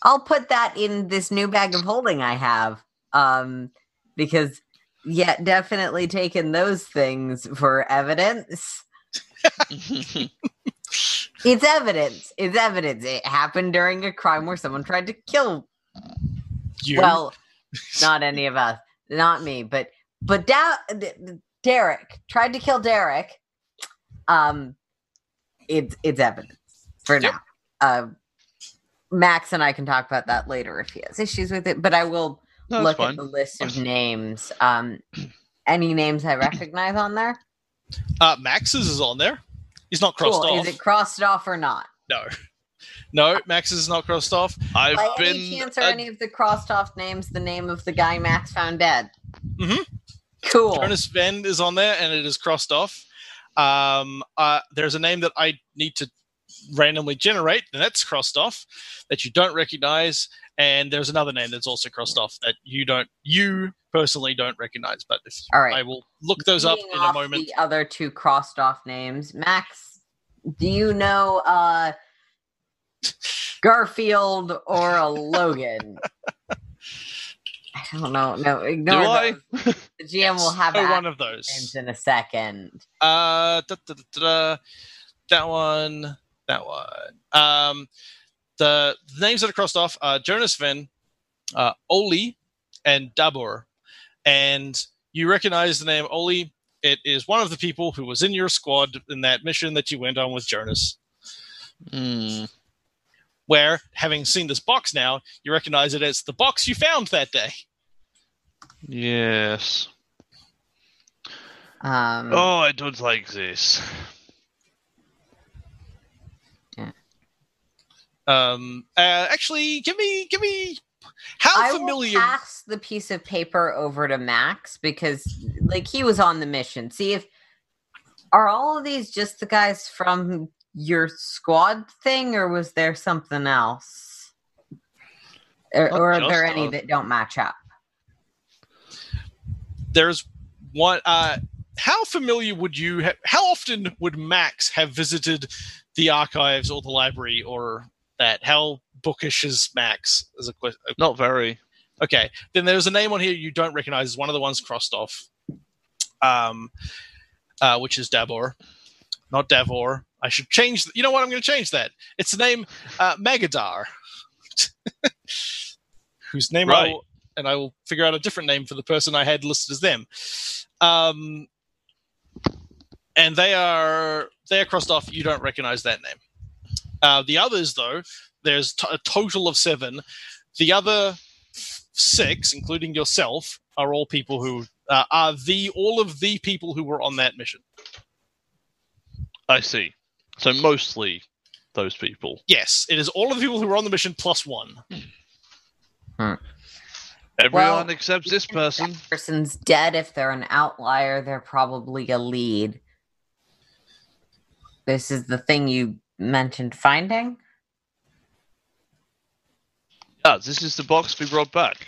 I'll put that in this new bag of holding I have. Um because yeah, definitely taking those things for evidence. (laughs) It's evidence. It's evidence. It happened during a crime where someone tried to kill You well, (laughs) not any of us, not me, but but da- D- D- Derek tried to kill Derek. Um, it's it's evidence. for Yep. now. Uh, Max and I can talk about that later if he has issues with it, but I will No, look fine. at the list of names. Um, (clears throat) any names I recognize on there? Uh, Max's is on there. He's not crossed Cool. off. Is it crossed off or not? No, (laughs) no, Max's is not crossed off. I've By been. any chance, are uh, any of the crossed off names the name of the guy Max found dead? Mm-hmm. Cool. Jonas Venn is on there, and it is crossed off. Um, uh, there's a name that I need to randomly generate, and that's crossed off that you don't recognize. And there's another name that's also crossed off that you don't, you personally don't recognize. But if All right. I will look those up in a moment. The other two crossed off names. Max, do you know uh, Garfield or a Logan? (laughs) I don't know. No, do ignore I? those. The GM will have oh, one of those. names in a second. Uh, da, da, da, that one, that one. Um, the, the names that are crossed off are Jonas Venn, uh, Oli, and Dabur. And you recognize the name Oli. It is one of the people who was in your squad in that mission that you went on with Jonas. Hmm. Where, having seen this box now, you recognize it as the box you found that day. Yes. Um, Oh, I don't like this. Um, uh, actually, give me, give me. How I familiar? will pass the piece of paper over to Max because, like, he was on the mission. See if are all of these just the guys from your squad thing, or was there something else? Or, or are there any that don't match up? there's one uh how familiar would you ha- how often would max have visited the archives or the library or that how bookish is max Is a question Not very. okay then there's a name on here you don't recognize one of the ones crossed off um uh which is dabor not davor i should change you know what i'm going to change that it's the name uh magadar (laughs) whose name I will, and I will figure out a different name for the person I had listed as them. Um, and they are they are crossed off. You don't recognize that name. Uh, the others, though, there's t- a total of seven. The other six, including yourself, are all people who uh, are the all of the people who were on that mission. I see. So mostly those people. Yes, it is all of the people who were on the mission plus one. Everyone Well, except this person. That person's dead. If they're an outlier, they're probably a lead. This is the thing you mentioned finding. Yeah, this is the box we brought back.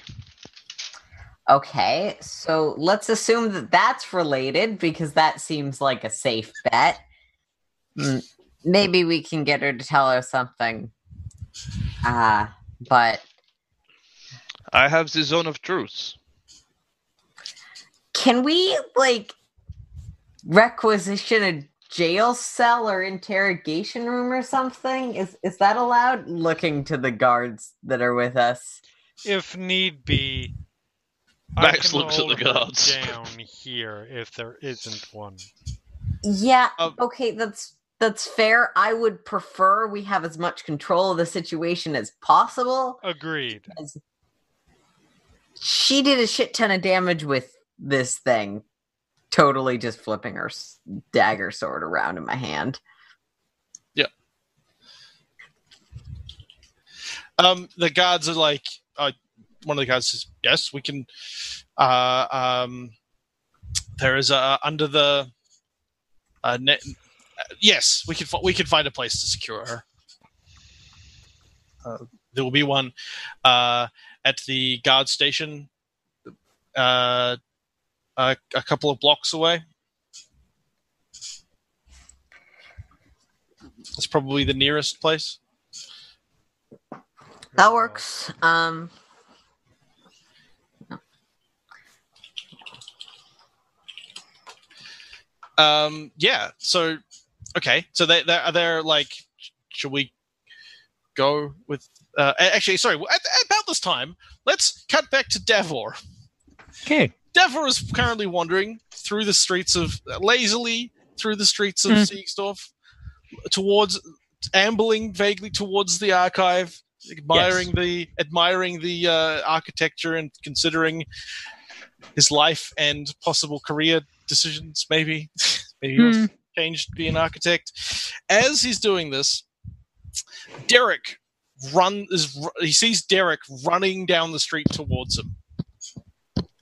Okay, so let's assume that that's related because that seems like a safe bet. Maybe we can get her to tell us something. Uh, but I have the zone of truth. can we like requisition a jail cell or interrogation room or something? Is is that allowed? Looking to the guards that are with us. If need be, I Max can looks at the guards. down here if there isn't one. Yeah, Um, okay, that's that's fair. I would prefer we have as much control of the situation as possible. Agreed. She did a shit ton of damage with this thing. Totally just flipping her dagger sword around in my hand. Yep. Um, the guards are like, uh, one of the guards says, "Yes, we can." Uh, um, there is a under the uh, net. Yes, we can. We can find a place to secure her. Uh, there will be one uh, at the guard station, uh, a, a couple of blocks away. It's probably the nearest place. That works. Um um yeah so okay so they they're, they're like should we go with uh actually sorry at, about this time let's cut back to davor Okay. Devor is currently wandering through the streets of lazily through the streets of Mm. Seigsdorf towards ambling vaguely towards the archive, admiring the admiring the uh, architecture and considering his life and possible career decisions. Maybe, (laughs) maybe he wants change to be an architect. As he's doing this, Derek run is he sees Derek running down the street towards him,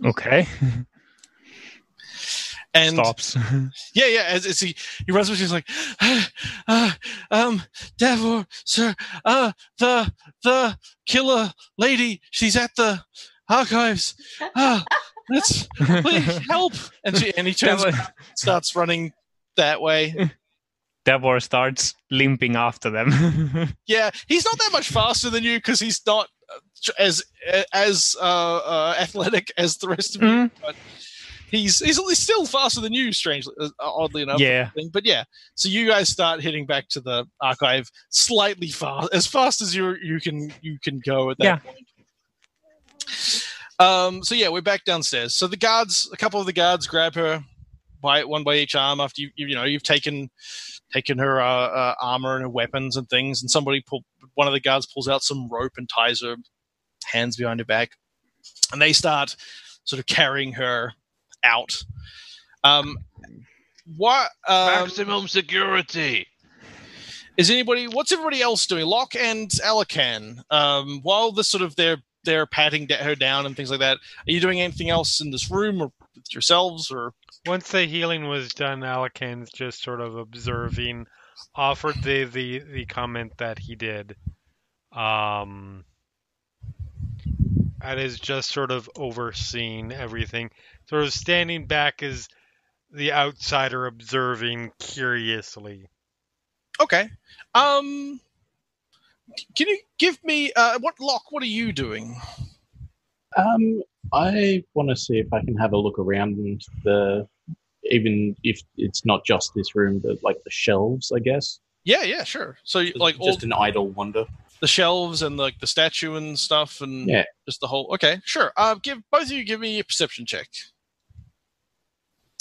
Okay. (laughs) and Stops. (laughs) Yeah, yeah. As, as he he runs, he's like, (sighs) uh, um, Davor, sir, uh, the the killer lady, she's at the archives. Ah, let's please (laughs) help. And she and he turns, Davor, starts running that way. Davor starts limping after them. Yeah, he's not that much faster than you because he's not uh, as as uh, uh, athletic as the rest of you. Mm. But he's he's he's still faster than you, strangely, uh, oddly enough. yeah. But yeah, so you guys start heading back to the archive slightly fast, as fast as you you can you can go at that Yeah. point. Um. So yeah, we're back downstairs. So the guards, a couple of the guards, grab her by one by each arm after you you, you know you've taken taken her uh, uh, armor and her weapons and things, and somebody pull one of the guards pulls out some rope and ties her hands behind her back, and they start sort of carrying her out. Um. What um, Maximum security. is anybody what's everybody else doing lock and alikan um while the sort of they're they're patting her down and things like that are you doing anything else in this room or with yourselves or Once the healing was done, Alikan's just sort of observing, offered the the, the comment that he did. Um, and is just sort of overseeing everything, sort of standing back as the outsider observing curiously. okay um can you give me uh what lock what are you doing Um, I want to see if I can have a look around the, even if it's not just this room, but like the shelves, I guess. yeah yeah sure so you- like all just an idle wonder. The shelves and like the statue and stuff and Yeah. just the whole okay sure uh give both of you give me a perception check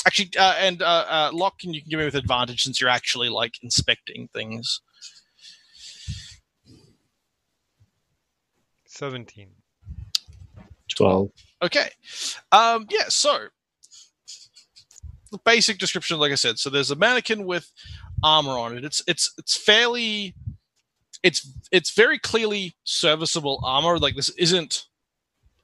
actually uh and uh, uh lock can you can give me with advantage since you're actually like inspecting things Seventeen. Twelve. Okay. Um, yeah, so the basic description, like I said, so there's a mannequin with armor on it. It's it's it's fairly it's it's very clearly serviceable armor. Like this isn't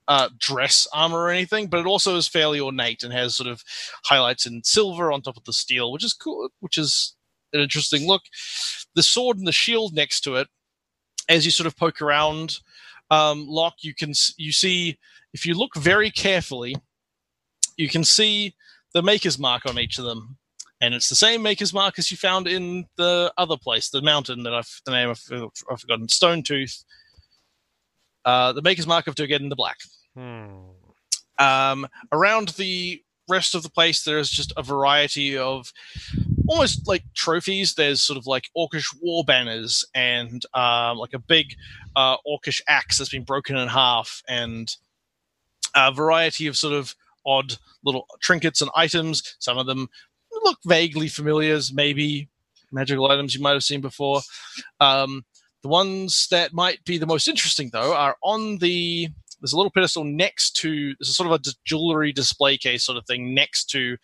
uh, dress armor or anything, but it also is fairly ornate and has sort of highlights in silver on top of the steel, which is cool, which is an interesting look. The sword and the shield next to it, as you sort of poke around, um, Lock, you can you see if you look very carefully, you can see the maker's mark on each of them, and it's the same maker's mark as you found in the other place, the mountain that I've the name I've, I've forgotten, Stone Tooth. Uh, the maker's mark of Turgeddon the Black. Hmm. Um, around the rest of the place, there's just a variety of almost like trophies. There's sort of like orcish war banners and um, like a big uh, orcish axe that's been broken in half, and a variety of sort of odd little trinkets and items. Some of them look vaguely familiar as maybe magical items you might have seen before. Um, the ones that might be the most interesting, though, are on the there's a little pedestal next to there's a sort of a jewelry display case sort of thing next to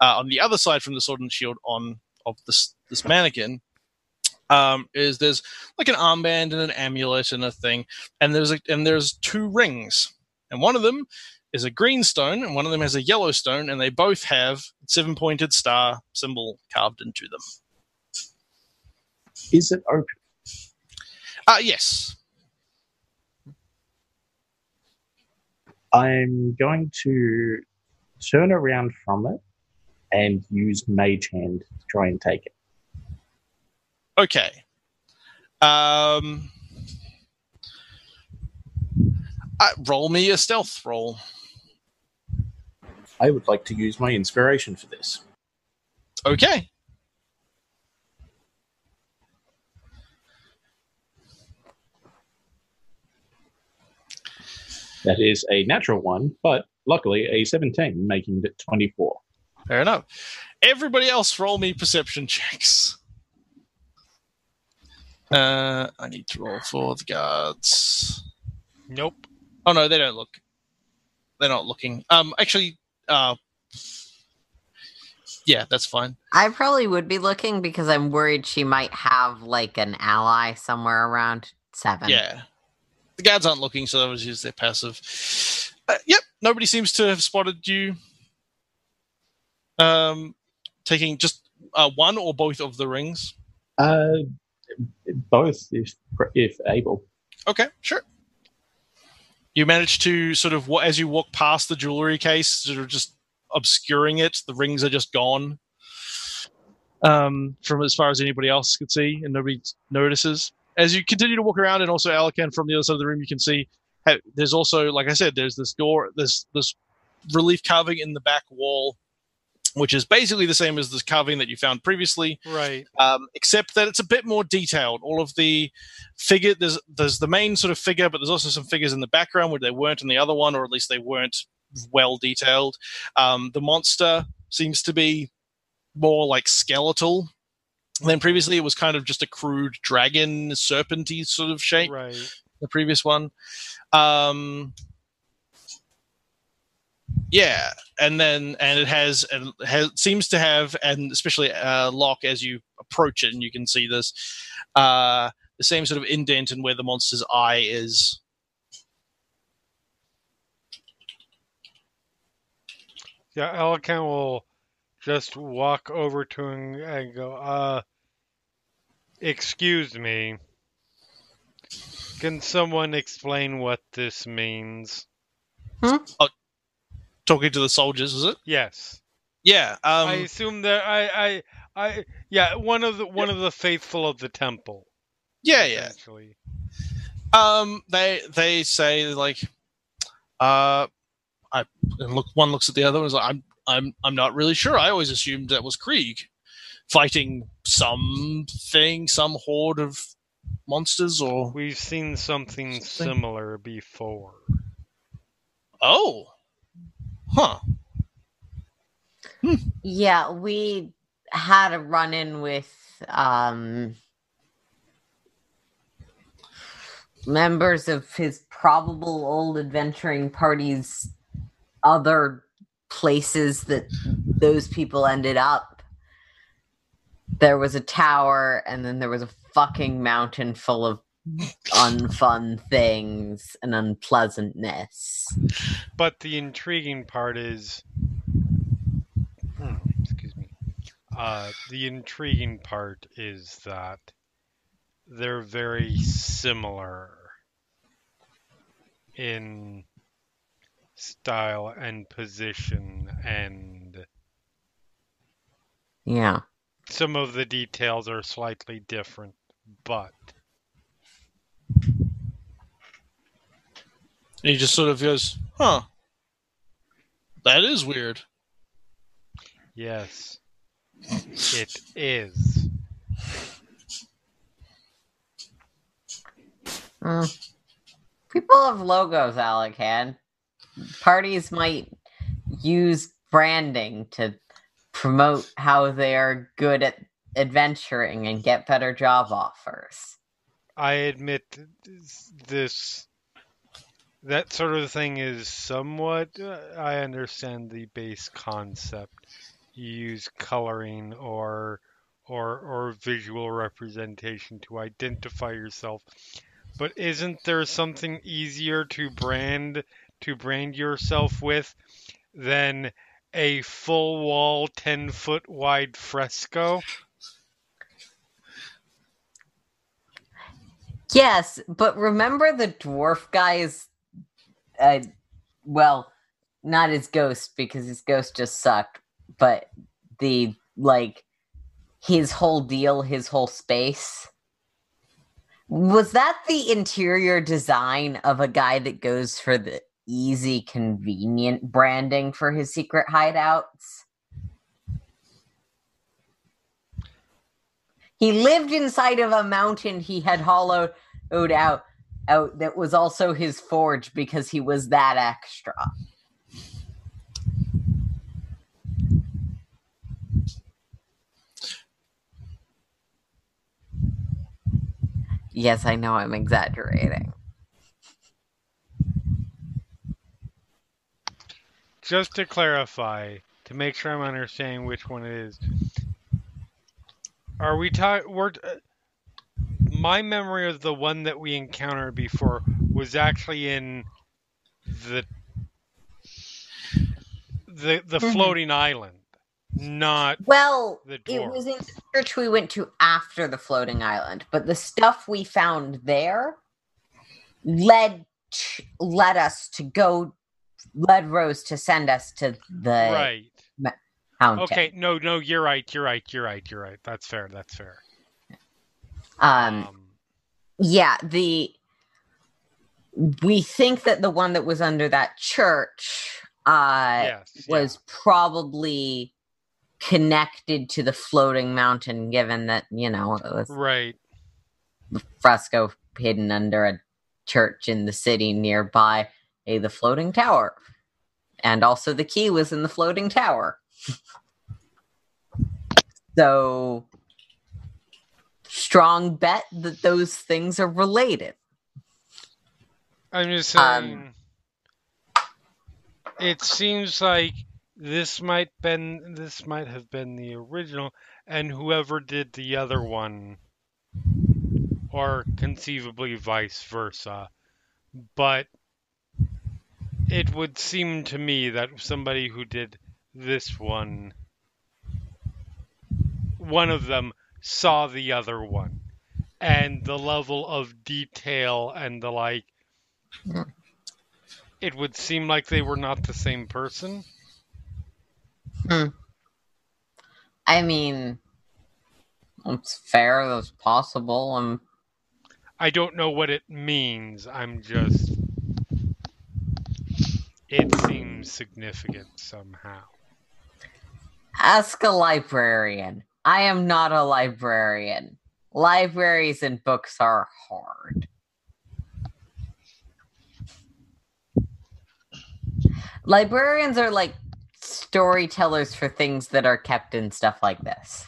uh, on the other side from the sword and shield on of this this mannequin um, is there's like an armband and an amulet and a thing and there's a, and there's two rings and one of them is a green stone and one of them has a yellow stone and they both have seven pointed star symbol carved into them Is it open? uh yes I'm going to turn around from it and use Mage Hand to try and take it. Okay. Um, uh, roll me a stealth roll. I would like to use my inspiration for this. Okay. That is a natural one, but luckily a 17, making it 24. Fair enough. Everybody else roll me perception checks. Uh, I need to roll for the guards. Nope. Oh no, they don't look. They're not looking. Um, actually, uh, yeah, that's fine. I probably would be looking because I'm worried she might have like an ally somewhere around seven. Yeah, the guards aren't looking, so that was just their passive. Uh, yep, nobody seems to have spotted you. Um, taking just uh, one or both of the rings. Uh, both, if if able. Okay, sure. You manage to sort of, as you walk past the jewelry case, sort of just obscuring it. The rings are just gone um, from as far as anybody else could see, and nobody notices. As you continue to walk around, and also Alikan from the other side of the room, you can see ha- there's also, like I said, there's this door, there's this relief carving in the back wall, which is basically the same as this carving that you found previously Right. um, except that it's a bit more detailed. All of the figure there's there's the main sort of figure, but there's also some figures in the background where they weren't in the other one, or at least they weren't well detailed. Um, the monster seems to be more like skeletal. than previously it was kind of just a crude dragon serpenty sort of shape Right. the previous one. Um, yeah, and then and it has and has seems to have and especially uh, lock as you approach it, and you can see this uh, the same sort of indent in where the monster's eye is. Yeah, Alikan will just walk over to him and go, uh, excuse me. Can someone explain what this means? Talking to the soldiers, is it? Yes. Yeah. Um, I assume that I, I, I, yeah, one of the one of the faithful of the temple. yeah, yeah. Um, they they say like, uh, I and look. One looks at the other and is like, I'm I'm I'm not really sure. I always assumed that was Krieg fighting something, some horde of monsters or We've seen something Something. similar before. oh, huh. Yeah, we had a run in with um members of his probable old adventuring party's other places that those people ended up. There was a tower and then there was a fucking mountain full of unfun things and unpleasantness. But the intriguing part is, oh, excuse me. Uh, the intriguing part is that they're very similar in style and position, and Yeah. some of the details are slightly different. But And he just sort of goes, huh. That is weird. yes, it is. Mm. People have logos, Alec Alikan. Parties might use branding to promote how they are good at adventuring and get better job offers. I admit this, this that sort of thing is somewhat uh, I understand the base concept. You use coloring or or or visual representation to identify yourself. But isn't there something easier to brand to brand yourself with than a full wall 10 foot wide fresco? Yes, but remember the dwarf guy's uh well, not his ghost because his ghost just sucked, but the like his whole deal, his whole space. Was that the interior design of a guy that goes for the easy, convenient branding for his secret hideouts? He lived inside of a mountain he had hollowed out out that was also his forge because he was that extra. yes, I know I'm exaggerating. Just to clarify, to make sure I'm understanding which one it is. Are we talking? We're. My memory of the one that we encountered before was actually in the the the Mhm. floating island, not Well, The it was in the church we went to after the floating island, but the stuff we found there led ch- led us to go led Rose to send us to the right. fountain. Okay, no, no, you're right. You're right. You're right. You're right. That's fair. That's fair. Um, Um, yeah, the we think that the one that was under that church uh yes. was probably connected to the floating mountain given that, you know, it was right. the fresco hidden under a church in the city nearby a the floating tower and also the key was in the floating tower (laughs) so strong bet that those things are related I'm just Um, saying. it seems like this might been this might have been the original, and whoever did the other one, or conceivably vice versa. But it would seem to me that somebody who did this one, one of them saw the other one, and the level of detail and the like it would seem like they were not the same person. Hmm. i mean it's fair that's possible I'm... I don't know what it means. I'm just. It seems significant somehow. ask a librarian i am not a librarian. Libraries and books are hard. Librarians are like storytellers for things that are kept in stuff like this.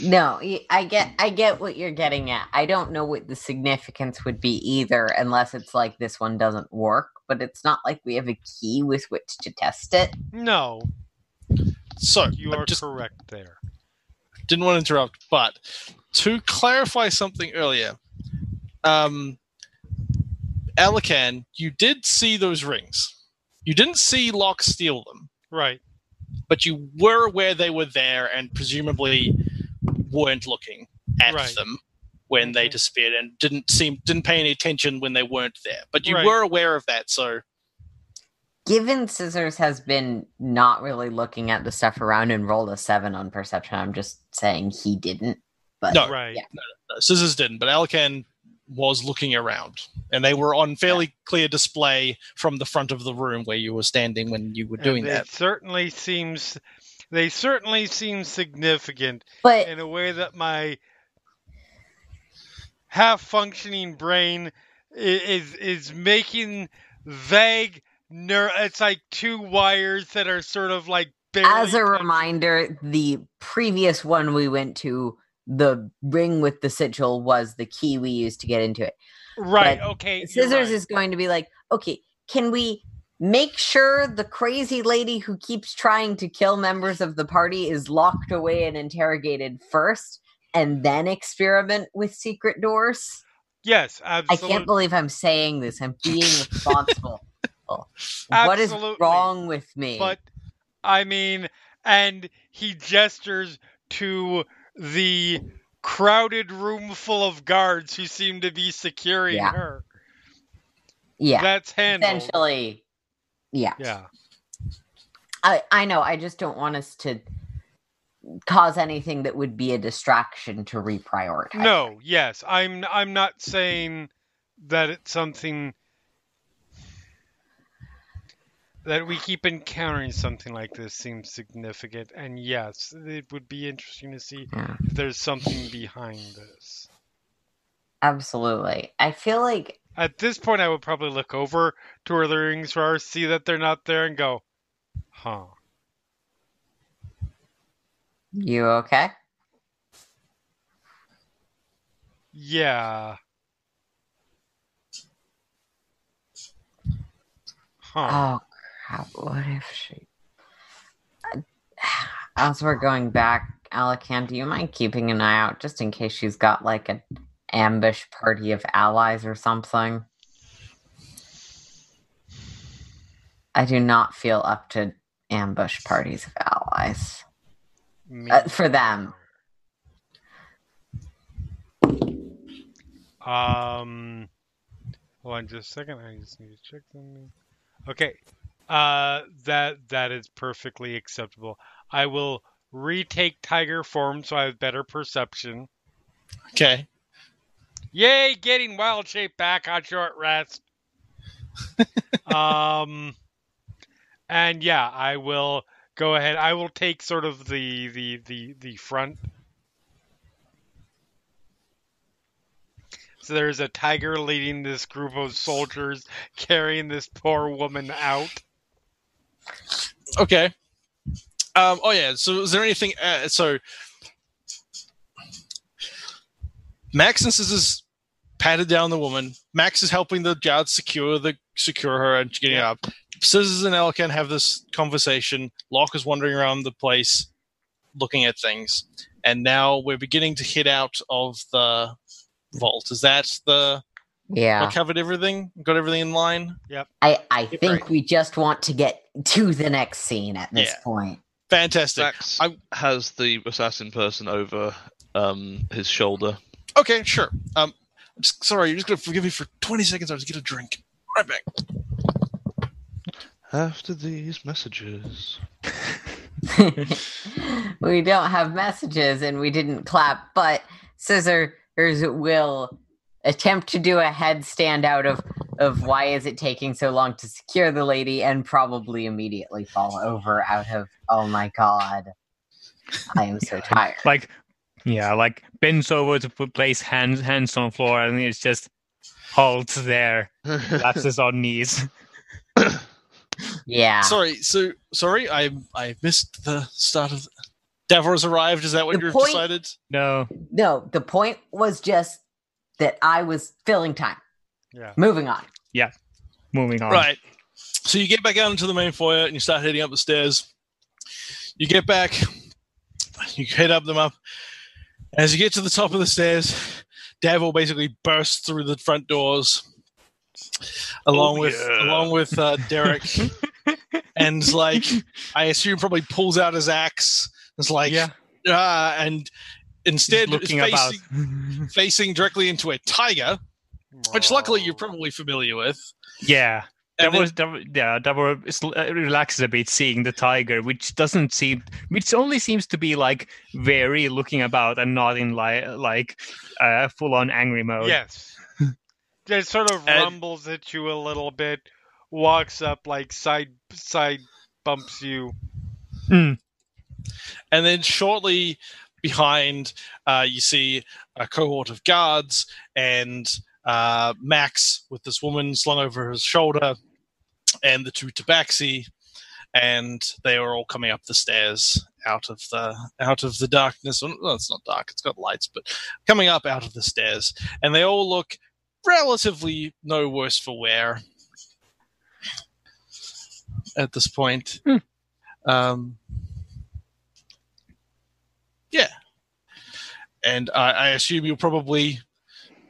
No i get i get what you're getting at. I don't know what the significance would be either unless it's like this one doesn't work but it's not like we have a key with which to test it No, So you I are just correct there. didn't want to interrupt, but to clarify something earlier, um, Alikan, you did see those rings. You didn't see Lock steal them, Right. but you were aware they were there and presumably weren't looking at Right. them when they Mhm. disappeared and didn't seem didn't pay any attention when they weren't there. But you Right. were aware of that, so given scissors has been not really looking at the stuff around and rolled a seven on perception i'm just saying he didn't but No. Right. yeah. uh, Scissors didn't, but Alikan was looking around, and they were on fairly clear display from the front of the room where you were standing when you were And doing it that. certainly seems. They certainly seem significant but in a way that my half functioning brain is is making vague ner- it's like two wires that are sort of like as a reminder the previous one we went to the ring with the sigil was the key we used to get into it. Right but okay scissors right. is going to be like okay can we make sure the crazy lady who keeps trying to kill members of the party is locked away and interrogated first and then experiment with secret doors yes i can't believe i'm saying this i'm being (laughs) responsible what is Absolutely. wrong with me but I mean, and he gestures to the crowded room full of guards who seem to be securing Yeah. her. yeah That's handled. essentially yeah Yeah. I, I know i just don't want us to cause anything that would be a distraction to reprioritize No, yes. I'm I'm not saying that it's something that we keep encountering something like this seems significant and yes, it would be interesting to see Yeah. if there's something behind this. absolutely i feel like At this point I would probably look over to where the rings are, see that they're not there and go, "Huh." You okay? Yeah. Huh. Oh crap! What if she? (sighs) As we're going back, Alikan, do you mind keeping an eye out just in case she's got like an ambush party of allies or something? I do not feel up to ambush parties of allies uh, for them. Um, hold on just a second. I just need to check something. Okay, uh, that that is perfectly acceptable. I will retake tiger form so I have better perception. Okay. Yay, getting wild shape back on short rest. (laughs) um, and yeah, I will go ahead. I will take sort of the the the the front. So there's a tiger leading this group of soldiers carrying this poor woman out. Okay. Um, oh yeah. So is there anything? Uh, so Max and Scissors patted down the woman. Max is helping the guards secure the secure her and getting Yeah. up. Scissors and Alikan have this conversation. Lock is wandering around the place, looking at things, and now we're beginning to hit out of the vault. Is that the? Yeah, I covered everything. Got everything in line. Yep. I I Yep, think right. we just want to get to the next scene at this Yeah. point. Fantastic. Max I- has the assassin person over um, his shoulder. Okay, sure. Um, I'm just, sorry, you're just gonna forgive me for 20 seconds. I'll just get a drink. Right back. After these messages. (laughs) we don't have messages and we didn't clap, but Scissors will attempt to do a headstand out of of why is it taking so long to secure the lady and probably immediately fall over out of oh my god. I am so tired. Like, yeah, like bends over to put place hands hands on floor, and it's just halts there, (laughs) collapses on knees. (coughs) Yeah. Sorry, so sorry, I I missed the start of. Davor arrived. Is that what you've point- decided? No, No, the point was just that I was filling time. Yeah. Moving on. Yeah. Moving on. Right. So you get back out into the main foyer and you start heading up the stairs. You get back, you head up them up. As you get to the top of the stairs, Davor basically bursts through the front doors, along Oh, with yeah. along with uh, Derek, (laughs) and like I assume probably pulls out his axe. It's like Yeah. ah, and instead is about. facing, (laughs) facing directly into a tiger, which luckily you're probably familiar with. yeah. And That was yeah. That uh, relaxes a bit seeing the tiger, which doesn't seem, which only seems to be like very looking about and not in like like uh, full on angry mode. Yes. It sort of And- rumbles at you a little bit, walks up like side side bumps you. and then shortly behind uh, you see a cohort of guards and uh, max with this woman slung over his shoulder and the two tabaxi and they are all coming up the stairs out of the out of the darkness. Well it's not dark it's got lights but coming up out of the stairs. And they all look relatively no worse for wear at this point Hmm. um, yeah. And I, I assume you'll probably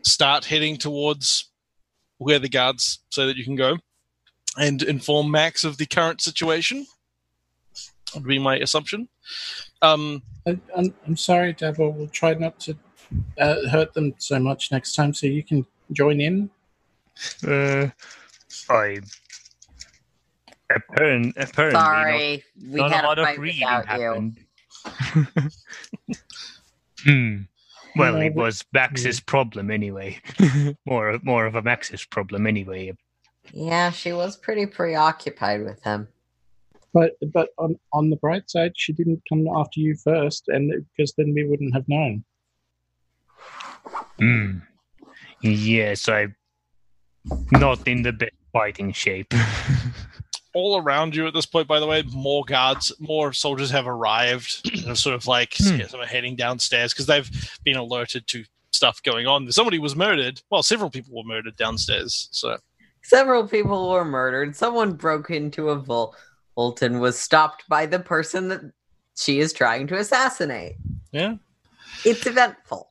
start heading towards where the guards say that you can go and inform Max of the current situation. Would be my assumption. Um, I, I'm, I'm sorry, Davor. We'll try not to uh, hurt them so much next time, so you can join in. Uh, I apparent, apparently not- Sorry, we not, had a a lot of fight reading happened. (laughs) hmm. Well, it was Max's problem anyway. (laughs) more, more of a Max's problem anyway. Yeah, she was pretty preoccupied with him. But but on on the bright side, she didn't come after you first, and because then we wouldn't have known. Hmm. Yes, I'm not in the best fighting shape. (laughs) all around you at this point. By the way, more guards, more soldiers have arrived. (clears throat) and are sort of like Hmm. sort of heading downstairs because they've been alerted to stuff going on. Somebody was murdered. Well, several people were murdered downstairs. So Several people were murdered. Someone broke into a vault and was stopped by the person that she is trying to assassinate. yeah. It's eventful.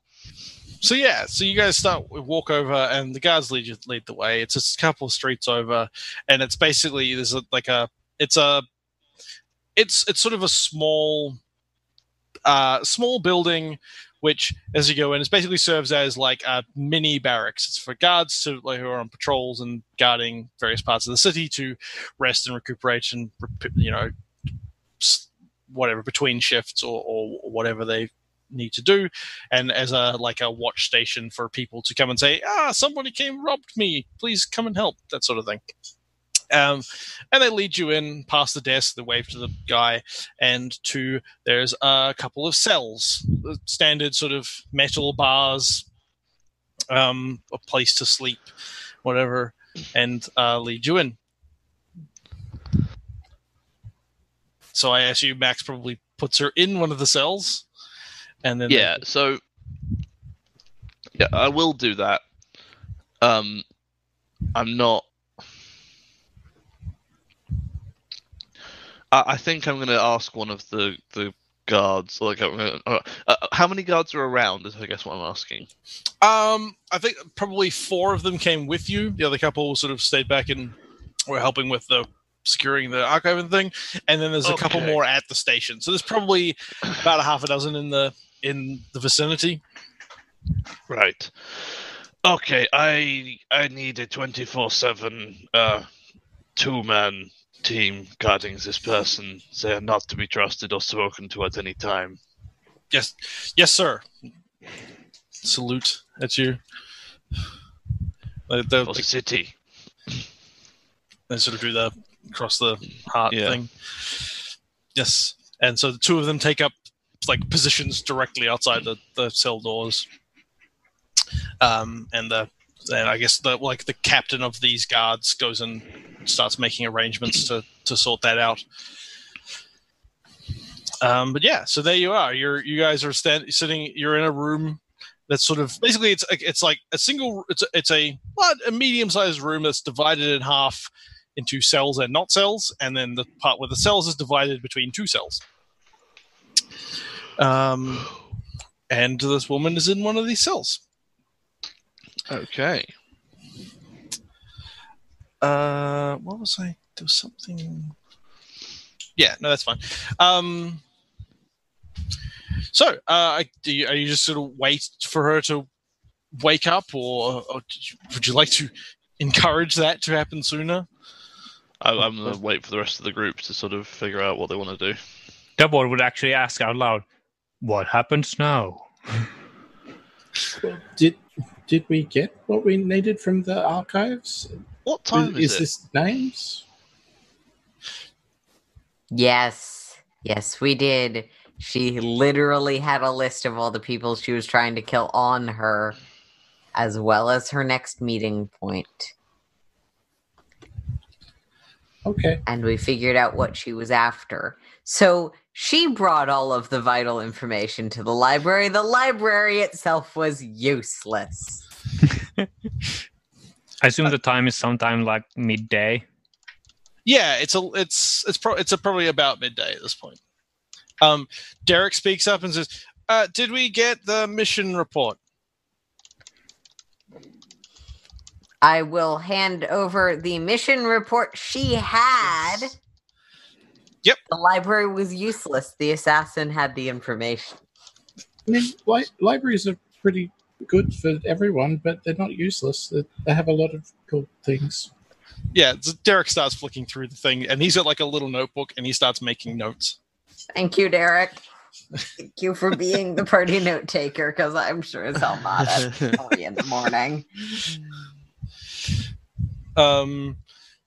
So yeah, so you guys start walk over, and the guards lead you lead the way. It's a couple of streets over, and it's basically there's a, like a it's a it's it's sort of a small uh small building which as you go in it basically serves as like a mini barracks it's for guards to like who are on patrols and guarding various parts of the city to rest and recuperate and you know whatever between shifts or, or whatever they need to do. And as a like a watch station for people to come and say ah somebody came robbed me. Please come and help that sort of thing. Um, and they lead you in past the desk they wave to the guy and to there's a couple of cells the standard sort of metal bars um, a place to sleep whatever and uh, lead you in. So i assume max probably puts her in one of the cells and then they- yeah so yeah i will do that um i'm not i, I think i'm going to ask one of the the guards like I'm gonna, uh, uh, how many guards are around is i guess what i'm asking Um, I think probably four of them came with you. The other couple sort of stayed back and were helping with the securing the archive and thing. And then there's a couple more at the station. So there's probably about a half a dozen in the in the vicinity. Right. Okay, I I need a twenty four seven uh two man team guarding this person. They are not to be trusted or spoken to at any time. Yes, yes, sir. Salute at you. The, the, the city. they sort of do the across the heart Yeah. thing. Yes, and so the two of them take up like positions directly outside the, the cell doors. Um, and the then I guess the like the captain of these guards goes and starts making arrangements to to sort that out. Um, but yeah, so there you are. You're you guys are stand, sitting. You're in a room that's sort of basically it's it's like a single. It's a, it's a well, a medium sized room that's divided in half into cells and not cells, and then the part where the cells is divided between two cells. Um, and this woman is in one of these cells. Okay. Uh, what was I? There was something. Yeah, no, that's fine. Um, so, uh, do you, are you just sort of wait for her to wake up, or, or you- would you like to encourage that to happen sooner? I, I'm going to wait for the rest of the group to sort of figure out what they want to do. Davor would actually ask out loud, "What happens now?" Well, did did we get what we needed from the archives? What time is, is it? this names? Yes. Yes, we did. She literally had a list of all the people she was trying to kill on her, as well as her next meeting point. Okay. And we figured out what she was after. So she brought all of the vital information to the library. The library itself was useless. (laughs) I assume the time is sometime like midday. Yeah, it's a it's it's pro- it's a, probably about midday at this point. Um, Derek speaks up and says, uh, "Did we get the mission report?" I will hand over the mission report she had. Yep. The library was useless. The assassin had the information. I mean, li- libraries are pretty good for everyone, but they're not useless. They, they have a lot of cool things. Yeah, Derek starts flicking through the thing, and he's got like a little notebook, and he starts making notes. Thank you, Derek. (laughs) Thank you for being the party note taker because I'm sure as hell not at (laughs) in the morning. Um,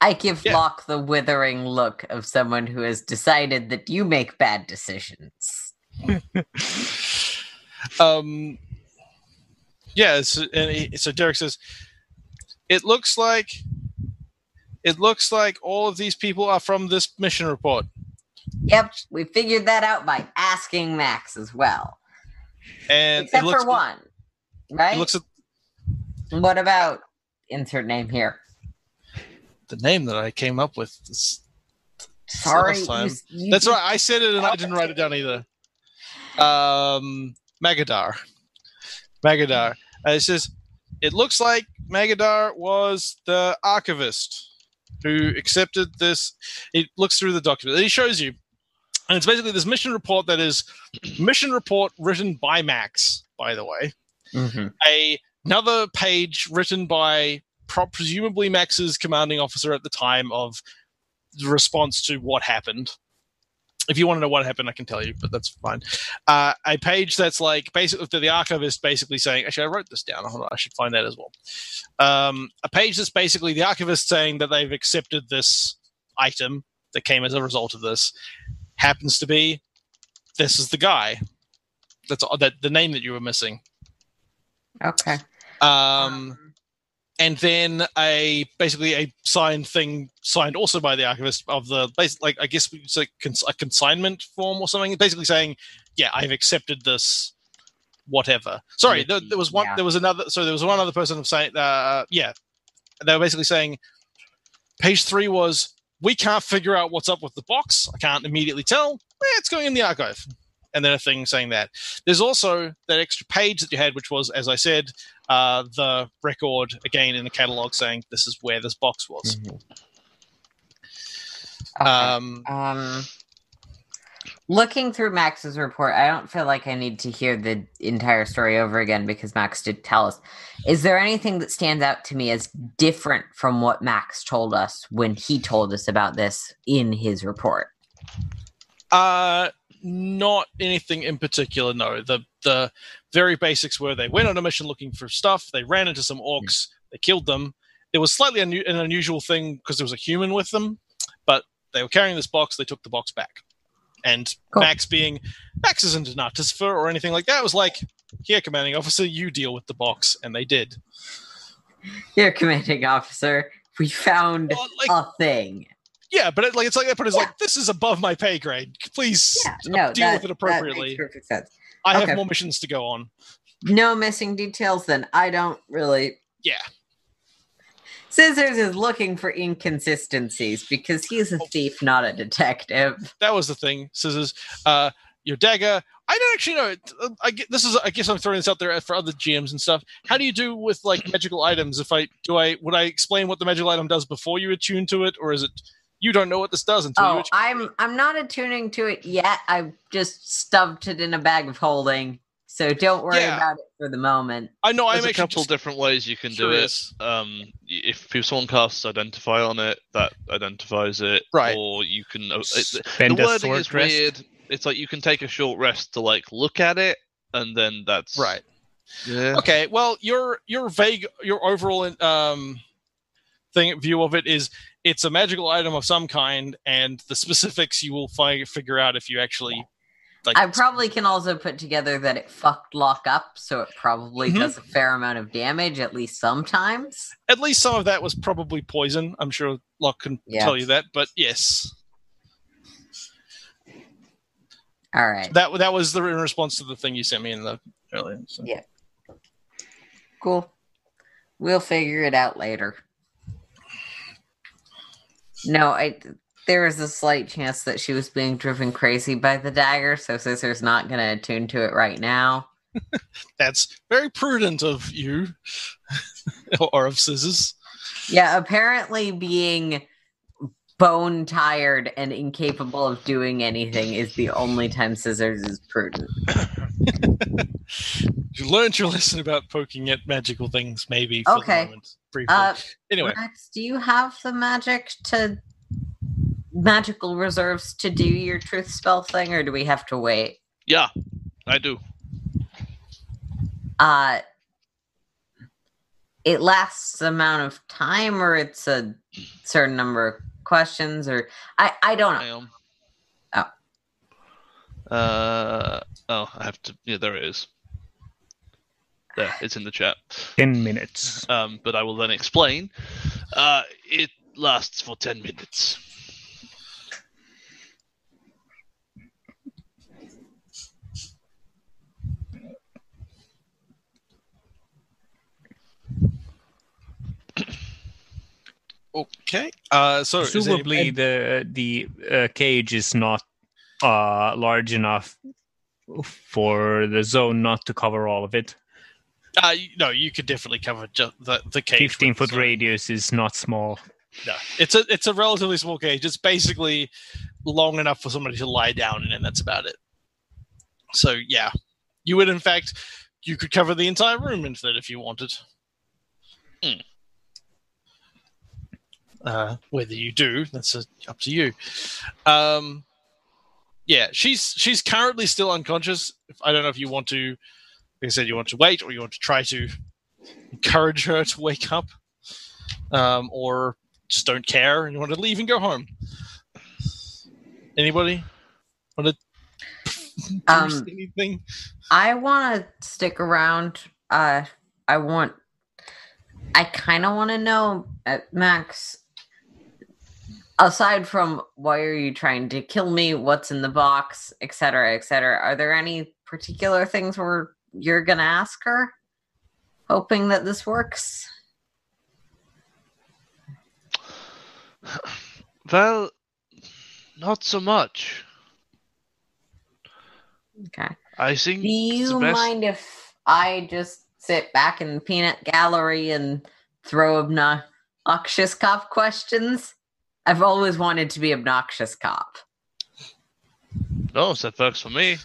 I give Yeah. Lock the withering look of someone who has decided that you make bad decisions. (laughs) um, yeah, so, and he, so Derek says, "It looks like it looks like all of these people are from this mission report. Yep, we figured that out by asking Max as well. And Except looks, for one, right? it looks at what about insert name here? The name that I came up with. This, Sorry, last time. you- you That's did- right. I said it and I didn't write it down either. Um, Magadar. Magadar. Uh, it says, it looks like Magadar was the archivist who accepted this. It looks through the document. He shows you. And it's basically this mission report that is (clears throat) mission report written by Max, by the way. Mhm. A another page written by pro- presumably Max's commanding officer at the time of the response to what happened. If you want to know what happened, I can tell you, but that's fine. Uh, a page that's like basically the archivist basically saying, actually, I wrote this down. Hold on, I should find that as well. Um, a page that's basically the archivist saying that they've accepted this item that came as a result of this happens to be this is the guy. That's all, that the name that you were missing. Okay. Um, and then a basically a signed thing signed also by the archivist of the like I guess it's a, cons- a consignment form or something. Basically saying, yeah, I've accepted this. Whatever. Sorry, there, there was one. Yeah. There was another. So there was one other person of saying, uh, yeah, they were basically saying, page three was we can't figure out what's up with the box. I can't immediately tell. Eh, it's going in the archive. And then a thing saying that. There's also that extra page that you had, which was, as I said, uh, the record again in the catalog saying this is where this box was. Okay. Um, Um, looking through Max's report, I don't feel like I need to hear the entire story over again because Max did tell us. Is there anything that stands out to me as different from what Max told us when he told us about this in his report? Uh, not anything in particular. No, the the very basics were they went on a mission looking for stuff. They ran into some orcs. They killed them. It was slightly unu- an unusual thing because there was a human with them, but they were carrying this box. They took the box back, and Cool. Max being Max isn't an artificer or anything like that. Was like, here, commanding officer, you deal with the box, and they did. Here, commanding officer, we found Well, like, a thing. Yeah, but it, like it's like that. But it's Yeah. like this is above my pay grade. Please Yeah, no, deal that, with it appropriately. perfect sense. I have more missions to go on. No missing details, then I don't really. Yeah. Scissors is looking for inconsistencies because he's a Oh. thief, not a detective. that was the thing. Scissors, uh, your dagger. I don't actually know. uh, I get this is. I guess I'm throwing this out there for other GMs and stuff. How do you do with like magical items? If I do, I would I explain what the magical item does before you attune to it, or is it you don't know what this does until you Oh. I'm I'm not attuning to it yet. I've just stuffed it in a bag of holding, so don't worry Yeah. about it for the moment. I know. I'm There's a couple just different ways you can curious. do it. Um, if if someone casts identify on it, that identifies it. Right. Or you can. uh, It, the Spend a wording sword is rest. weird. It's like you can take a short rest to like look at it, and then that's right. Yeah. Okay. Well, your your vague, your overall um thing view of it is it's a magical item of some kind, and the specifics you will find figure out if you actually. Like, I probably can also put together that it fucked lock up, so it probably Mhm. does a fair amount of damage, at least sometimes. at least some of that was probably poison. I'm sure Lock can Yeah. tell you that, but yes, All right, that that was the in response to the thing you sent me in the earlier. So. Yeah. cool. We'll figure it out later. No, I. there is a slight chance that she was being driven crazy by the dagger, so Scissor's not going to attune to it right now. (laughs) That's very prudent of you, (laughs) or of scissors. Yeah, apparently being bone tired and incapable of doing anything is the only time Scissors is prudent. (laughs) You learned your lesson about poking at magical things, maybe. For Okay. The moment, briefly. Uh, anyway, Max, do you have the magic to magical reserves to do your truth spell thing, or do we have to wait? Yeah, I do. Uh it lasts amount of time or it's a certain number of questions or I I don't know. I am. Oh. Uh oh, I have to. Yeah, there it is. There, it's in the chat. Ten minutes. Um, but I will then explain. Uh, it lasts for 10 minutes. Okay. Uh, so Presumably, any- the the uh, cage is not uh, large enough for the zone not to cover all of it. uh, no, you could definitely cover ju- the the cage. Fifteen foot radius is not small. No, it's a it's a relatively small cage. It's basically long enough for somebody to lie down in, and that's about it. So yeah, you would in fact you could cover the entire room into it if you wanted. Hmm. Uh, whether you do, that's uh up to you. Um, yeah, she's she's currently still unconscious. I don't know if you want to, like I said, you want to wait or you want to try to encourage her to wake up, um, or just don't care and you want to leave and go home. Anybody want to Um, anything? I want to stick around. Uh, I want. I kind of want to know, uh, Max. Aside from why are you trying to kill me? What's in the box, etc., etc. Are there any particular things where you're gonna ask her, hoping that this works? (sighs) Well, not so much. Okay. I think Do you mind if I just sit back in the peanut gallery and throw obnoxious cop questions? I've always wanted to be obnoxious cop. No, that works for me.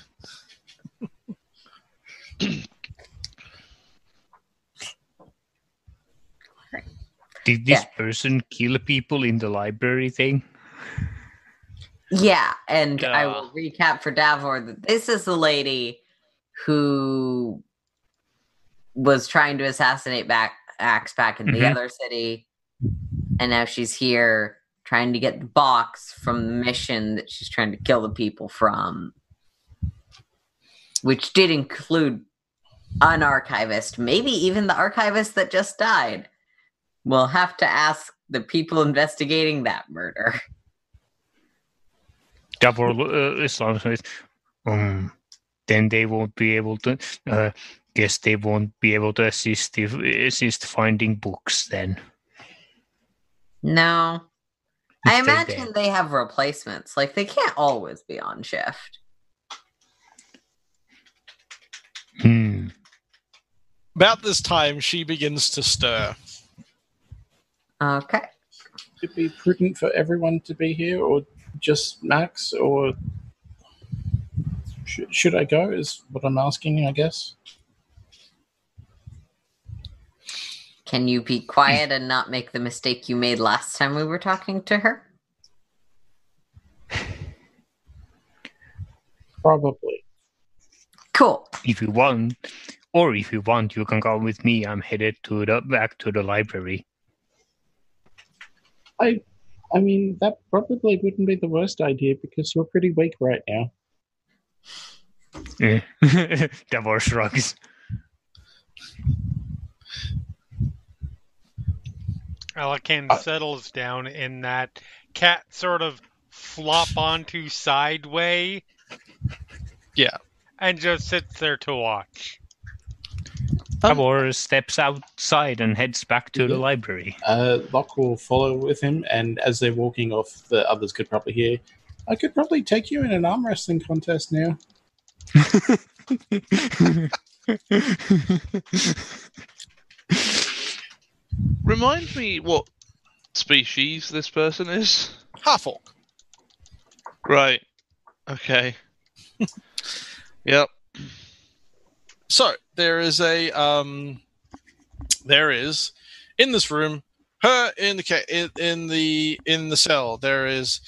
Did this Yeah. person kill people in the library thing? Yeah, and I will recap for Davor that this is the lady who was trying to assassinate back Axe back in the Mhm. other city, and now she's here trying to get the box from the mission that she's trying to kill the people from, which did include an archivist, maybe even the archivist that just died. We'll have to ask the people investigating that murder. Uh, Islam says, um, then they won't be able to. Uh, guess they won't be able to assist if, assist finding books then. No. I imagine they have replacements. Like they can't always be on shift. Hmm. About this time, she begins to stir. Okay. Would it be prudent for everyone to be here, or just Max, or sh- should I go? Is what I'm asking, I guess. Can you be quiet (laughs) and not make the mistake you made last time we were talking to her? Probably. Cool. If you want, or if you want, you can come with me. I'm headed to the back to the library. I, I mean, that probably wouldn't be the worst idea because you're pretty weak right now. (laughs) Eh. Davor shrugs. Alikan Uh, settles down in that cat sort of flop onto sideway Yeah. and just sits there to watch. Um, Davor steps outside and heads back to the library. Uh, Lock will follow with him, and as they're walking off, the others could probably hear. I could probably take you in an arm wrestling contest now. (laughs) (laughs) (laughs) Remind me what species this person is. Half orc. Right. Okay. (laughs) yep. So there is a um, there is in this room her in the ca- in, in the in the cell. There is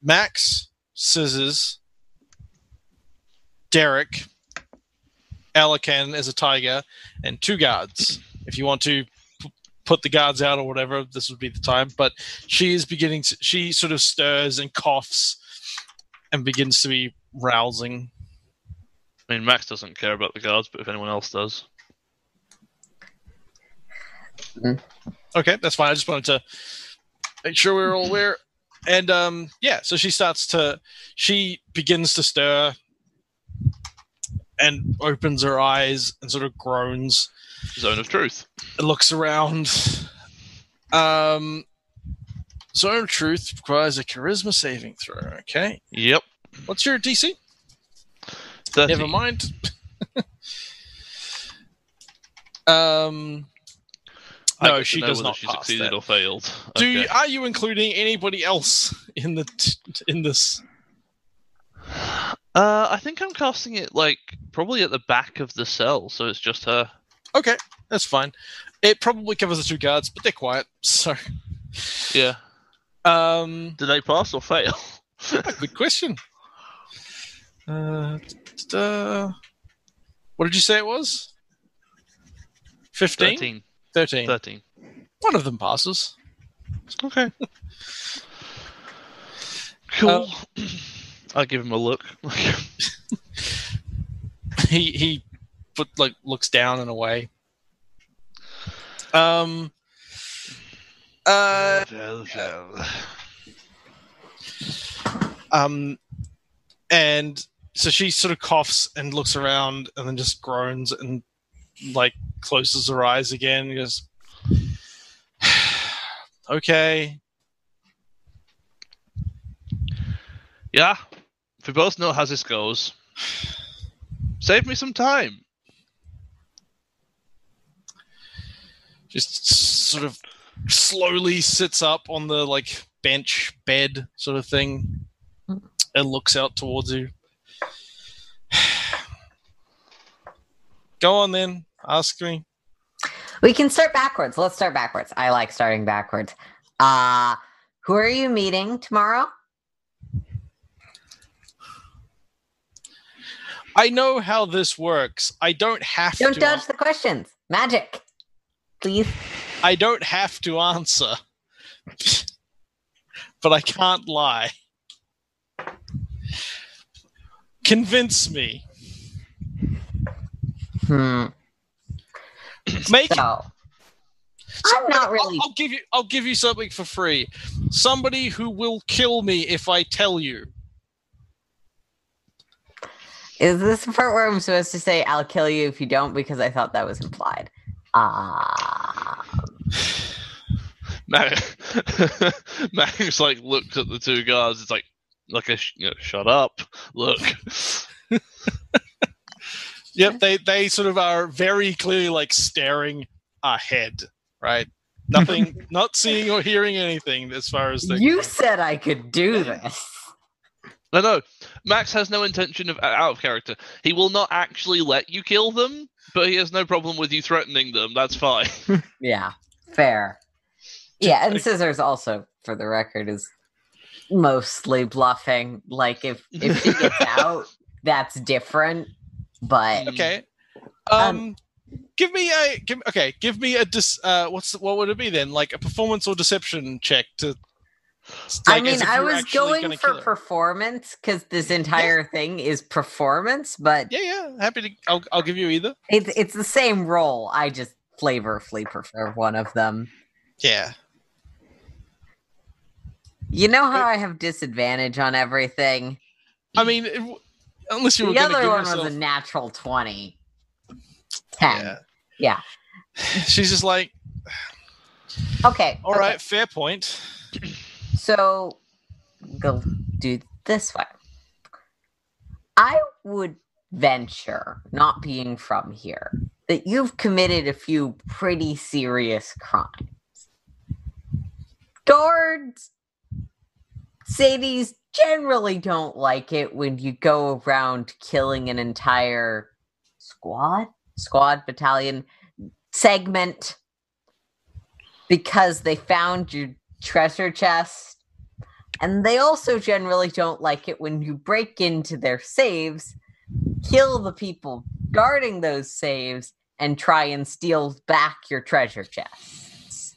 Max, Scissors, Derek, Alikan as a tiger, and two guards. If you want to put the guards out or whatever, this would be the time. But she is beginning to. She sort of stirs and coughs and begins to be rousing. I mean, Max doesn't care about the guards, but if anyone else does, Okay, that's fine. I just wanted to make sure we're all aware. And um, yeah, so she starts to, she begins to stir and opens her eyes and sort of groans Zone of truth. and looks around. Um, Zone of Truth requires a charisma saving throw. Okay. Yep. What's your DC? 13. Never mind. (laughs) um, no, she does not she succeeded that. or failed. Do Okay. you, are you including anybody else in the t- in this? Uh, I think I'm casting it like probably at the back of the cell, so it's just her. Okay, that's fine. It probably covers the two guards, but they're quiet. (laughs) So, Yeah. um, Did they pass or fail? good question. (laughs) Uh, what did you say it was? 15? 13. 13. 13. One of them passes. Okay. Cool. Uh, (clears throat) I'll give him a look. (laughs) he he put like looks down and away. Um uh um and so she sort of coughs and looks around and then just groans and like closes her eyes again goes (sighs) okay yeah. We both know how this goes, save me some time. Just sort of slowly sits up on the like bench bed sort of thing and looks out towards you (sighs) go on then ask me We can start backwards. Let's start backwards. I like starting backwards. Uh who are you meeting tomorrow? i know how this works i don't have to Don't to dodge the questions. Magic. Please. i don't have to answer (laughs) but i can't lie convince me Hmm. make So I'm not really I'll, I'll give you. I'll give you something for free. Somebody who will kill me if I tell you. Is this the part where I'm supposed to say I'll kill you if you don't? Because I thought that was implied. (laughs) Max, Max (laughs) like looked at the two guys. It's like, like a sh- you know, shut up. Look, (laughs) Yep. They they sort of are very clearly like staring ahead. Right. Nothing. not seeing or hearing anything as far as they. you said I could do this. no, no. Max has no intention of out of character. He will not actually let you kill them, but he has no problem with you threatening them. That's fine. (laughs) Yeah, fair. Yeah, and Scissors also, for the record, is mostly bluffing. Like if if she gets (laughs) out, that's different. But Okay. Um, Um. give me a give. Okay. Give me a dis. Uh. What's what would it be then? Like a performance or deception check to. I like, as mean, I was going for performance because this entire thing is performance, but Yeah. Yeah. Happy to. I'll. I'll give you either. it's it's the same role. I just flavorfully prefer one of them. Yeah. You know how I have disadvantage on everything. I mean, it, unless you were The going to other one yourself, was a natural twenty. Ten. yeah. Yeah. (sighs) She's just like, Okay. (sighs) all okay. right, fair point. So go do this way. I would venture, not being from here, that you've committed a few pretty serious crimes. Guards, Sadies generally don't like it when you go around killing an entire squad, squad, battalion, segment because they found your treasure chest. And they also generally don't like it when you break into their saves, kill the people guarding those saves, and try and steal back your treasure chests.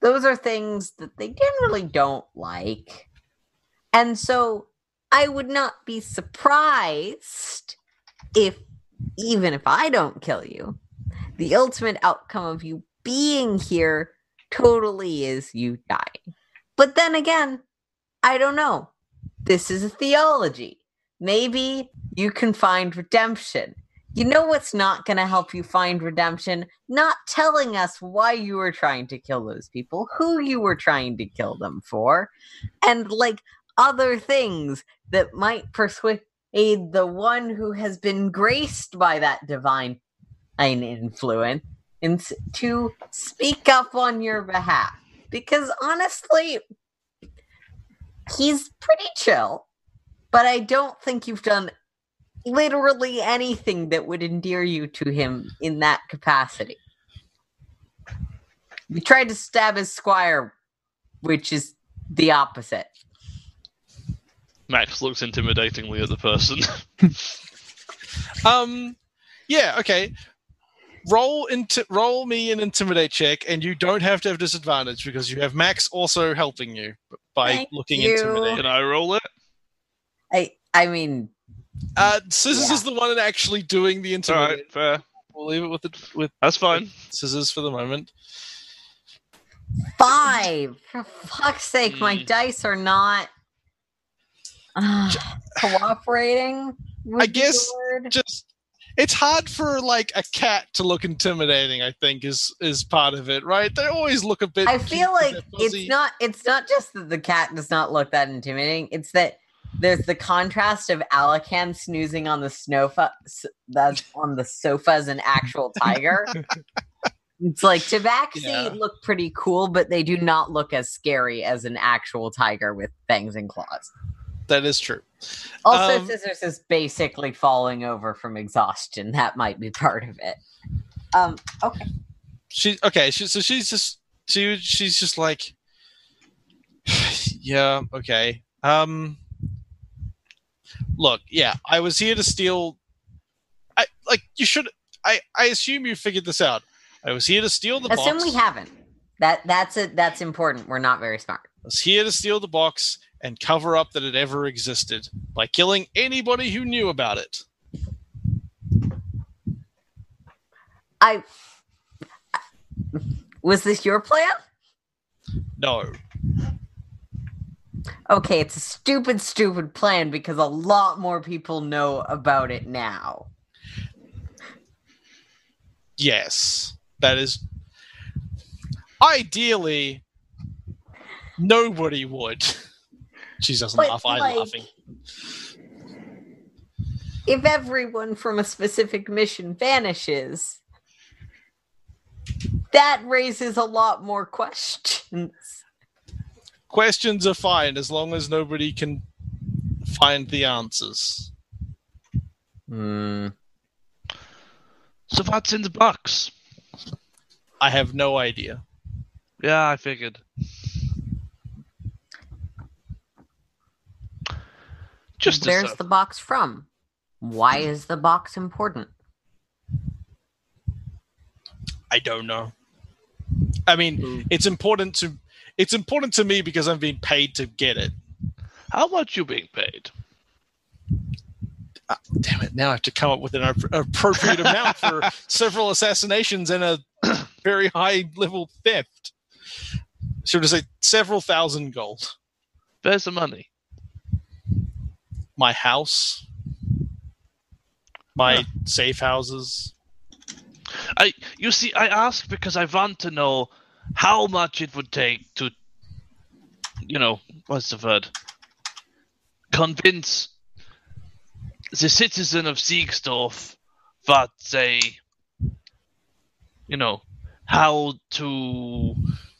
Those are things that they generally don't like. And so I would not be surprised if, even if I don't kill you, the ultimate outcome of you being here totally is you dying. But then again, I don't know. This is a theology. Maybe you can find redemption. You know what's not going to help you find redemption? Not telling us why you were trying to kill those people, who you were trying to kill them for, and like other things that might persuade the one who has been graced by that divine influence in- to speak up on your behalf. Because honestly, he's pretty chill, but I don't think you've done literally anything that would endear you to him in that capacity. You tried to stab his squire, which is the opposite. Max looks intimidatingly at the person. (laughs) Um, yeah, okay. Roll into roll me an intimidate check, and you don't have to have disadvantage because you have Max also helping you by Thank looking you. intimidated. Can I roll it? I I mean, Uh, Scissors Yeah. is the one actually doing the All intimidate. right, fair. We'll leave it with the, with That's fine. Scissors for the moment. five. For fuck's sake, my Hmm. dice are not uh, (sighs) cooperating. I guess. Just it's hard for like a cat to look intimidating. I think is is part of it, right? They always look a bit. I feel like it's not it's not just that the cat does not look that intimidating. It's that there's the contrast of Alikan snoozing on the sofa that's on the sofa as an actual tiger. (laughs) it's like Tabaxi Yeah. look pretty cool, but they do not look as scary as an actual tiger with fangs and claws. That is true. Also, Um, Scissors is basically falling over from exhaustion. (laughs) That might be part of it. Um, okay. She okay. She, so she's just she she's just like, (sighs) yeah, okay. Um, look, yeah, I was here to steal. I like you should. I I assume you figured this out. I was here to steal the Assume box. we haven't. That that's it. That's important. We're not very smart. I was here to steal the box and cover up that it ever existed by killing anybody who knew about it. I was this your plan? No, Okay, it's a stupid, stupid plan because a lot more people know about it now. yes, that is. Ideally, nobody would. (laughs) She doesn't But, laugh. I'm like, laughing. If everyone from a specific mission vanishes, that raises a lot more questions. Questions are fine as long as nobody can find the answers. Hmm. So what's in the box? I have no idea. Yeah, I figured. Just Where's sec. the box from? Why hmm. is the box important? I don't know. I mean, hmm. it's important to it's important to me because I'm being paid to get it. How much you being paid? Ah, damn it! Now I have to come up with an appropriate amount for (laughs) several assassinations and a (clears throat) very high level theft. Should I say several thousand gold? Where's the money? My house, my Huh. safe houses. I you see, I ask because I want to know how much it would take to, you know, what's the word? Convince the citizen of Seigsdorf that they, you know, how to,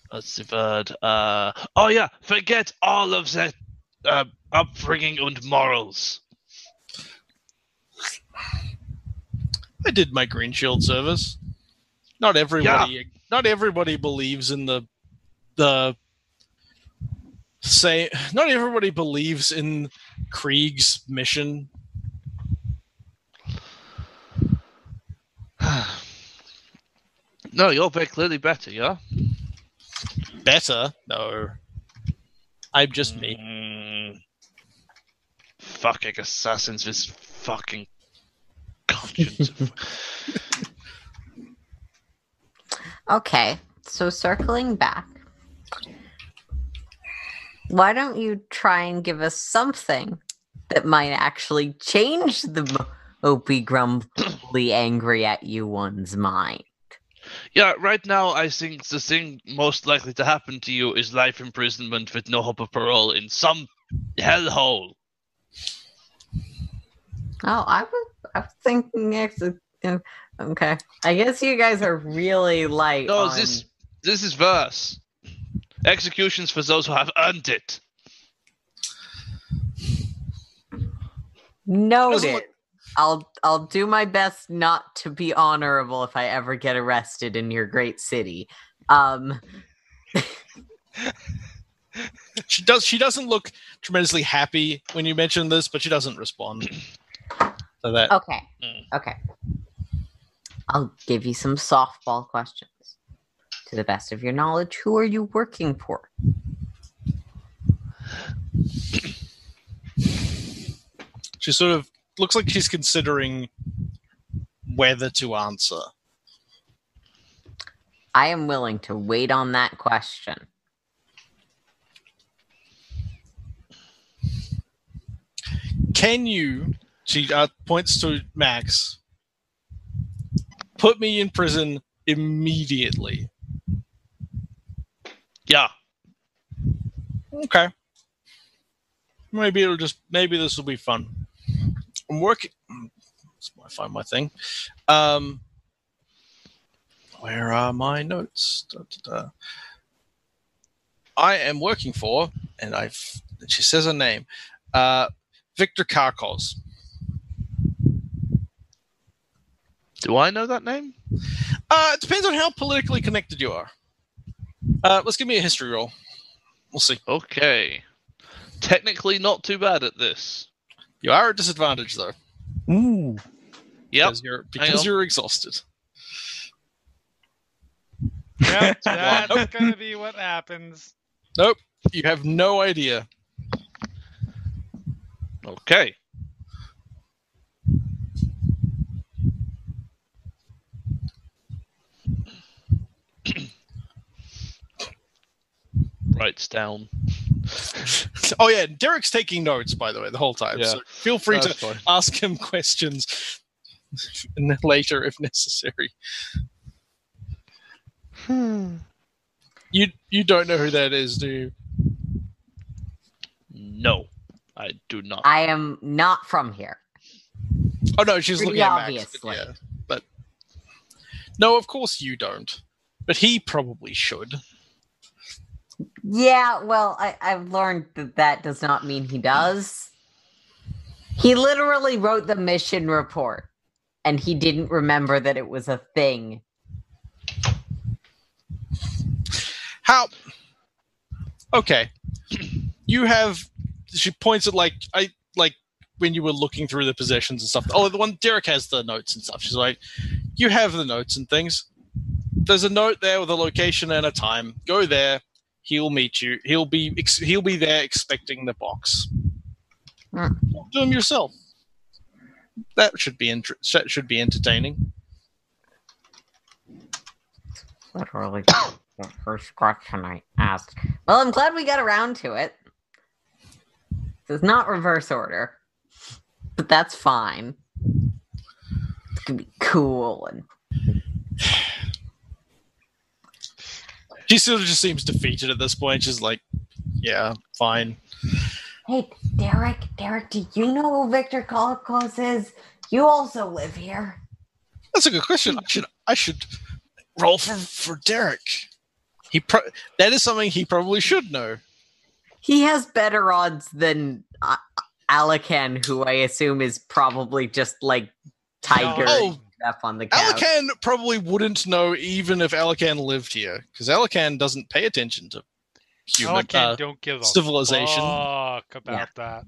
what's the word? Uh, oh yeah, forget all of that uh, upbringing and morals. I did my green shield service. Not everybody. Not everybody believes in the the say. Not everybody believes in Krieg's mission. (sighs) no, you're very clearly better, yeah. Better, no. I'm just me. Mm. Fucking assassins, this fucking conscience. (laughs) Okay, so circling back, why don't you try and give us something that might actually change the mopey, grumbly, angry at you one's mind? Yeah, right now I think the thing most likely to happen to you is life imprisonment with no hope of parole in some hellhole. Oh, I was, I was thinking next. uh, Okay, I guess you guys are really light. No, on- this this is verse. Executions for those who have earned it. Noted. Look- I'll I'll do my best not to be honorable if I ever get arrested in your great city. Um, (laughs) She does. She doesn't look tremendously happy when you mention this, but she doesn't respond. (clears throat) So that okay, Mm. okay. I'll give you some softball questions. To the best of your knowledge, who are you working for? she sort of looks like she's considering whether to answer. I am willing to wait on that question. Can you? She uh, points to Max. Put me in prison immediately. Yeah. Okay. Maybe it'll just. Maybe this will be fun. I'm working. Let's find my thing. Um, where are my notes? Da, da, da. I am working for, and I've. She says her name. Uh, Victor Karkos. Do I know that name? Uh, it depends on how politically connected you are. Uh, let's give me a history roll. We'll see. Okay. Technically not too bad at this. You are at disadvantage though, Ooh. Yep. because you're because you're exhausted. Yep, (laughs) that's gonna be what happens. Nope, you have no idea. Okay. Writes down. Oh yeah, Derek's taking notes by the way the whole time. Yeah. So feel free That's to fine. ask him questions (laughs) later if necessary. Hmm. You you don't know who that is, do you? No, I do not. I am not from here. Oh no, she's Pretty looking at Max. But, yeah, but no, of course you don't. But he probably should. Yeah, well, I, I've learned that that does not mean he does. He literally wrote the mission report, and he didn't remember that it was a thing. How? Okay, you have. She points at like I like when you were looking through the possessions and stuff. Oh, the one Derek has the notes and stuff. She's like, you have the notes and things. There's a note there with a location and a time. Go there. He'll meet you. He'll be ex- he'll be there expecting the box. Hmm. Do them yourself. That should be inter- that should be entertaining. Literally the first question I asked. Well, I'm glad we got around to it. So it's not reverse order, but that's fine. It's gonna be cool and She sort of just seems defeated at this point. She's like, yeah, fine. Hey, Derek, Derek, do you know who Victor Kolokos is? You also live here. That's a good question. I should I should roll for for Derek. He pro- that is something he probably should know. He has better odds than uh, Alikan, who I assume is probably just like Tiger Oh. Up on the couch. Alikan probably wouldn't know even if Alikan lived here because Alikan doesn't pay attention to human uh, don't give a civilization. fuck about that.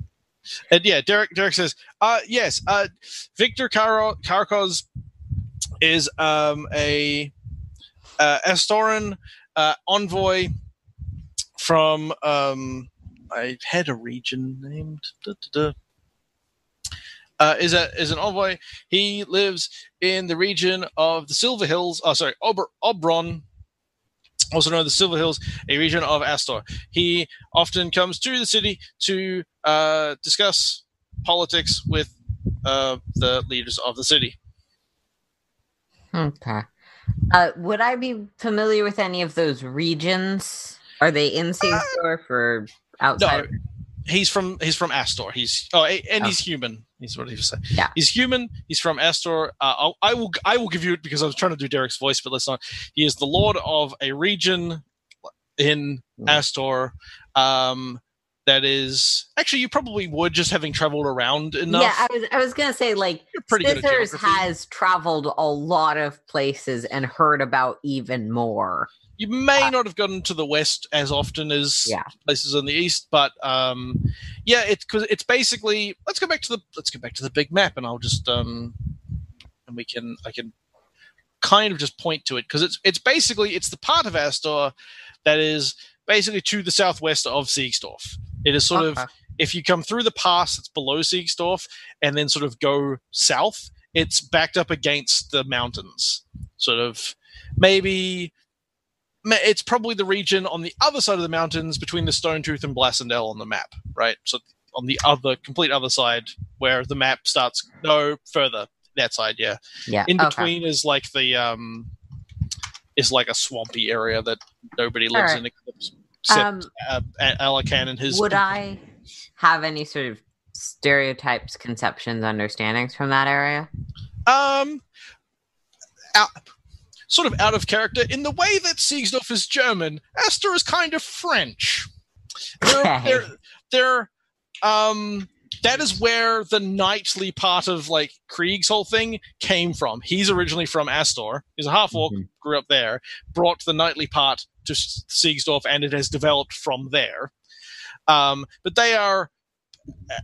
And yeah, Derek Derek says, uh yes, uh Victor Karo- Karkos is um a uh Astoran uh envoy from um I had a region named da, da, da. Uh, is a is an envoy. He lives in the region of the Silver Hills. Oh, sorry, Ober, Obron. also known as the Silver Hills, a region of Astor. He often comes to the city to uh, discuss politics with uh, the leaders of the city. Okay. Uh, would I be familiar with any of those regions? Are they in Seigsdorf or outside? No, he's from he's from Astor. He's oh, a- and he's human. He's what he was saying. Yeah. he's human. He's from Astor. Uh, I'll, I will give you it because I was trying to do Derek's voice, but let's not. He is the lord of a region in Hmm. Astor. Um, that is actually you probably would just having traveled around enough. Yeah, I was I was gonna say like You're pretty good Scissors has traveled a lot of places and heard about even more. You may not have gotten to the west as often as Yeah. places in the east, but um, yeah, it's because it's basically. Let's go back to the let's go back to the big map, and I'll just um, and we can I can kind of just point to it because it's it's basically it's the part of Astor that is basically to the southwest of Seigsdorf. It is sort of if you come through the pass that's below Seigsdorf and then sort of go south, it's backed up against the mountains. Sort of maybe ma- it's probably the region on the other side of the mountains between the Stone Tooth and Blassendell on the map, right? So on the other complete other side where the map starts no further that side, yeah. Yeah. In okay. between is like the um is like a swampy area that nobody lives Alright. in except, Um, uh, Alikan and his Would I have any sort of stereotypes, conceptions, understandings from that area? Um, sort of out of character in the way that Seigsdorf is German. Astor is kind of French. (laughs) They're, they're, they're, um, that is where the knightly part of like Krieg's whole thing came from. He's originally from Astor. He's a half orc, Mhm. grew up there, brought the knightly part to Seigsdorf, and it has developed from there. Um, but they are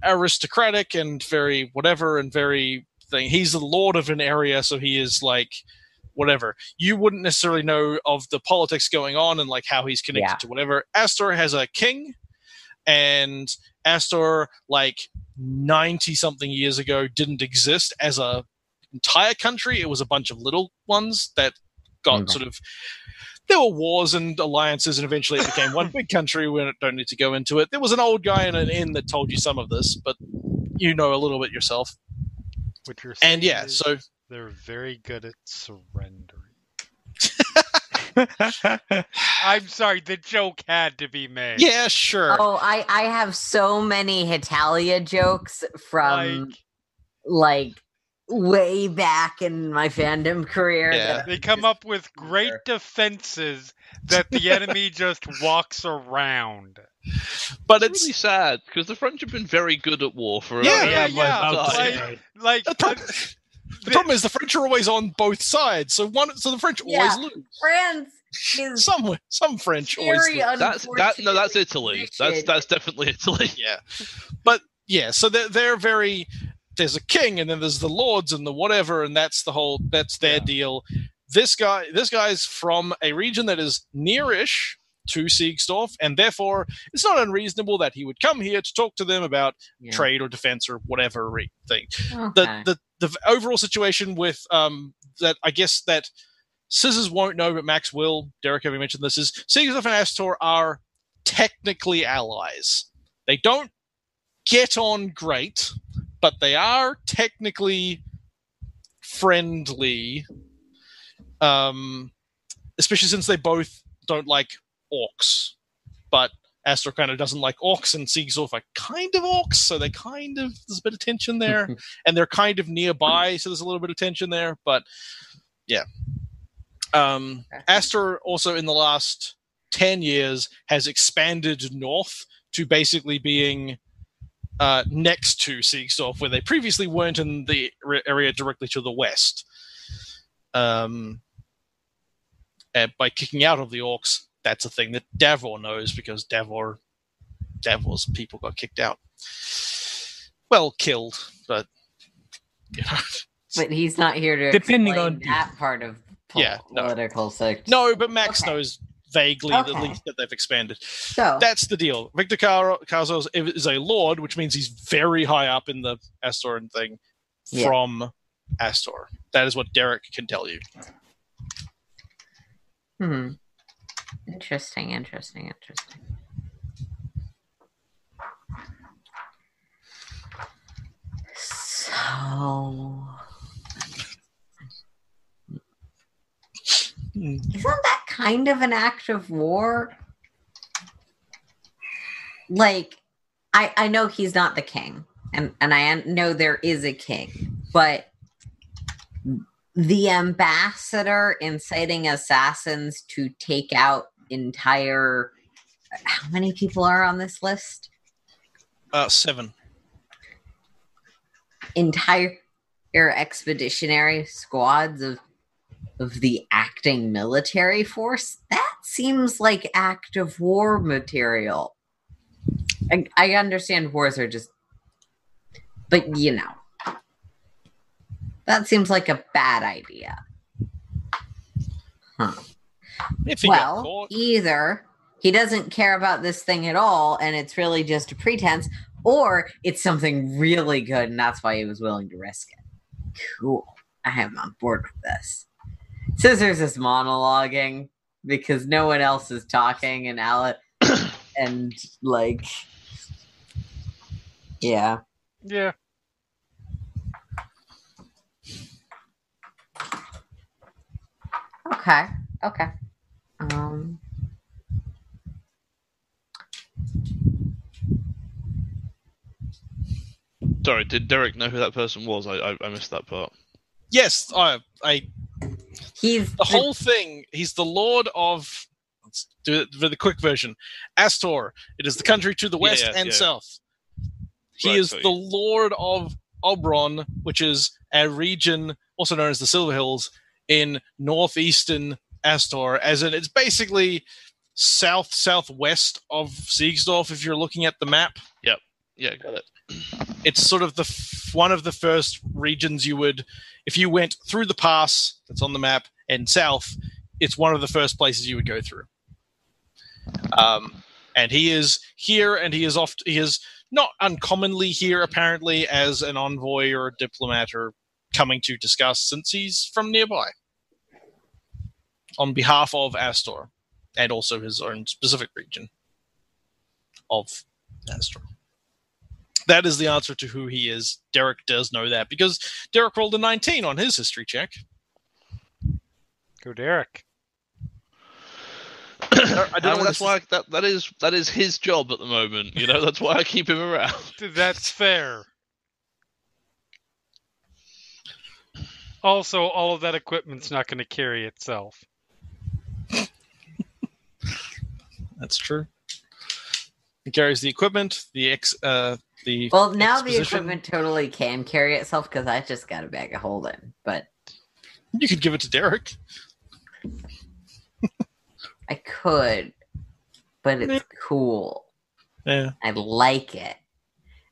aristocratic and very whatever and very thing. He's the lord of an area, so he is like whatever. You wouldn't necessarily know of the politics going on and like how he's connected Yeah. to whatever. Astor has a king, and Astor, like ninety something years ago, didn't exist as a entire country. It was a bunch of little ones that got Okay. sort of. There were wars and alliances, and eventually it became one big country. We don't need to go into it. There was an old guy in an inn that told you some of this, but you know a little bit yourself. What you're And yeah, is so they're very good at surrendering. (laughs) I'm sorry, the joke had to be made. yeah, sure. Oh, I I have so many Hetalia jokes from like like way back in my fandom career. Yeah. they come up with great defenses that the enemy (laughs) just walks around. but It's it's really sad because the French have been very good at war for a Yeah, very yeah, yeah, time. like- Like (laughs) the, the problem is the French are always on both sides, so one so the French Yeah. always lose. France (laughs) is Some some French always very lose. That's that. No, that's unfortunately Italy. That's that's definitely (laughs) Italy. yeah, but yeah, so they're they're very. There's a king, and then there's the lords and the whatever, and that's the whole. That's their Yeah. deal. This guy, this guy's from a region that is nearish to Seigsdorf, and therefore it's not unreasonable that he would come here to talk to them about Yeah. trade or defense or whatever re- thing. Okay. the, the the overall situation with um that I guess that Scissors won't know, but Max will. Derek having mentioned this is Seigsdorf and Astor are technically allies. They don't get on great, but they are technically friendly. Um, especially since they both don't like orcs, but Astor kind of doesn't like orcs, and Seigsdorf are kind of orcs, so they kind of there's a bit of tension there (laughs) and they're kind of nearby, so there's a little bit of tension there. But yeah, um, Astor also in the last ten years has expanded north to basically being uh, next to Seigsdorf, where they previously weren't in the re- area directly to the west. Um, and by kicking out of the orcs, that's a thing that Davor knows because Davor, Davor's people got kicked out. Well, killed, but you know. (laughs) but he's not here to Depending explain on- that part of pol- Yeah, no. political section. No, but Max Okay. knows vaguely at Okay. least that they've expanded. So That's the deal. Victor Car- Carzos is a lord, which means he's very high up in the Astoran thing Yeah. from Astor. That is what Derek can tell you. hmm. Interesting, interesting, interesting. So, isn't that kind of an act of war? Like, I I know he's not the king, and and I know there is a king, but the ambassador inciting assassins to take out entire how many people are on this list? Uh, seven. entire expeditionary squads of of the acting military force? That seems like act of war material. I, I understand wars are just but you know. That seems like a bad idea. Huh If he got well, caught, either he doesn't care about this thing at all and it's really just a pretense, or it's something really good and that's why he was willing to risk it. Cool. I am on board with this. Scissors is monologuing because no one else is talking and Alec (clears throat) and like yeah. Yeah. Okay. Okay. Um Sorry, did Derek know who that person was? I I, I missed that part. yes, I, I he's the whole thing. He's the lord of. Let's do it for the quick version. Astor. It is the country to the west yeah, and yeah. south. He Right, is so the he- lord of Obron, which is a region also known as the Silver Hills in northeastern Astor. As in, it's basically south southwest of Seigsdorf. If you're looking at the map, Yep. Yeah, got it. it's sort of the f- one of the first regions you would if you went through the pass that's on the map and south it's one of the first places you would go through um, and he is here and he is oft he is not uncommonly here apparently as an envoy or a diplomat or coming to discuss since he's from nearby on behalf of astor and also his own specific region of astor that is the answer to who he is. Derek does know that because Derek rolled a 19 on his history check. Go Derek. (coughs) I don't know that's this why that that is that is his job at the moment. You know, that's why I keep him around. (laughs) That's fair. Also, all of that equipment's not going to carry itself. That's true. It carries the equipment, the ex, uh, the well now the equipment totally can carry itself because I just got a bag of holding, but You could give it to Derek. I could, but it's cool. Yeah. I like it.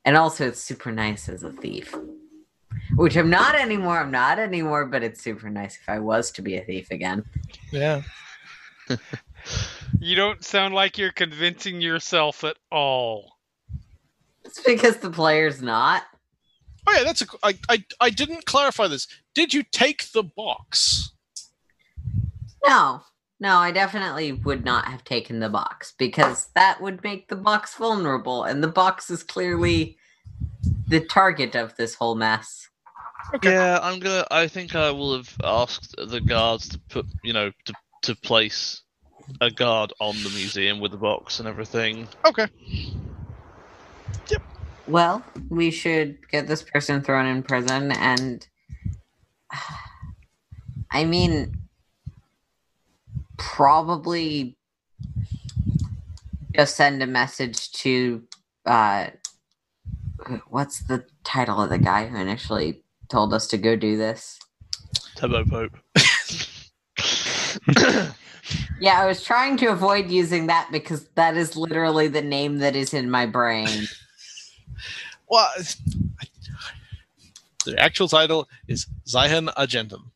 And also, it's super nice as a thief. Which I'm not anymore. I'm not anymore, but it's super nice if I was to be a thief again. Yeah. (laughs) You don't sound like you're convincing yourself at all. It's because the player's not. Oh yeah, that's a. I, I I didn't clarify this. Did you take the box? No, no, I definitely would not have taken the box because that would make the box vulnerable, and the box is clearly the target of this whole mess. Okay. Yeah, I'm gonna. I think I will have asked the guards to put, you know, to to place a guard on the museum with the box and everything. Okay. Yep. Well, we should get this person thrown in prison, and I mean, probably just send a message to uh, what's the title of the guy who initially told us to go do this? Turbo Pope. Yeah, I was trying to avoid using that because that is literally the name that is in my brain. (laughs) Well, the actual title is Zion Argentum.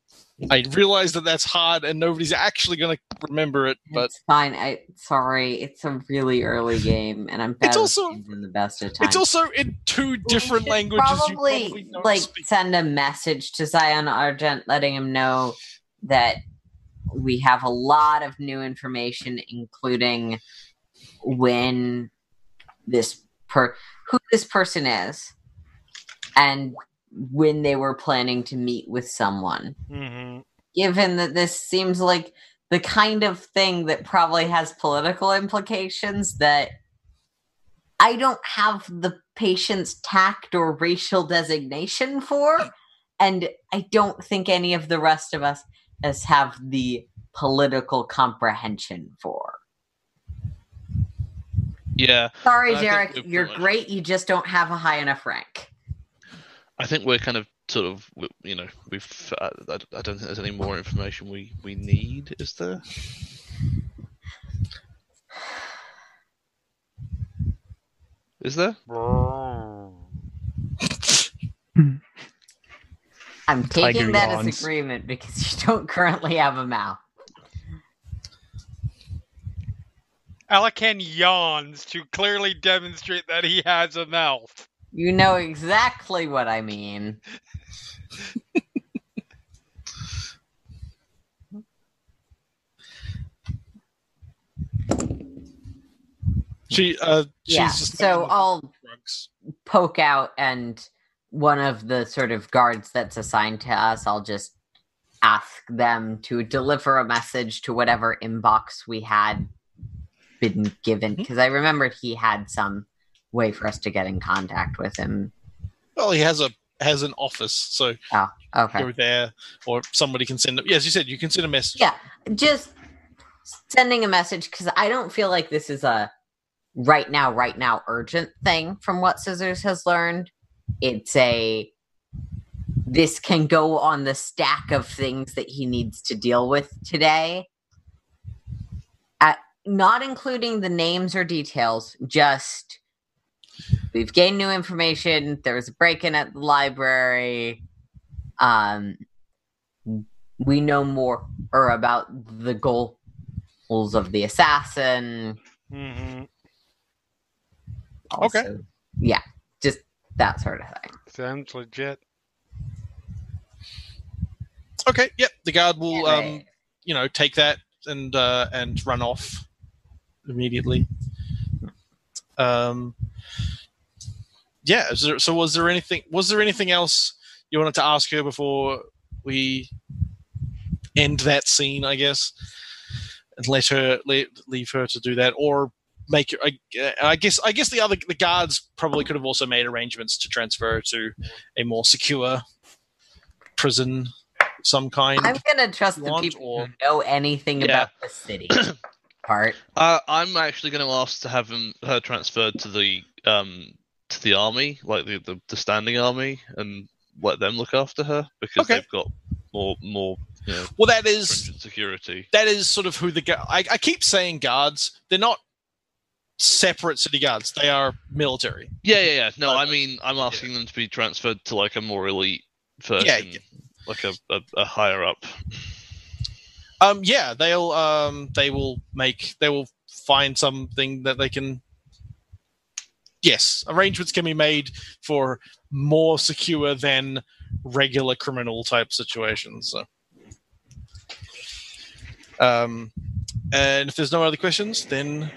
I realize that that's hard and nobody's actually going to remember it, but it's fine. I sorry, it's a really early game, and I'm bad It's also- in the best of times. it's also in two different languages. Probably, you probably like speak. send a message to Zion Argent, letting him know that we have a lot of new information, including when this per who this person is, and when they were planning to meet with someone. hmm Given that this seems like the kind of thing that probably has political implications that I don't have the patient's tact or racial designation for, and I don't think any of the rest of us us have the political comprehension for. Yeah, Sorry, Derek, you're much- great. You just don't have a high enough rank. I think we're kind of sort of you know we've uh, I, I don't think there's any more information we we need. Is there? Is there? I'm Tiger taking that as agreement because you don't currently have a mouth. Alikan yawns to clearly demonstrate that he has a mouth. You know exactly what I mean. She, uh, she's yeah. just So I'll drugs. poke out and one of the sort of guards that's assigned to us, I'll just ask them to deliver a message to whatever inbox we had been given mm-hmm. because I remembered he had some way for us to get in contact with him. Well, he has a has an office, so oh, Okay. go there, or somebody can send. Yes, you said you can send a message. Yeah, just sending a message because I don't feel like this is a right now, right now urgent thing from what Scissors has learned. It's a this can go on the stack of things that he needs to deal with today. At, not including the names or details, just we've gained new information. There was a break in at the library. Um, we know more or about the goals of the assassin. mm-hmm. Okay. Yeah, that sort of thing. Sounds legit. Okay. Yep. The guard will, Yeah, um, right. you know, take that and uh, and run off immediately. Um. Yeah. Is there, so, was there anything? Was there anything else you wanted to ask her before we end that scene? I guess, and let her let, leave her to do that, or make. I, I guess. I guess the other the guards probably could have also made arrangements to transfer to a more secure prison, some kind. I'm gonna trust the people or- who know anything Yeah. about the city (clears throat) part. Uh, I'm actually going to ask to have him, her transferred to the um to the army, like the, the, the standing army, and let them look after her because Okay. they've got more more you know well, that is security. That is sort of who the gu- I, I keep saying guards. They're not separate city guards. They are military. Yeah, yeah, yeah. No, I mean I'm asking them to be transferred to like a more elite version, Yeah. like a, a, a higher up. Um, yeah, they'll um, they will make they will find something that they can. Yes, arrangements can be made for more secure than regular criminal type situations. So, um, and if there's no other questions, then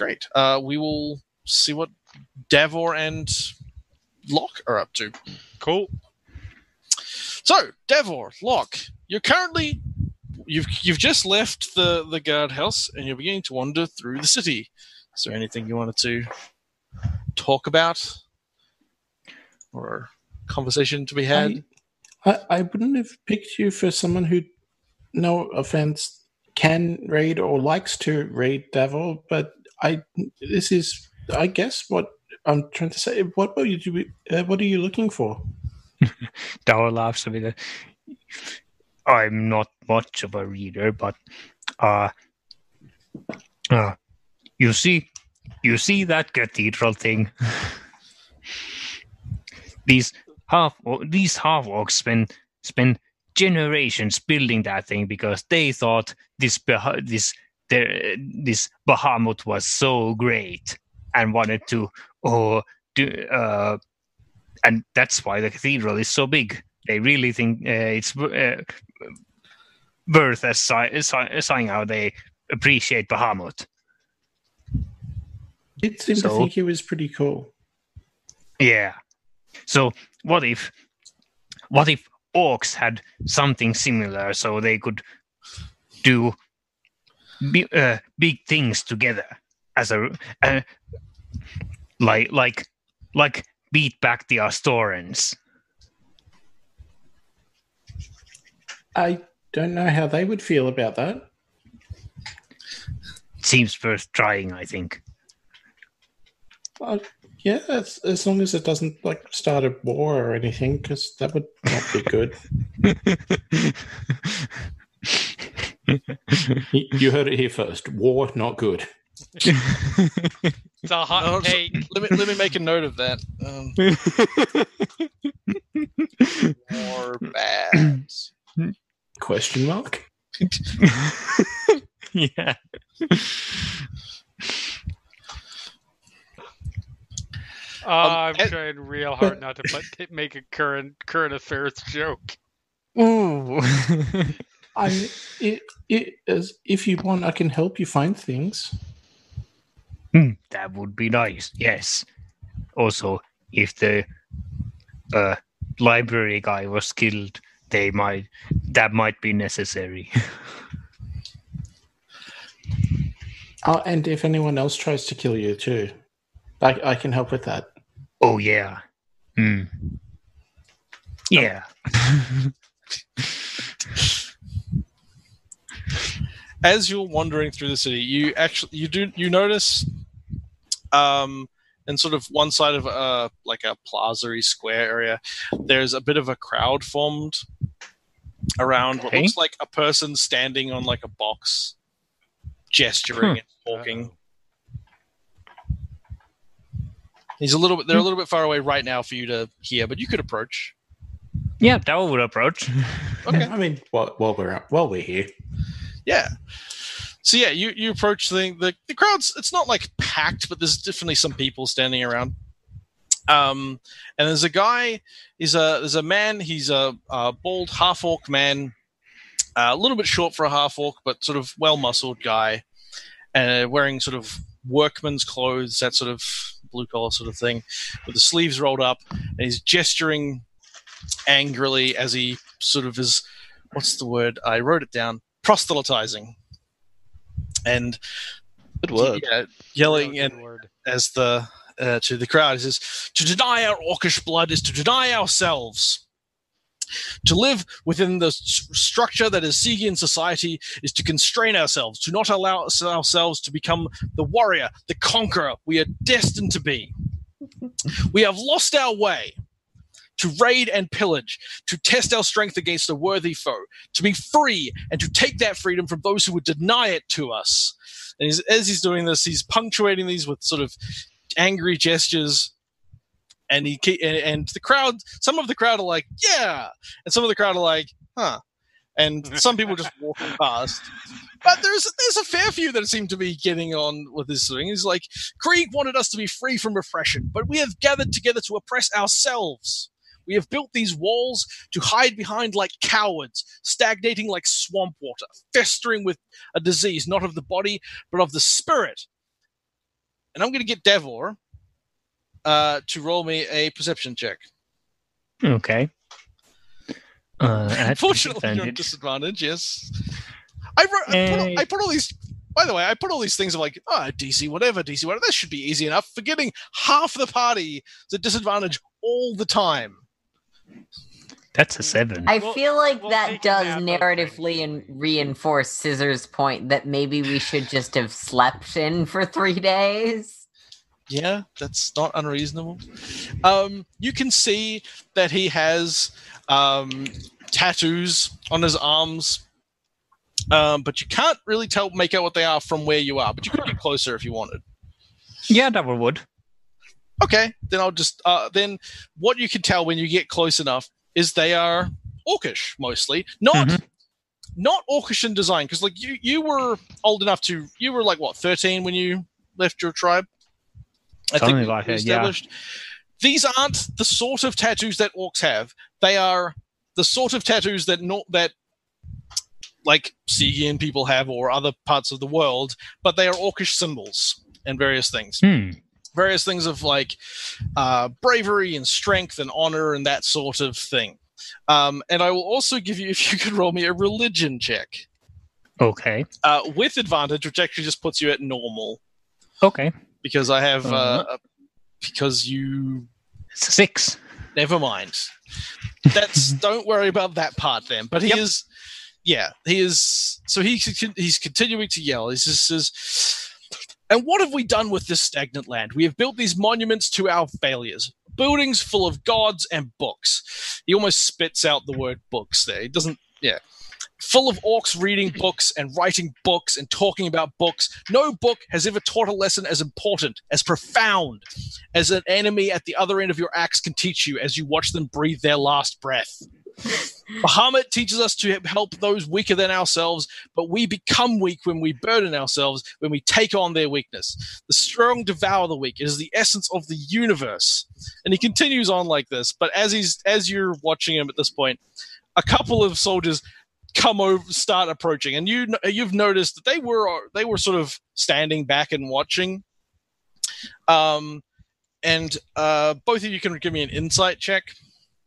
great. Uh, we will see what Davor and Lock are up to. Cool. So, Davor, Lock, you're currently you've you've just left the the guardhouse and you're beginning to wander through the city. Is there anything you wanted to talk about, or conversation to be had? I, I, I wouldn't have picked you for someone who, no offense, can raid or likes to raid devil, but I this is I guess what I'm trying to say. What were you do? Uh, what are you looking for? Davor laughs a bit. I'm not much of a reader, but uh, uh you see, you see that cathedral thing. (laughs) these half these half orcs spend spend generations building that thing because they thought this this the, this Bahamut was so great and wanted to oh do uh and that's why the cathedral is so big. They really think uh, it's uh, worth as, si- as, si- as saying how they appreciate Bahamut. Did seem to think he was pretty cool. Yeah. So what if what if orcs had something similar so they could do uh, big things together as a uh, like like like beat back the Astorans. I don't know how they would feel about that. Seems worth trying, I think. Uh, yeah, as, as long as it doesn't like start a war or anything, because that would not be good. (laughs) Y- you heard it here first. War, not good. It's a hot No, so- take. let me let me make a note of that. Um, (laughs) more bads. Question mark. (laughs) yeah. Uh, I'm and- trying real hard not to put, make a current current affairs joke. Ooh. I it, it as if you want, I can help you find things. Hmm, that would be nice. Yes. Also, if the uh, library guy was killed, they might that might be necessary. (laughs) Oh, and if anyone else tries to kill you too, I, I can help with that. oh yeah. Hmm. Yeah. (laughs) (laughs) As you're wandering through the city, you actually you do you notice, um, in sort of one side of a like a plaza square area, there's a bit of a crowd formed around what looks like a person standing on like a box, gesturing and talking. He's a little bit. They're a little bit far away right now for you to hear, but you could approach. Yeah, that would approach. (laughs) Okay. I mean, while, while we're out, while we're here, Yeah. So yeah, you you approach the the the crowd's. It's not like packed, but there's definitely some people standing around. Um, and there's a guy. He's a there's a man. He's a, a bald half orc man, uh, a little bit short for a half orc, but sort of well muscled guy, and wearing sort of workman's clothes, that sort of blue collar sort of thing, with the sleeves rolled up, and he's gesturing angrily as he sort of is. What's the word? I wrote it down. Proselytizing and Good word. yeah, yelling Real good and word. as the uh, to the crowd, he says, "To deny our orcish blood is to deny ourselves. To live within the s- structure that is Sigian society is to constrain ourselves, to not allow us- ourselves to become the warrior, the conqueror we are destined to be. we have lost our way." To raid and pillage, to test our strength against a worthy foe, to be free and to take that freedom from those who would deny it to us. And he's, as he's doing this, he's punctuating these with sort of angry gestures. And he and, and the crowd, some of the crowd are like, "Yeah," and some of the crowd are like, "Huh," and (laughs) some people just walking past. But there's there's a fair few that seem to be getting on with this thing. He's like, Krieg wanted us to be free from oppression, but we have gathered together to oppress ourselves. We have built these walls to hide behind like cowards, stagnating like swamp water, festering with a disease not of the body but of the spirit. And I'm going to get Davor uh, to roll me a perception check. okay. Uh, at Unfortunately, you're at disadvantage. Yes, I wrote. I put, all, I put all these. By the way, I put all these things of like, oh, DC, whatever, DC, whatever. This should be easy enough. Forgetting half the party is at disadvantage all the time. That's a seven. I We'll- feel like we'll that does narratively and reinforce Scissor's point that maybe we should just have slept in for three days. Yeah, that's not unreasonable. Um, you can see that he has um, tattoos on his arms, um, but you can't really tell make out what they are from where you are. But you could get closer if you wanted. yeah, double wood. Okay, then I'll just uh, then what you can tell when you get close enough is they are orcish mostly, not Mhm. not orcish in design because like you you were old enough to you were like what thirteen when you left your tribe. I Something we like it, yeah. established. These aren't the sort of tattoos that orcs have. They are the sort of tattoos that not that like Stygian people have or other parts of the world, but they are orcish symbols and various things. Hmm. Various things of like uh, bravery and strength and honor and that sort of thing. Um, and I will also give you, (laughs) if you could roll me a religion check Okay. uh, with advantage, which actually just puts you at normal Okay. because I have, uh, Uh-huh. uh, because you Six. Never mind. That's (laughs) don't worry about that part then. But he Yep. is, yeah, he is. So he's he's continuing to yell. He just says, "And what have we done with this stagnant land? We have built these monuments to our failures." Buildings full of gods and books. He almost spits out the word books there. He doesn't, yeah. Full of orcs reading books and writing books and talking about books. No book has ever taught a lesson as important, as profound, as an enemy at the other end of your axe can teach you as you watch them breathe their last breath. Bahamut teaches us to help those weaker than ourselves, but we become weak when we burden ourselves, when we take on their weakness. The strong devour the weak. It is the essence of the universe. And he continues on like this, but as he's as you're watching him at this point, a couple of soldiers come over start approaching and you you've noticed that they were they were sort of standing back and watching um and uh both of you can give me an insight check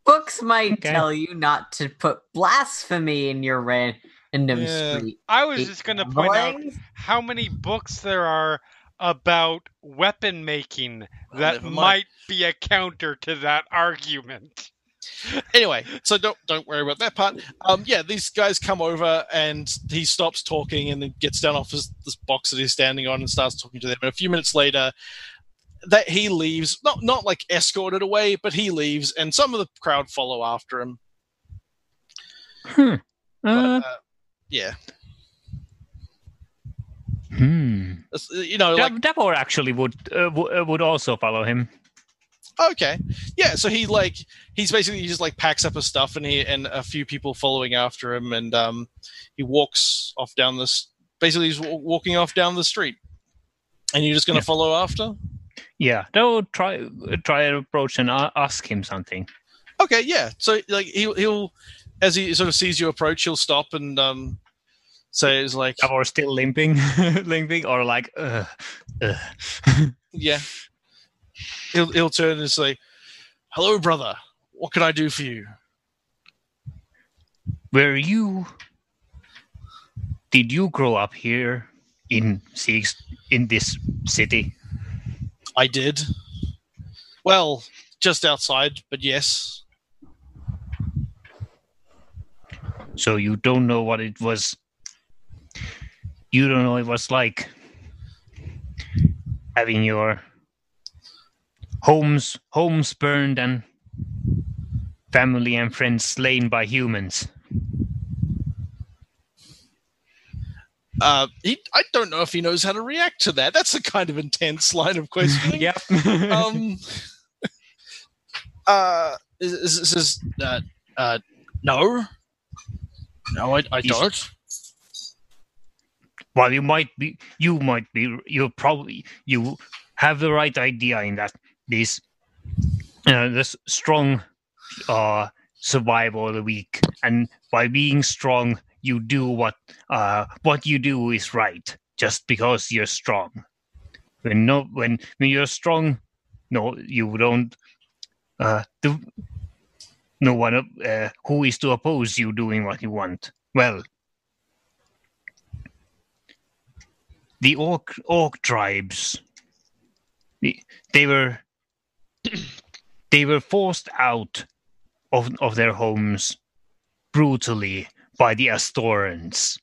Books might Okay. tell you not to put blasphemy in your random Yeah. street. I was just going to point out how many books there are about weapon making that never might be a counter to that argument. (laughs) anyway so don't don't worry about that part um yeah these guys come over and he stops talking and then gets down off his this box that he's standing on and starts talking to them and a few minutes later that he leaves not not like escorted away but he leaves and some of the crowd follow after him Hmm. but, Uh, uh, yeah hmm. Uh, you know like Dav- actually would uh, w- uh, would also follow him. Okay. Yeah, so he like he's basically he just like packs up his stuff and he and a few people following after him and um he walks off down this basically he's w- walking off down the street. And you're just going to Yeah. follow after? Yeah, they'll try try and approach and ask him something. Okay, yeah. So like he'll he'll as he sort of sees you approach, he'll stop and um say it's like Davor still limping, (laughs) limping, or like, uh, uh. (laughs) yeah. He'll he'll turn and say, "Hello, brother. What can I do for you?" Were you? Did you grow up here in Six in this city? I did. Well, just outside, but yes. So you don't know what it was. You don't know it was like having your homes homes burned and family and friends slain by humans. Uh, he, I don't know if he knows how to react to that. That's a kind of intense line of questioning. (laughs) yep. (laughs) Um. (laughs) Uh. Is, is, is, uh, uh. No. No, I, I He's- don't. Well, you might be, you might be, you probably, you have the right idea in that this, uh, this strong, uh, survival of the weak, and by being strong, you do what, uh, what you do is right, just because you're strong. When no, when when you're strong, no, you don't, uh, do, no one, uh, who is to oppose you doing what you want? Well, the orc orc tribes the- they were (clears throat) they were forced out of of their homes brutally by the Astorans.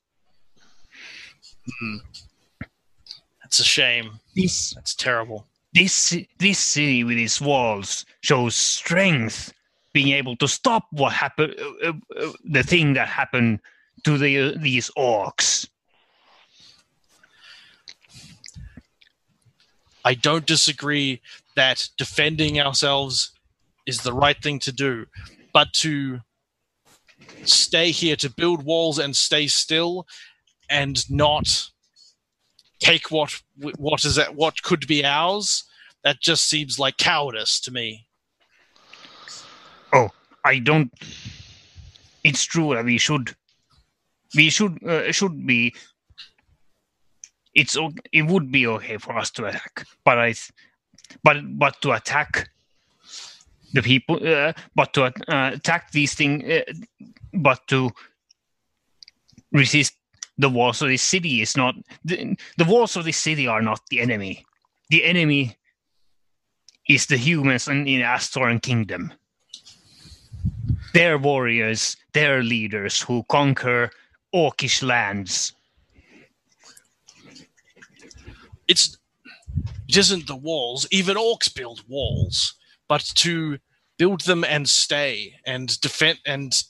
That's a shame. This That's terrible. this this city with its walls shows strength, being able to stop what happened, uh, uh, uh, the thing that happened to the uh, these orcs. I don't disagree that defending ourselves is the right thing to do, but to stay here to build walls and stay still and not take what what is that what could be ours that just seems like cowardice to me Oh I don't. It's true that we should we should uh, should be. It's it would be okay for us to attack, but I, but but to attack the people, uh, but to uh, attack these things, uh, but to resist the walls of this city is not the, the walls of this city are not the enemy. The enemy is the humans in, in Astoran Kingdom. Their warriors, their leaders who conquer orcish lands. It's it isn't the walls. Even orcs build walls, but to build them and stay and defend and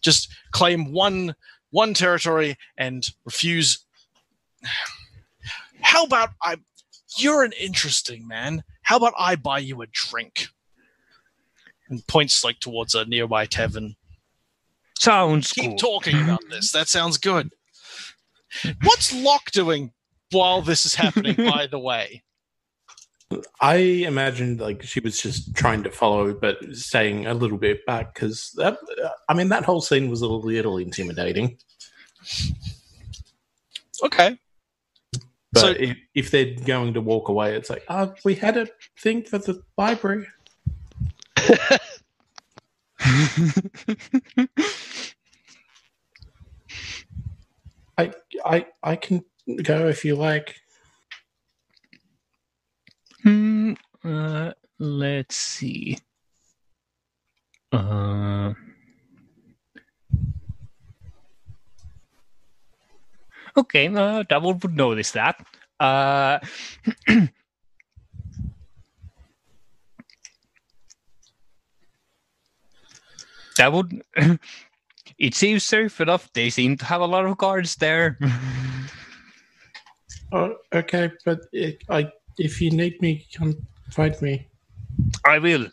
just claim one one territory and refuse. (sighs) How about I? You're an interesting man. How about I buy you a drink? And points like towards a nearby tavern. Sounds good. Keep talking about this. That sounds good. What's Lock doing while this is happening? (laughs) by the way, I imagined like she was just trying to follow, but staying a little bit back because that. I mean, that whole scene was a little intimidating. okay. But So- if, if they're going to walk away, it's like, uh, we had a thing for the library. (laughs) I, I, I can go if you like. Hmm, uh, let's see. Uh, okay, uh, Double would notice that. Uh, (clears throat) that would. (clears throat) It seems safe enough. They seem to have a lot of guards there. (laughs) Oh, okay, but it, I, if you need me, come find me. I will.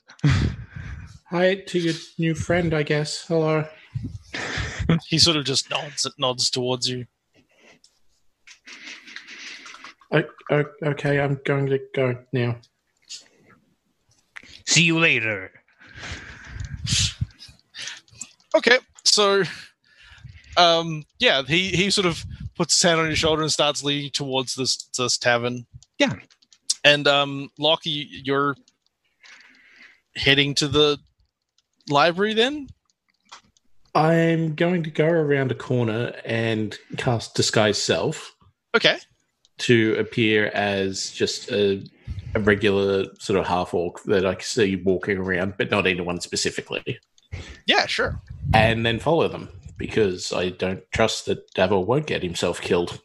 Hi to your new friend, I guess. Hello. He sort of just nods and nods towards you. I, o- okay, I'm going to go now. See you later. Okay, so um yeah, he he sort of puts his hand on your shoulder and starts leading towards this this tavern. Yeah. And um Lockie, you're heading to the library then? I'm going to go around a corner and cast Disguise Self Okay. to appear as just a, a regular sort of half orc that I can see walking around, but not anyone specifically. Yeah, sure. And then follow them because I don't trust that Davor won't get himself killed.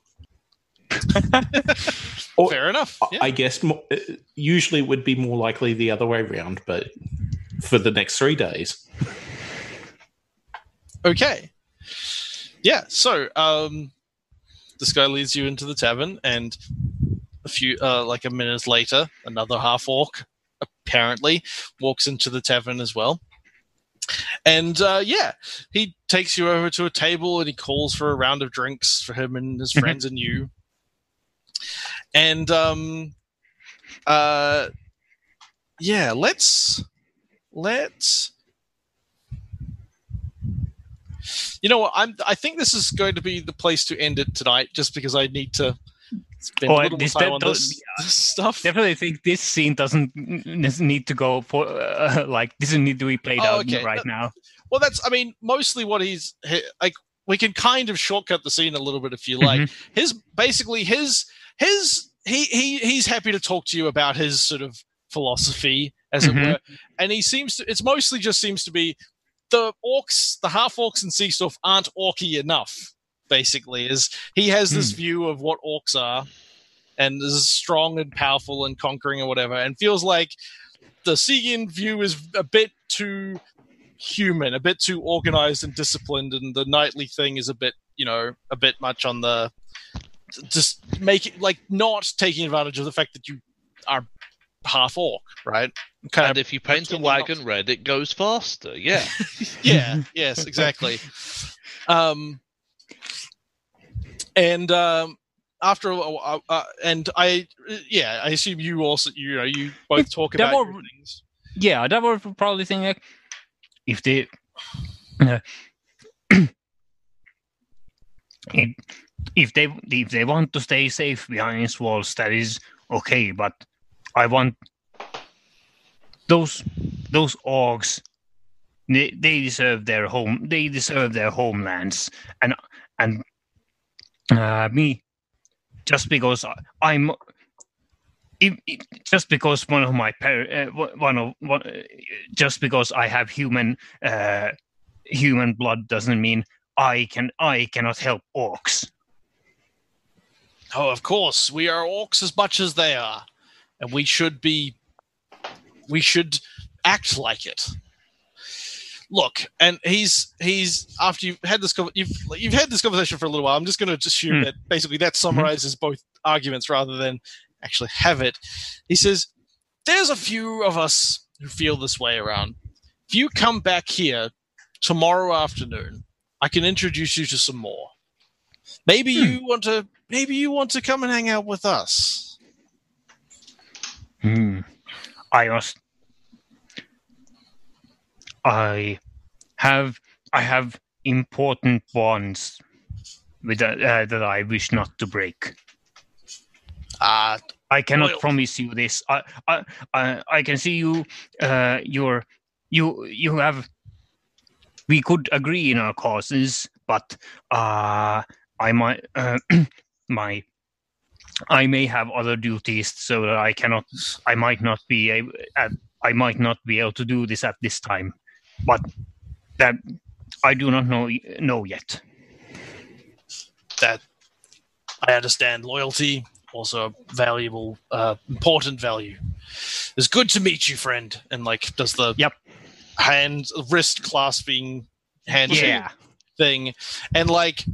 (laughs) Or- Fair enough. I- Yeah. I guess mo- uh, usually it would be more likely the other way around, but for the next three days. Okay. Yeah, so um this guy leads you into the tavern and a few uh like a minute later, another half orc apparently walks into the tavern as well. And uh yeah, he takes you over to a table and he calls for a round of drinks for him and his (laughs) friends and you. And um uh yeah, let's let's you know what? I'm. I think this is going to be the place to end it tonight, just because I need to spend Oh, a little this- time that on this, this stuff. Definitely think this scene doesn't need to go for uh, (laughs) like doesn't need to be played Oh, out okay. right That- now. Well, that's. I mean, mostly what he's like. We can kind of shortcut the scene a little bit if you like. Mm-hmm. His basically his his he he he's happy to talk to you about his sort of philosophy, as Mhm. it were, and he seems to. It's mostly just seems to be the orcs, the half orcs and sea stuff aren't orky enough. Basically, is he has this Hmm. view of what orcs are, and is strong and powerful and conquering or whatever, and feels like the Segan view is a bit too human, a bit too organized and disciplined, and the knightly thing is a bit, you know, a bit much on the just make it like not taking advantage of the fact that you are half orc, right? Kind And if you paint a pretending not wagon red, it goes faster. Yeah. (laughs) (laughs) yeah yes exactly um and um after a while, uh, and i yeah i assume you also you know you both talk about Devil- your things Yeah, that would probably think like if they uh, (clears throat) If, if they if they want to stay safe behind these walls, that is okay. But I want those those orcs. They, they deserve their home. They deserve their homelands, and and uh, me, just because I- I'm, if, just because one of my par- uh, one of one, just because I have human uh, human blood doesn't mean I can I cannot help orcs. Oh, of course, we are orcs as much as they are, and we should be. We should act like it. Look, and he's he's after you've had this you've you've had this conversation for a little while. I'm just going to assume Hmm. that basically that summarizes both arguments rather than actually have it. He says, "There's a few of us who feel this way around. If you come back here tomorrow afternoon, I can introduce you to some more. Maybe Hmm. you want to maybe you want to come and hang out with us. Hmm. I must. I have I have important bonds with uh, uh, that I wish not to break. Uh I cannot Well- promise you this. I I I, I can see you. Uh, your you you have. We could agree in our causes, but uh, I might uh, (clears throat) my I may have other duties, so that I cannot. I might not be able. I might not be able to do this at this time, but that I do not know know yet. that I understand loyalty, also a valuable, uh, important value. It's good to meet you, friend. And like, does the Yep. hand, wrist clasping handshake Yeah. thing, and like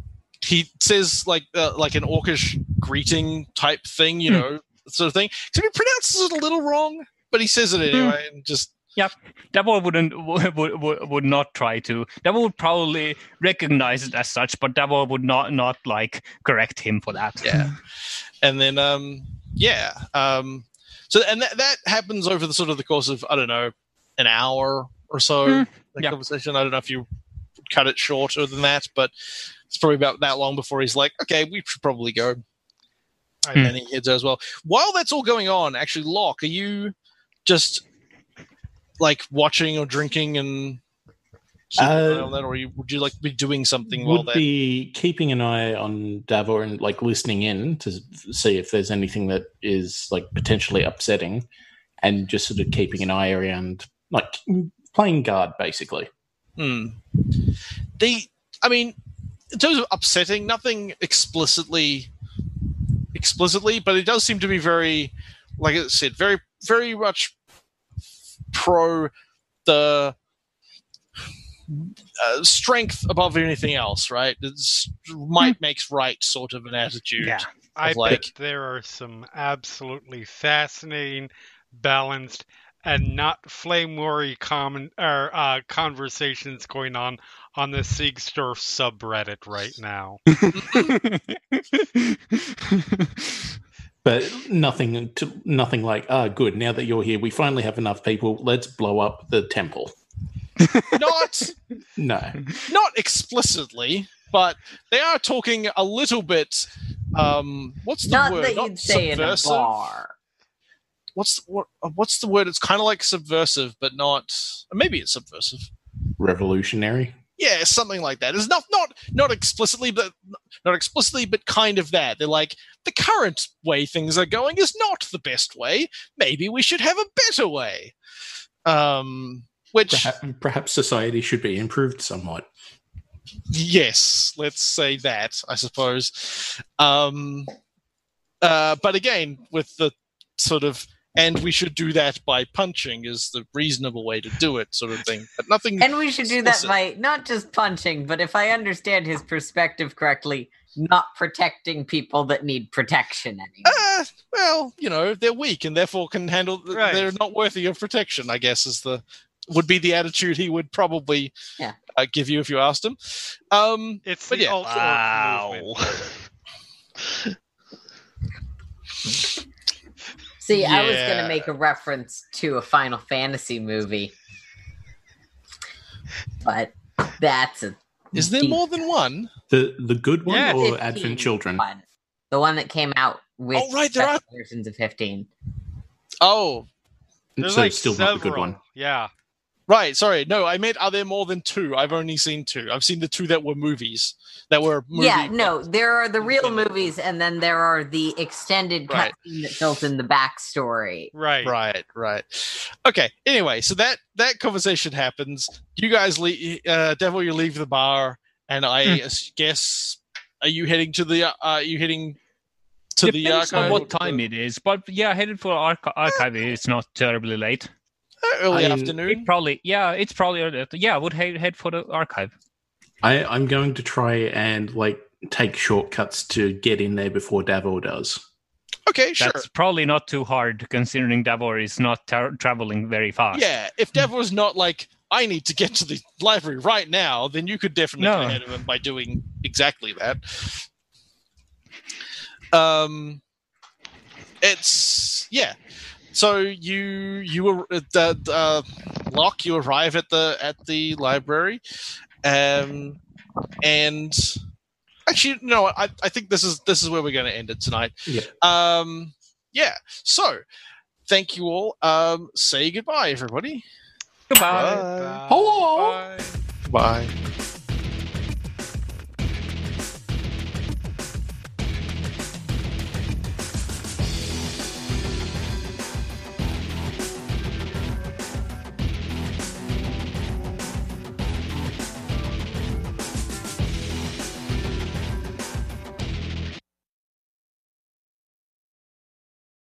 he says like uh, like an orcish greeting type thing, you Hmm. know, sort of thing. So he pronounces it a little wrong, but he says it anyway, and just yeah, Davor wouldn't (laughs) would, would, would not try to. Davor would probably recognize it as such, but Davor would not not like correct him for that. yeah and then um yeah um so and that, that happens over the sort of the course of i don't know an hour or so Hmm, the yeah. conversation i don't know if you cut it shorter than that but it's probably about that long before he's like okay we should probably go I- and then he heads out as well while that's all going on actually lock are you just like watching or drinking and keeping an eye Uh, on that, or you, would you like be doing something while would that be keeping an eye on Davor and like listening in to see if there's anything that is like potentially upsetting, and just sort of keeping an eye around, like playing guard, basically. Hmm. The, I mean, in terms of upsetting, nothing explicitly, explicitly, but it does seem to be very, like I said, very, very much pro the uh, strength above anything else. Right? It's might makes right sort of an attitude. Yeah. I like- bet there are some absolutely fascinating, balanced, and not flame worry common or uh, conversations going on on the Seigsdorf subreddit right now. (laughs) But nothing, to, nothing like, ah, good. Now that you're here, we finally have enough people. Let's blow up the temple. (laughs) Not. No, not explicitly, but they are talking a little bit. Um, what's the Not word? that Not you'd say in a subversive. bar. What's what? uh, What's the word? It's kind of like subversive, but not. Maybe it's subversive. revolutionary. Yeah, something like that. It's not not not explicitly, but not explicitly, but kind of that. They're like the current way things are going is not the best way. Maybe we should have a better way. Um, which Perhaps, perhaps society should be improved somewhat. yes let's say that i suppose um uh but again with the sort of and we should do that by punching is the reasonable way to do it sort of thing but nothing And we should do that by not just punching, but if I understand his perspective correctly, not protecting people that need protection anymore. uh, well you know they're weak and therefore can handle Right. they're not worthy of protection i guess is the would be the attitude he would probably Yeah. uh, give you if you asked him um It's But the yeah. alt Wow. (laughs) movement. See, I was going to make a reference to a Final Fantasy movie, but that's a is there more than one The the good one Yeah. or Advent Children? one. The one that came out with Oh, right, there are- versions of 15. Oh, There's so like still several. not the good one. Yeah. Right. Sorry. No, I meant are there more than two? I've only seen two. I've seen the two that were movies. That were movie Yeah, no, there are the real movies, and then there are the extended Right. cutscene that fills in the backstory. Right. Right, right. Okay. Anyway, so that that conversation happens. You guys leave. Uh, Davor, you leave the bar, and I Hmm. guess. Are you heading to the? Uh, are you heading to the Depends on archive? what time it is, but yeah, headed for arch- archive. It's not terribly late. Uh, (laughs) early I- afternoon. It probably, yeah, it's probably early. Yeah, I would head head for the archive. I, I'm going to try and like take shortcuts to get in there before Davor does. Okay, sure. That's probably not too hard, considering Davor is not tra- traveling very fast. Yeah, if Dev was not like, I need to get to the library right now, then you could definitely No. get ahead of him by doing exactly that. Um, it's yeah. So you you were uh, uh, Lock. You arrive at the at the library, um, and actually, no. I I think this is this is where we're going to end it tonight. Yeah. Um. Yeah. So, thank you all. Um. Say goodbye, everybody. Goodbye. Bye. Hello. Bye. Bye.